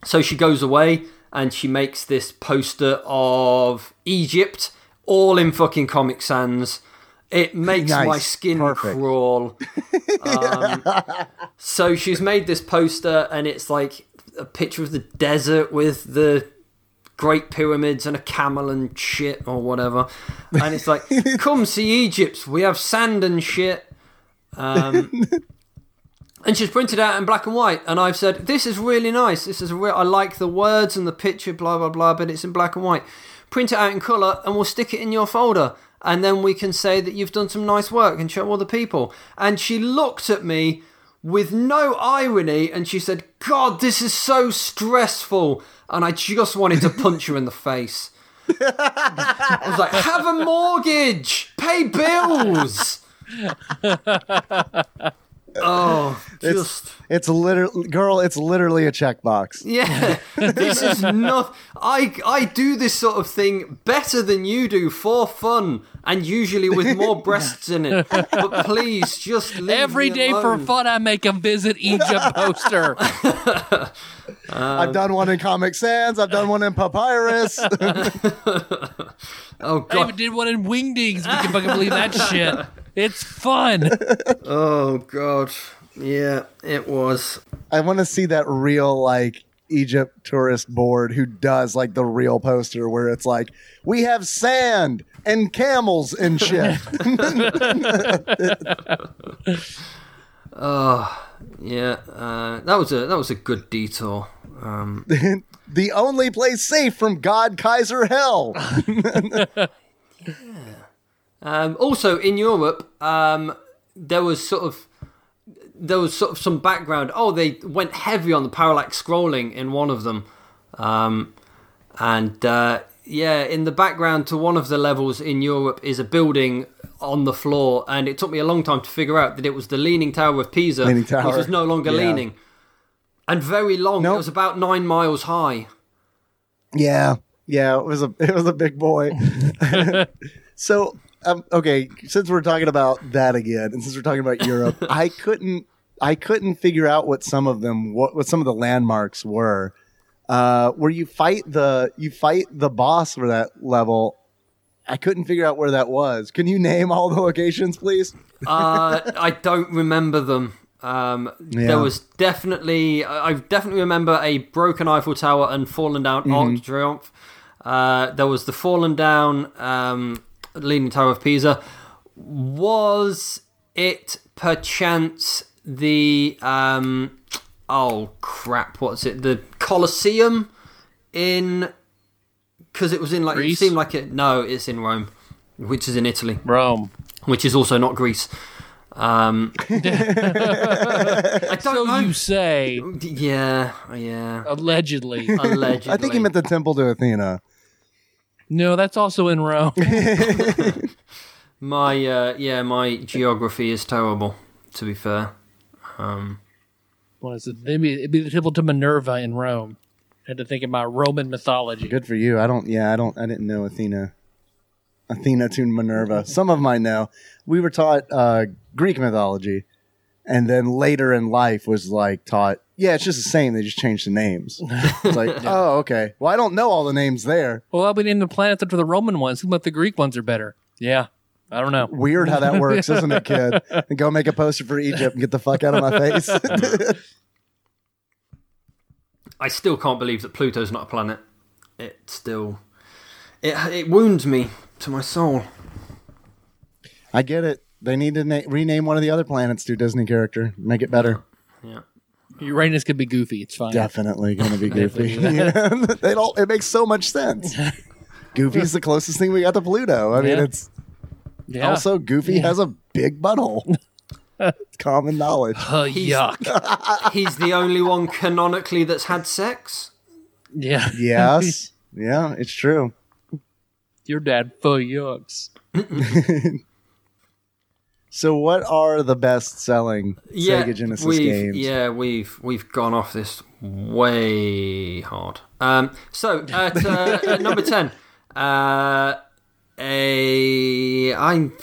so she goes away and she makes this poster of Egypt, all in fucking Comic Sans. It makes Nice. my skin Perfect. crawl. <laughs> Um, so she's made this poster, and it's like a picture of the desert with the Great Pyramids and a camel and shit or whatever. And it's like, <laughs> come see Egypt. We have sand and shit. Um, <laughs> and she's printed out in black and white. And I've said, this is really nice. This is a real. I like the words and the picture, blah blah blah. But it's in black and white. Print it out in color, and we'll stick it in your folder. And then we can say that you've done some nice work and show other people. And she looked at me with no irony and she said, God, this is so stressful. And I just wanted to <laughs> punch her in the face. I was like, have a mortgage, pay bills. <laughs> oh, <laughs> just. It's literally, girl. It's literally a checkbox. Yeah, <laughs> this is not. I I do this sort of thing better than you do for fun, and usually with more breasts in it. But please, just leave Every me day for fun, I make a visit Egypt poster. <laughs> I've um, done one in Comic Sans. I've done one in Papyrus. Oh god! I even did one in Wingdings. We can fucking believe that shit. It's fun. <laughs> Oh god. Yeah, it was. I want to see that real like Egypt tourist board who does like the real poster where it's like we have sand and camels and shit. <laughs> <laughs> Oh, yeah. Uh, that was a that was a good detour. Um, the only place safe from God Kaiser Hell. Um, also, in Europe, um, there was sort of there was sort of some background. Oh, they went heavy on the parallax scrolling in one of them, um, and uh, yeah, in the background to one of the levels in Europe is a building on the floor, and it took me a long time to figure out that it was the Leaning Tower of Pisa, Leaning which Tower, was no longer yeah. leaning, and very long. It was about nine miles high. Yeah, yeah, it was a <laughs> it was a big boy. <laughs> so, um, okay, since we're talking about that again, and since we're talking about Europe, <laughs> I couldn't I couldn't figure out what some of them what, what some of the landmarks were. Uh, where you fight the you fight the boss for that level. I couldn't figure out where that was. Can you name all the locations, please? Uh, I don't remember them. Um, Yeah. There was definitely, I I definitely remember a broken Eiffel Tower and fallen down Arc de Triomphe. Uh, there was the fallen down um, Leaning Tower of Pisa. Was it perchance the um, oh crap? What's it? The Colosseum in because it was in like Greece? it seemed like it. No, it's in Rome, which is in Italy Rome. which is also not Greece. Um, <laughs> I don't So know. you say, Yeah, yeah. allegedly. Allegedly. I think he meant the temple to Athena. No, that's also in Rome. <laughs> my uh, yeah. My geography is terrible. To be fair. Um, What is it? Maybe it'd be the temple to Minerva in Rome. I Had to think about Roman mythology. Good for you. I don't. Yeah, I don't. I didn't know Athena. Athena to Minerva. Some of them I know. We were taught uh, Greek mythology, and then later in life was like taught. Yeah, it's just the same. They just changed the names. It's like, <laughs> oh, okay. Well, I don't know all the names there. Well, I'll be named the planets after the Roman ones. Who about the Greek ones are better? Yeah, I don't know. Weird how that works, <laughs> isn't it, kid? And go make a poster for Egypt and get the fuck out of my face. <laughs> I still can't believe that Pluto's not a planet. It still, it it wounds me to my soul. I get it. They need to na- rename one of the other planets to a Disney character. Make it better. Yeah. Uranus could be goofy. It's fine. Definitely going to be Goofy. <laughs> <laughs> they don't. It makes so much sense. Goofy's the closest thing we got to Pluto. I mean, Yeah. it's Yeah. also Goofy has a big butthole. It's <laughs> common knowledge. Uh, yuck. He's the only one canonically that's had sex. Yeah. Yes. yeah, it's true. Your dad full yucks. So, what are the best-selling Yeah, Sega Genesis we've, games? Yeah, we've we've gone off this way hard. Um, so at, uh, <laughs> at number ten, uh, a I'm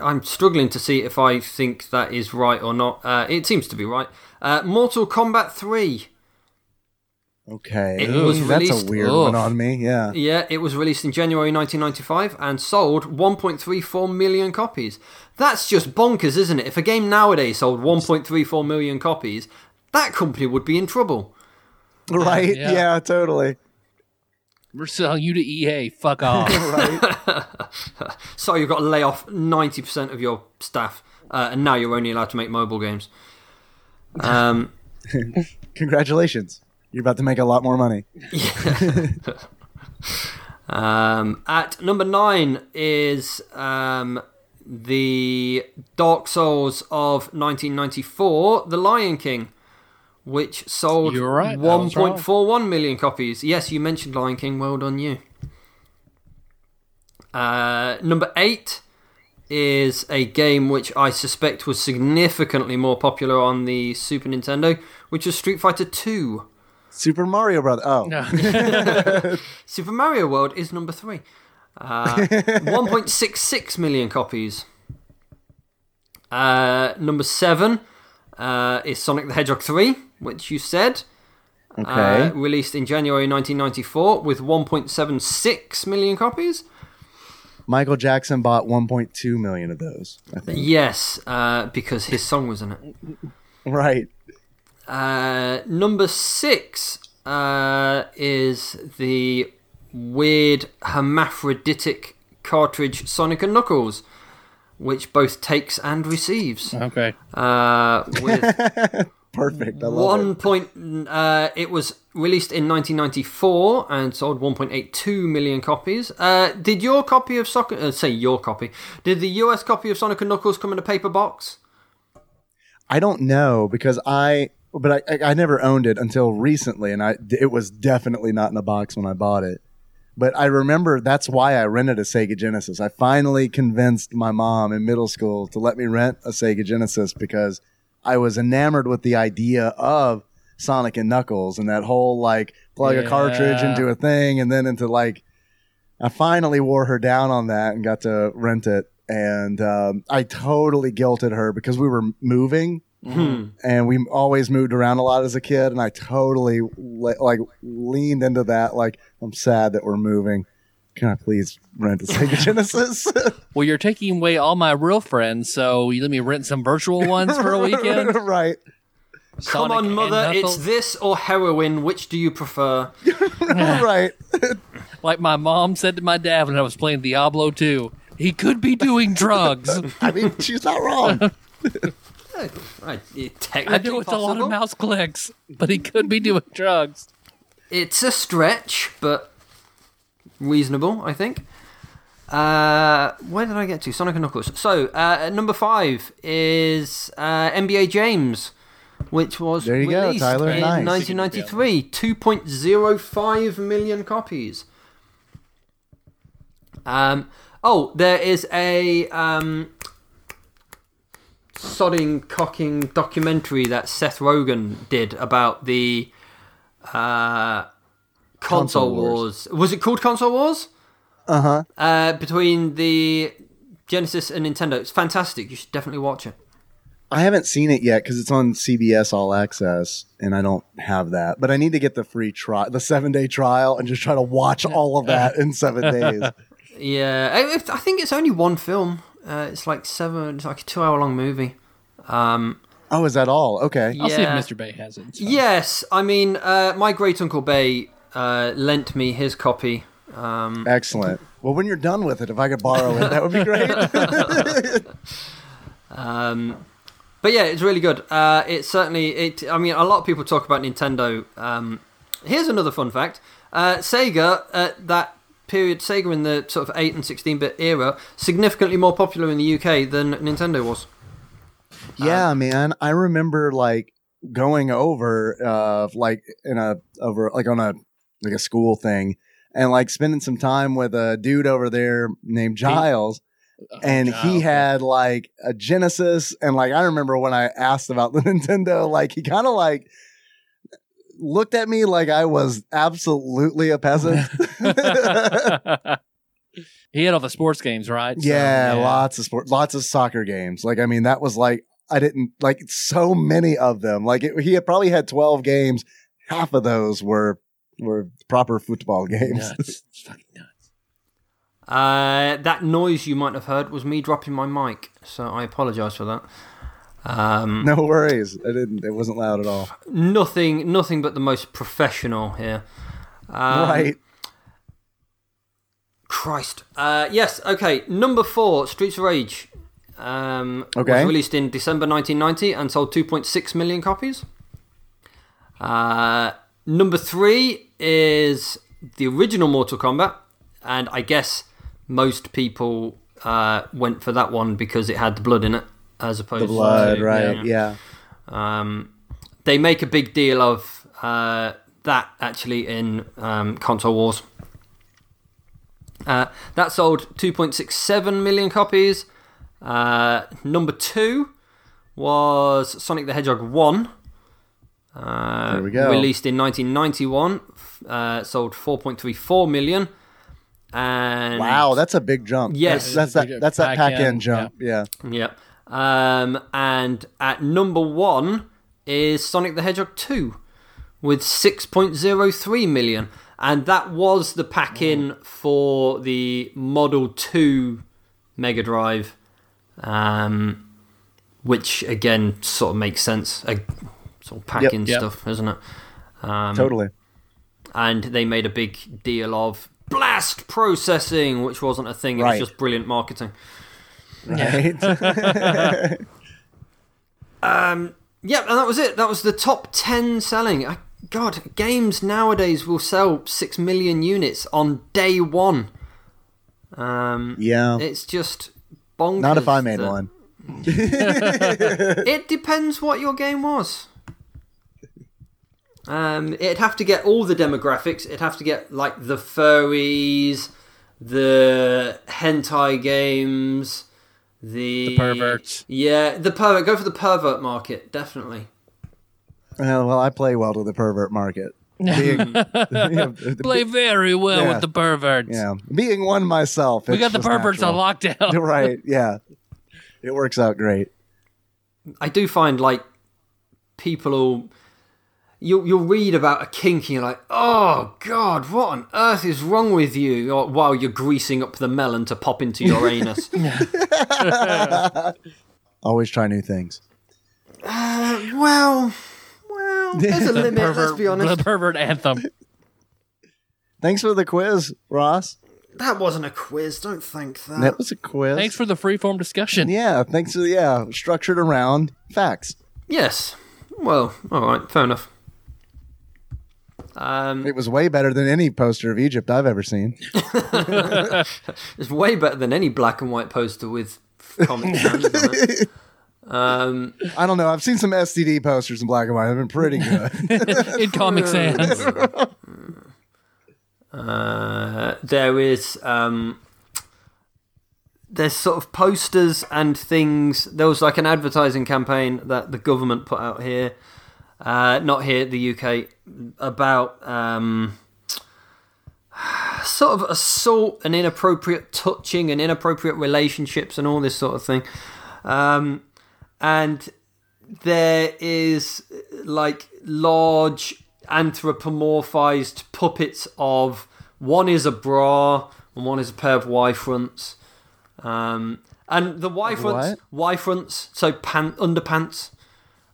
I'm struggling to see if I think that is right or not. Uh, it seems to be right. Uh, Mortal Kombat three. Okay, It was that's a weird Ugh. one on me. Yeah, Yeah, it was released in January 1995 and sold 1.34 million copies. That's just bonkers, isn't it? If a game nowadays sold 1.34 million copies, that company would be in trouble. right. Yeah. Yeah. totally. We're selling you to EA. Fuck off. <laughs> Right. <laughs> So you've got to lay off 90% of your staff, uh, and now you're only allowed to make mobile games. Um, <laughs> Congratulations, you're about to make a lot more money. <laughs> um, at number nine is um, the Dark Souls of 1994, The Lion King, which sold right, I was wrong. 1.41 million copies. Yes, you mentioned Lion King. Well done, you. Uh, number eight is a game which I suspect was significantly more popular on the Super Nintendo, which was Street Fighter 2. Super Mario Brother. Oh, No. <laughs> Super Mario World is number three. Uh, <laughs> 1.66 million copies. Uh, number seven uh, is Sonic the Hedgehog 3, which you said. okay. Uh, released in January 1994 with 1.76 million copies. Michael Jackson bought 1.2 million of those. I think. Yes, uh, because his song was in it. Right. Uh, number six uh, is the weird hermaphroditic cartridge Sonic and Knuckles, which both takes and receives. okay. Uh, with <laughs> Perfect. I love one it. point, uh, it was released in 1994 and sold 1.82 million copies. Uh, did your copy of Sonic, uh, say your copy, did the US copy of Sonic and Knuckles come in a paper box? I don't know because I, but I, I, I never owned it until recently, and I it was definitely not in a box when I bought it. But I remember that's why I rented a Sega Genesis. I finally convinced my mom in middle school to let me rent a Sega Genesis because I was enamored with the idea of Sonic and Knuckles and that whole like plug a cartridge into a thing and then into like. I finally wore her down on that and got to rent it. And um, I totally guilted her because we were moving Hmm. and we always moved around a lot as a kid and i totally le- like leaned into that like i'm sad that we're moving can i please rent a sega <laughs> genesis <laughs> Well, you're taking away all my real friends, so you let me rent some virtual ones for a <laughs> weekend. right Come on, mother, it's this or heroin. Which do you prefer? right like my mom said to my dad when I was playing Diablo 2. He could be doing drugs. i mean she's not wrong Right, it- I technically do it with a lot of mouse clicks, but he could be doing <laughs> drugs. It's a stretch, but reasonable, I think. Uh, where did I get to? Sonic and Knuckles. So, uh, number five is uh, NBA James, which was There you go, released Tyler. in Nice. 1993. 2.05 million copies. Um, oh, there is a um, sodding cocking documentary that Seth Rogen did about the uh, console, Console wars. Was it called Console Wars? uh-huh Uh, between the Genesis and Nintendo. It's fantastic. You should definitely watch it. i haven't seen it yet because it's on cbs all access and i don't have that but i need to get the free trial the seven day trial and just try to watch all of that in seven days <laughs> Yeah, I, I think it's only one film. Uh, it's like seven. It's like a two-hour-long movie. Um, Oh, is that all? Okay. I'll see if Mr. Bay has it. It's fine. Yes, I mean, uh, my great uncle Bay uh, lent me his copy. Um, Excellent. Well, when you're done with it, if I could borrow it, that would be great. <laughs> Um, but yeah, it's really good. Uh, it's certainly it. I mean, a lot of people talk about Nintendo. Um, here's another fun fact: uh, Sega at that period, Sega in the sort of eight and sixteen bit era, significantly more popular in the UK than Nintendo was. yeah, man. I remember like going over, uh, like in a over like on a like a school thing, and like spending some time with a dude over there named Giles. and he had like a Genesis, and like I remember when I asked about the <laughs> Nintendo, like he kind of like looked at me like I was absolutely a peasant. <laughs> he had all the sports games, right? So, yeah, lots of sport, lots of soccer games. Like I mean, that was like I didn't like so many of them. Like it, he had probably had twelve games. Half of those were were proper football games. Nuts. It's <laughs> fucking nuts. Uh, that noise you might have heard was me dropping my mic, so I apologise for that. Um, no worries, I didn't. It wasn't loud at all. Nothing, nothing but the most professional here. Um, right. Christ. Uh, yes. Okay. Number four, Streets of Rage. Um, Okay. Was released in December 1990 and sold 2.6 million copies. Uh, number three is the original Mortal Kombat, and I guess most people uh, went for that one because it had the blood in it, as opposed The blood, to right? Yeah. um, they make a big deal of uh, that actually in um, console wars. Uh, that sold 2.67 million copies. Uh, number two was Sonic the Hedgehog 1. Uh, There we go. Released in 1991, uh, sold 4.34 million. And Wow, that's a big jump. Yes. that's, that's that. That's that Pac-in, pack in jump. Yeah. Yep. Um, and at number one is Sonic the Hedgehog 2 with 6.03 million. And that was the pack in for the Model 2 Mega Drive, um, which again sort of makes sense. A, sort of pack in Yep. stuff, isn't it? Um, Totally. and they made a big deal of blast processing, which wasn't a thing. It Right. was just brilliant marketing. Right. <laughs> Yeah, and that was it. That was the top 10 selling. I, God, games nowadays will sell 6 million units on day one. Um, yeah. It's just bonkers. Not if I made that- one. <laughs> It depends what your game was. Um, it'd have to get all the demographics. It'd have to get, like, the furries, the hentai games, the... The perverts. Yeah, the pervert. Go for the pervert market, definitely. Uh, well, I play well to the pervert market. <laughs> Being, <laughs> yeah, Play very well Yeah. with the perverts. yeah, being one myself. We it's got the perverts natural. on lockdown. <laughs> right. Yeah. It works out great. I do find like people will you'll you'll read about a kink and you're like, oh god, what on earth is wrong with you? Or, while you're greasing up the melon to pop into your anus. <laughs> <laughs> Always try new things. Uh, well, well, there's a <laughs> limit. let's be honest. The honest. pervert anthem. Thanks for the quiz, Ross. That wasn't a quiz. Don't think that. That was a quiz. Thanks for the freeform discussion. Yeah, thanks for yeah, structured around facts. Yes. Well, all right, fair enough. Um, It was way better than any poster of Egypt I've ever seen. <laughs> <laughs> it's way better than any black and white poster with comic sans on it. Um, I don't know. I've seen some STD posters in black and white. They've been pretty good. <laughs> In Comic Sans. Uh, there is um, there's sort of posters and things. There was like an advertising campaign that the government put out here, uh, not here the UK, about um, sort of assault and inappropriate touching and inappropriate relationships and all this sort of thing. Um, and there is like large anthropomorphized puppets of one is a bra and one is a pair of Y fronts. Um, and the Y fronts, Y fronts, so pant underpants.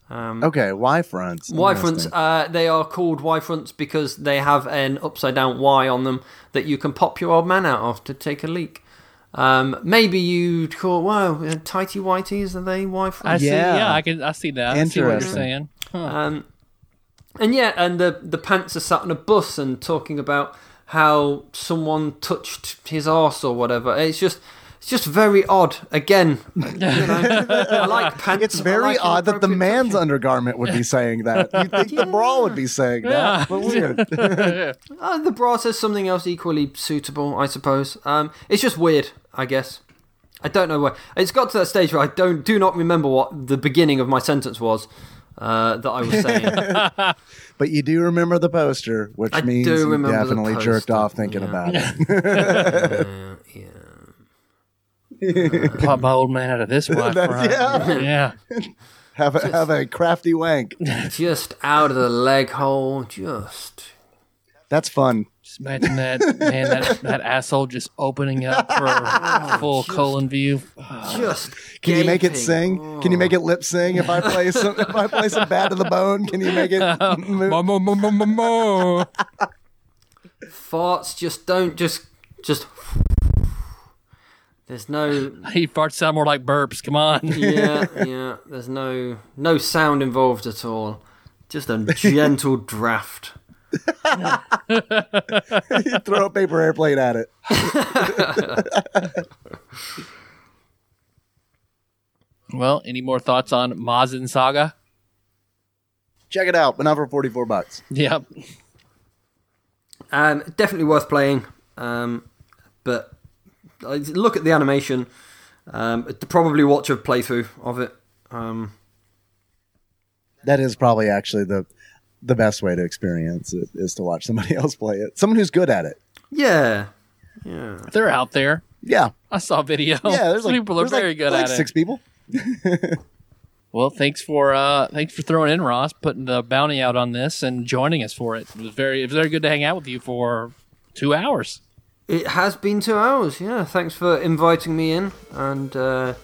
Um, Okay, Y fronts. Y fronts, uh, they are called Y fronts because they have an upside down Y on them that you can pop your old man out of to take a leak. Um, maybe you'd call, wow, uh, tighty whities, are they Y I fronts? see. Yeah. Yeah, I can. I see that. I see what you're Interesting. saying. Huh. Um, and yeah, and the, the pants are sat on a bus and talking about how someone touched his arse or whatever. It's just. It's just very odd. Again, you know, I like pants. <laughs> It's very like odd that the man's touching. undergarment would be saying that. You think the <laughs> bra would be saying that? But <laughs> weird. Uh, the bra says something else equally suitable, I suppose. Um, it's just weird, I guess. I don't know where. It's got to that stage where I don't do not remember what the beginning of my sentence was uh, that I was saying. But you do remember the poster, which I means you definitely jerked off thinking yeah. about it. yeah. <laughs> Pop my old man out of this <laughs> one. That's- yeah. yeah. <laughs> have a, have a crafty wank. Just out of the leg hole, just. That's fun. Just imagine that man, that, that asshole just opening up for a full colon view. Just. Can you make it sing? Can you make it lip sing? If I play some, if I play some bad to the bone, can you make it? move? Mo, mo, mo, mo, mo, mo. Farts just don't just just. There's no <laughs> He farts sound more like burps. Come on. yeah, yeah. There's no no sound involved at all. Just a gentle <laughs> draft. <laughs> You throw a paper airplane at it. Well, any more thoughts on Mazin Saga? Check it out, but not for forty four bucks. Yep. Um, definitely worth playing. Um, but look at the animation. Um, probably watch a playthrough of it. Um, That is probably actually the the best way to experience it is to watch somebody <laughs> else play it. Someone who's good at it. yeah, yeah. They're out there. Yeah, I saw a video. yeah. There's Some like people are there's like- very good like at it. Six people. <laughs> Well, thanks for uh, thanks for throwing in Ross, putting the bounty out on this and joining us for it. It was very it was very good to hang out with you for two hours. It has been two hours. Yeah, thanks for inviting me in, and uh,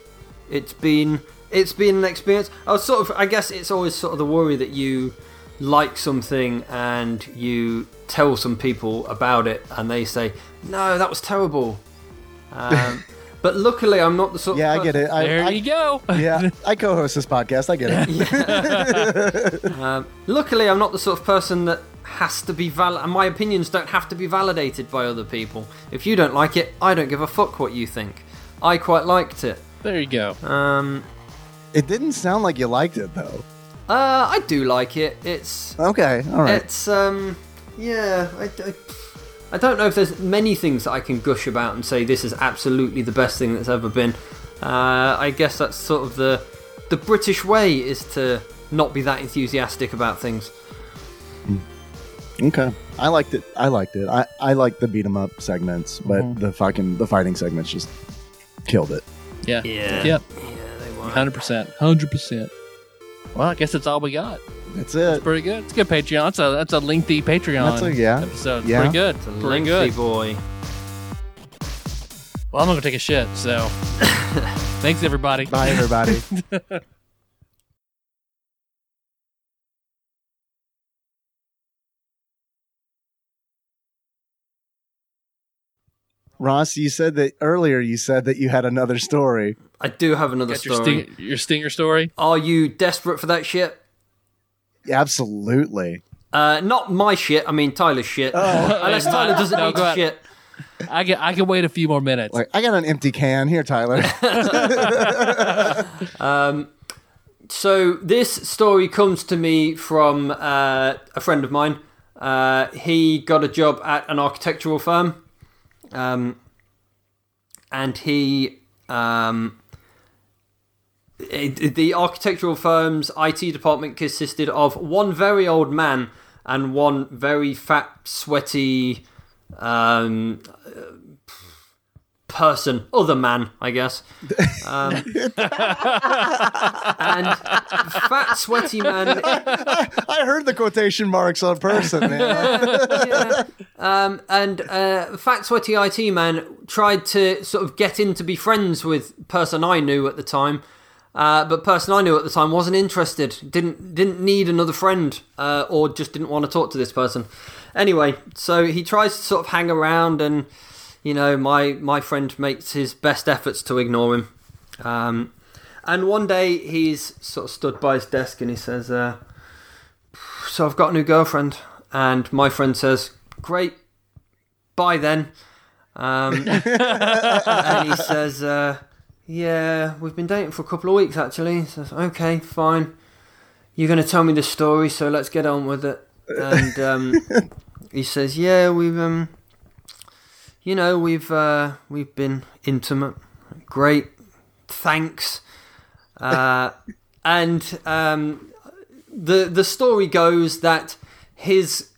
it's been it's been an experience. I was sort of, I guess, it's always sort of the worry that you like something and you tell some people about it, and they say, "No, that was terrible." Um, <laughs> but luckily, I'm not the sort. Yeah, of I get it. I, There I, you go. yeah, <laughs> I co-host this podcast. I get it. <laughs> Um, luckily, I'm not the sort of person that has to be valid, and my opinions don't have to be validated by other people. If you don't like it, I don't give a fuck what you think. I quite liked it. There you go. Um, It didn't sound like you liked it though. uh, I do like it. It's Okay, all right. it's um, yeah. I, I, I don't know if there's many things that I can gush about and say this is absolutely the best thing that's ever been. Uh, I guess that's sort of the the British way is to not be that enthusiastic about things. Okay, I liked it. I liked it. I I liked the beat 'em up segments, but Mhm. the fucking the fighting segments just killed it. Yeah. Yeah. Yep. Yeah, they were. Hundred percent. Hundred percent. Well, I guess that's all we got. That's it. Pretty good. It's a good Patreon. That's a that's a lengthy Patreon That's a- yeah. episode. Yeah. Pretty good. It's a Pretty lengthy good. boy. Well, I'm gonna take a shit. So, <laughs> thanks everybody. Bye, everybody. <laughs> Ross, you said that earlier. You said that you had another story. I do have another Got your, story. sting, your stinger story. Are you desperate for that shit? Absolutely. Uh, not my shit. I mean Tyler's shit. <laughs> Unless Tyler <laughs> doesn't No, need go ahead. shit. I can I can wait a few more minutes. Like I got an empty can here, Tyler. <laughs> So this story comes to me from uh, a friend of mine. Uh, he got a job at an architectural firm, um, and he um, it- the architectural firm's IT department consisted of one very old man and one very fat, sweaty um, person, other man, I guess. Um, <laughs> and fat, sweaty man. <laughs> I heard the quotation marks on person, man. <laughs> yeah. Um, and uh, fat, sweaty IT man tried to sort of get in to be friends with person I knew at the time. Uh, but person I knew at the time wasn't interested, didn't didn't need another friend, uh, or just didn't want to talk to this person. Anyway, so he tries to sort of hang around, and you know, my my friend makes his best efforts to ignore him. Um, and one day he's sort of stood by his desk and he says, uh, "So I've got a new girlfriend," and my friend says, "Great, bye then." Um, <laughs> and he says, uh, "Yeah, we've been dating for a couple of weeks actually." He says, "Okay, fine. You're going to tell me the story, so let's get on with it." And um, he says, "Yeah, we've um, you know, we've uh, we've been intimate. Great, thanks." Uh, <laughs> and um, the the story goes that his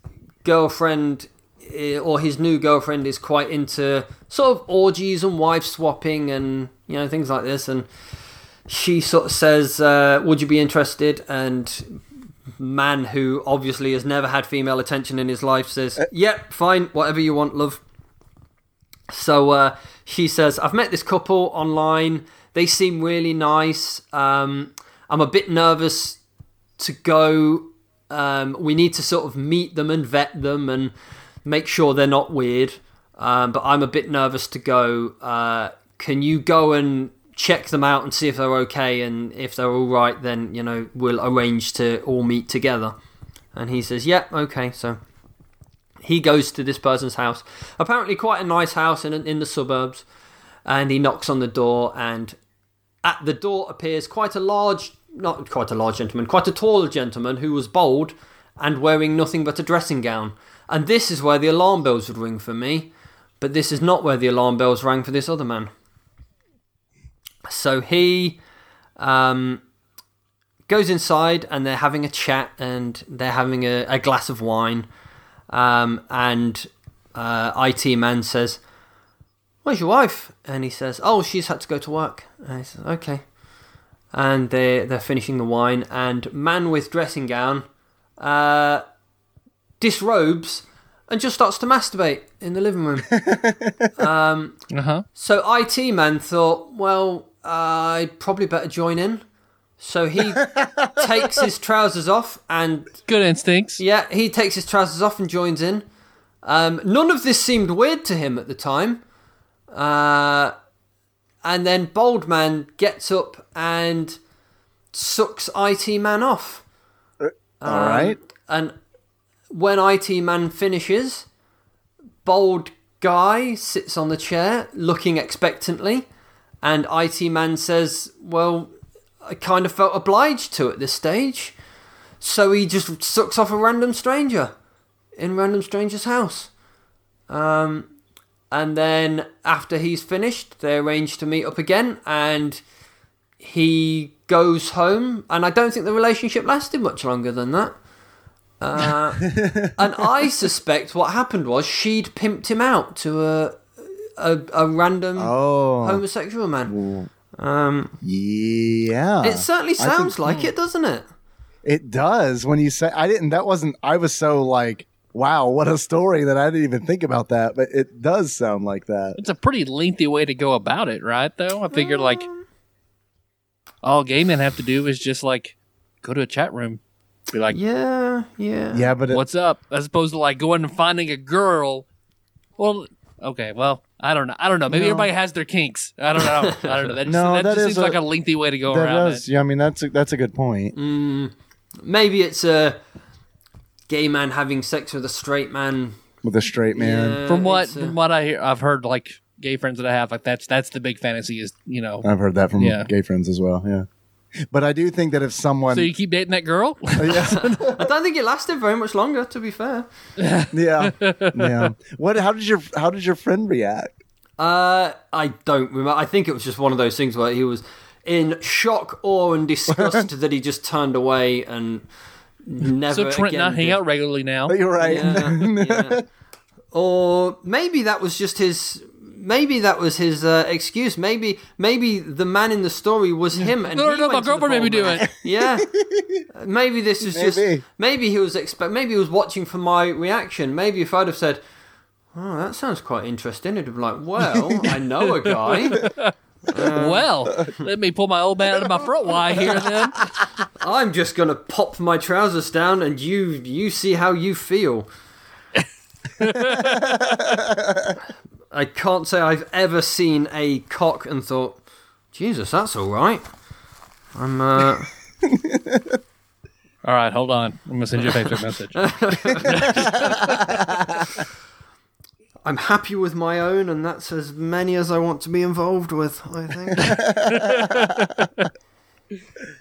girlfriend eh, or his new girlfriend is quite into sort of orgies and wife swapping and you know things like this and she sort of says uh, would you be interested and man who obviously has never had female attention in his life says yep fine whatever you want love so uh, she says, I've met this couple online. They seem really nice. Um, I'm a bit nervous to go. Um, we need to sort of meet them and vet them and make sure they're not weird. Um, but I'm a bit nervous to go. Uh, can you go and check them out and see if they're okay? And if they're all right, then, you know, we'll arrange to all meet together. And he says, Yep, okay. So he goes to this person's house. Apparently, quite a nice house in in the suburbs. And he knocks on the door, and at the door appears quite a large, not quite a large gentleman, quite a tall gentleman who was bald and wearing nothing but a dressing gown. And this is where the alarm bells would ring for me, but this is not where the alarm bells rang for this other man. So he um, goes inside, and they're having a chat, and they're having a, a glass of wine. Um, and uh, IT man says, "Where's your wife?" And he says, "Oh, she's had to go to work." And he says, "Okay." And they're, they're finishing the wine, and man with dressing gown uh, disrobes and just starts to masturbate in the living room. <laughs> Uh huh. so IT man thought, "Well, uh, I'd probably better join in." So he takes his <laughs> trousers off and Good instincts. yeah, he takes his trousers off and joins in. Um, none of this seemed weird to him at the time. Uh, and then Bold Man gets up and sucks IT Man off. All right. And when IT Man finishes, Bold Guy sits on the chair looking expectantly. And IT Man says, Well, I kind of felt obliged to at this stage. So he just sucks off a random stranger in random stranger's house. Um, and then after he's finished, they arrange to meet up again, and he goes home. And I don't think the relationship lasted much longer than that. Uh, <laughs> and I suspect what happened was she'd pimped him out to a a, a random Oh. homosexual man. Um, Yeah. it certainly I think- sounds like it, doesn't it? It does when you say I didn't that wasn't I was so like wow what a story that I didn't even think about that but it does sound like that. It's a pretty lengthy way to go about it, right? Though I figured like all gay men have to do is just like go to a chat room, be like, Yeah, yeah. Yeah, but it, "What's up?" as opposed to like going and finding a girl. Well, okay, well, I don't know. I don't know. Maybe No. everybody has their kinks. I don't know. I don't know. That, <laughs> just, No, that, that just is seems like a- a lengthy way to go that around does. it. Yeah, I mean that's a, that's a good point. Mm, maybe it's a gay man having sex with a straight man. With a straight man. Yeah, From what it's, uh, from what I hear, I've heard like gay friends that I have, like that's that's the big fantasy is you know. I've heard that from Yeah. gay friends as well. Yeah, but I do think that if someone, So you keep dating that girl? <laughs> yeah, <laughs> I don't think it lasted very much longer. To be fair, yeah, yeah. What? How did your How did your friend react? uh, I don't remember. I think it was just one of those things where he was in shock, awe, and disgust <laughs> that he just turned away and never. so Trent and I hang out regularly now. You're right. Yeah, yeah. Or maybe that was just his. Maybe that was his uh, excuse. Maybe maybe the man in the story was him. And No, he no, my went girlfriend made me do it. Yeah. <laughs> maybe this is just. Maybe. Maybe he was expect. Maybe he was watching for my reaction. Maybe if I'd have said, "Oh, that sounds quite interesting," it'd have been like, "Well, <laughs> I know a guy." <laughs> well, let me pull my old man out of my front Y here then. I'm just gonna pop my trousers down, and you you see how you feel. I can't say I've ever seen a cock and thought, Jesus, that's all right. I'm uh, <laughs> All right, hold on. I'm gonna send you a Facebook message. <laughs> I'm happy with my own, and that's as many as I want to be involved with. I think. <laughs>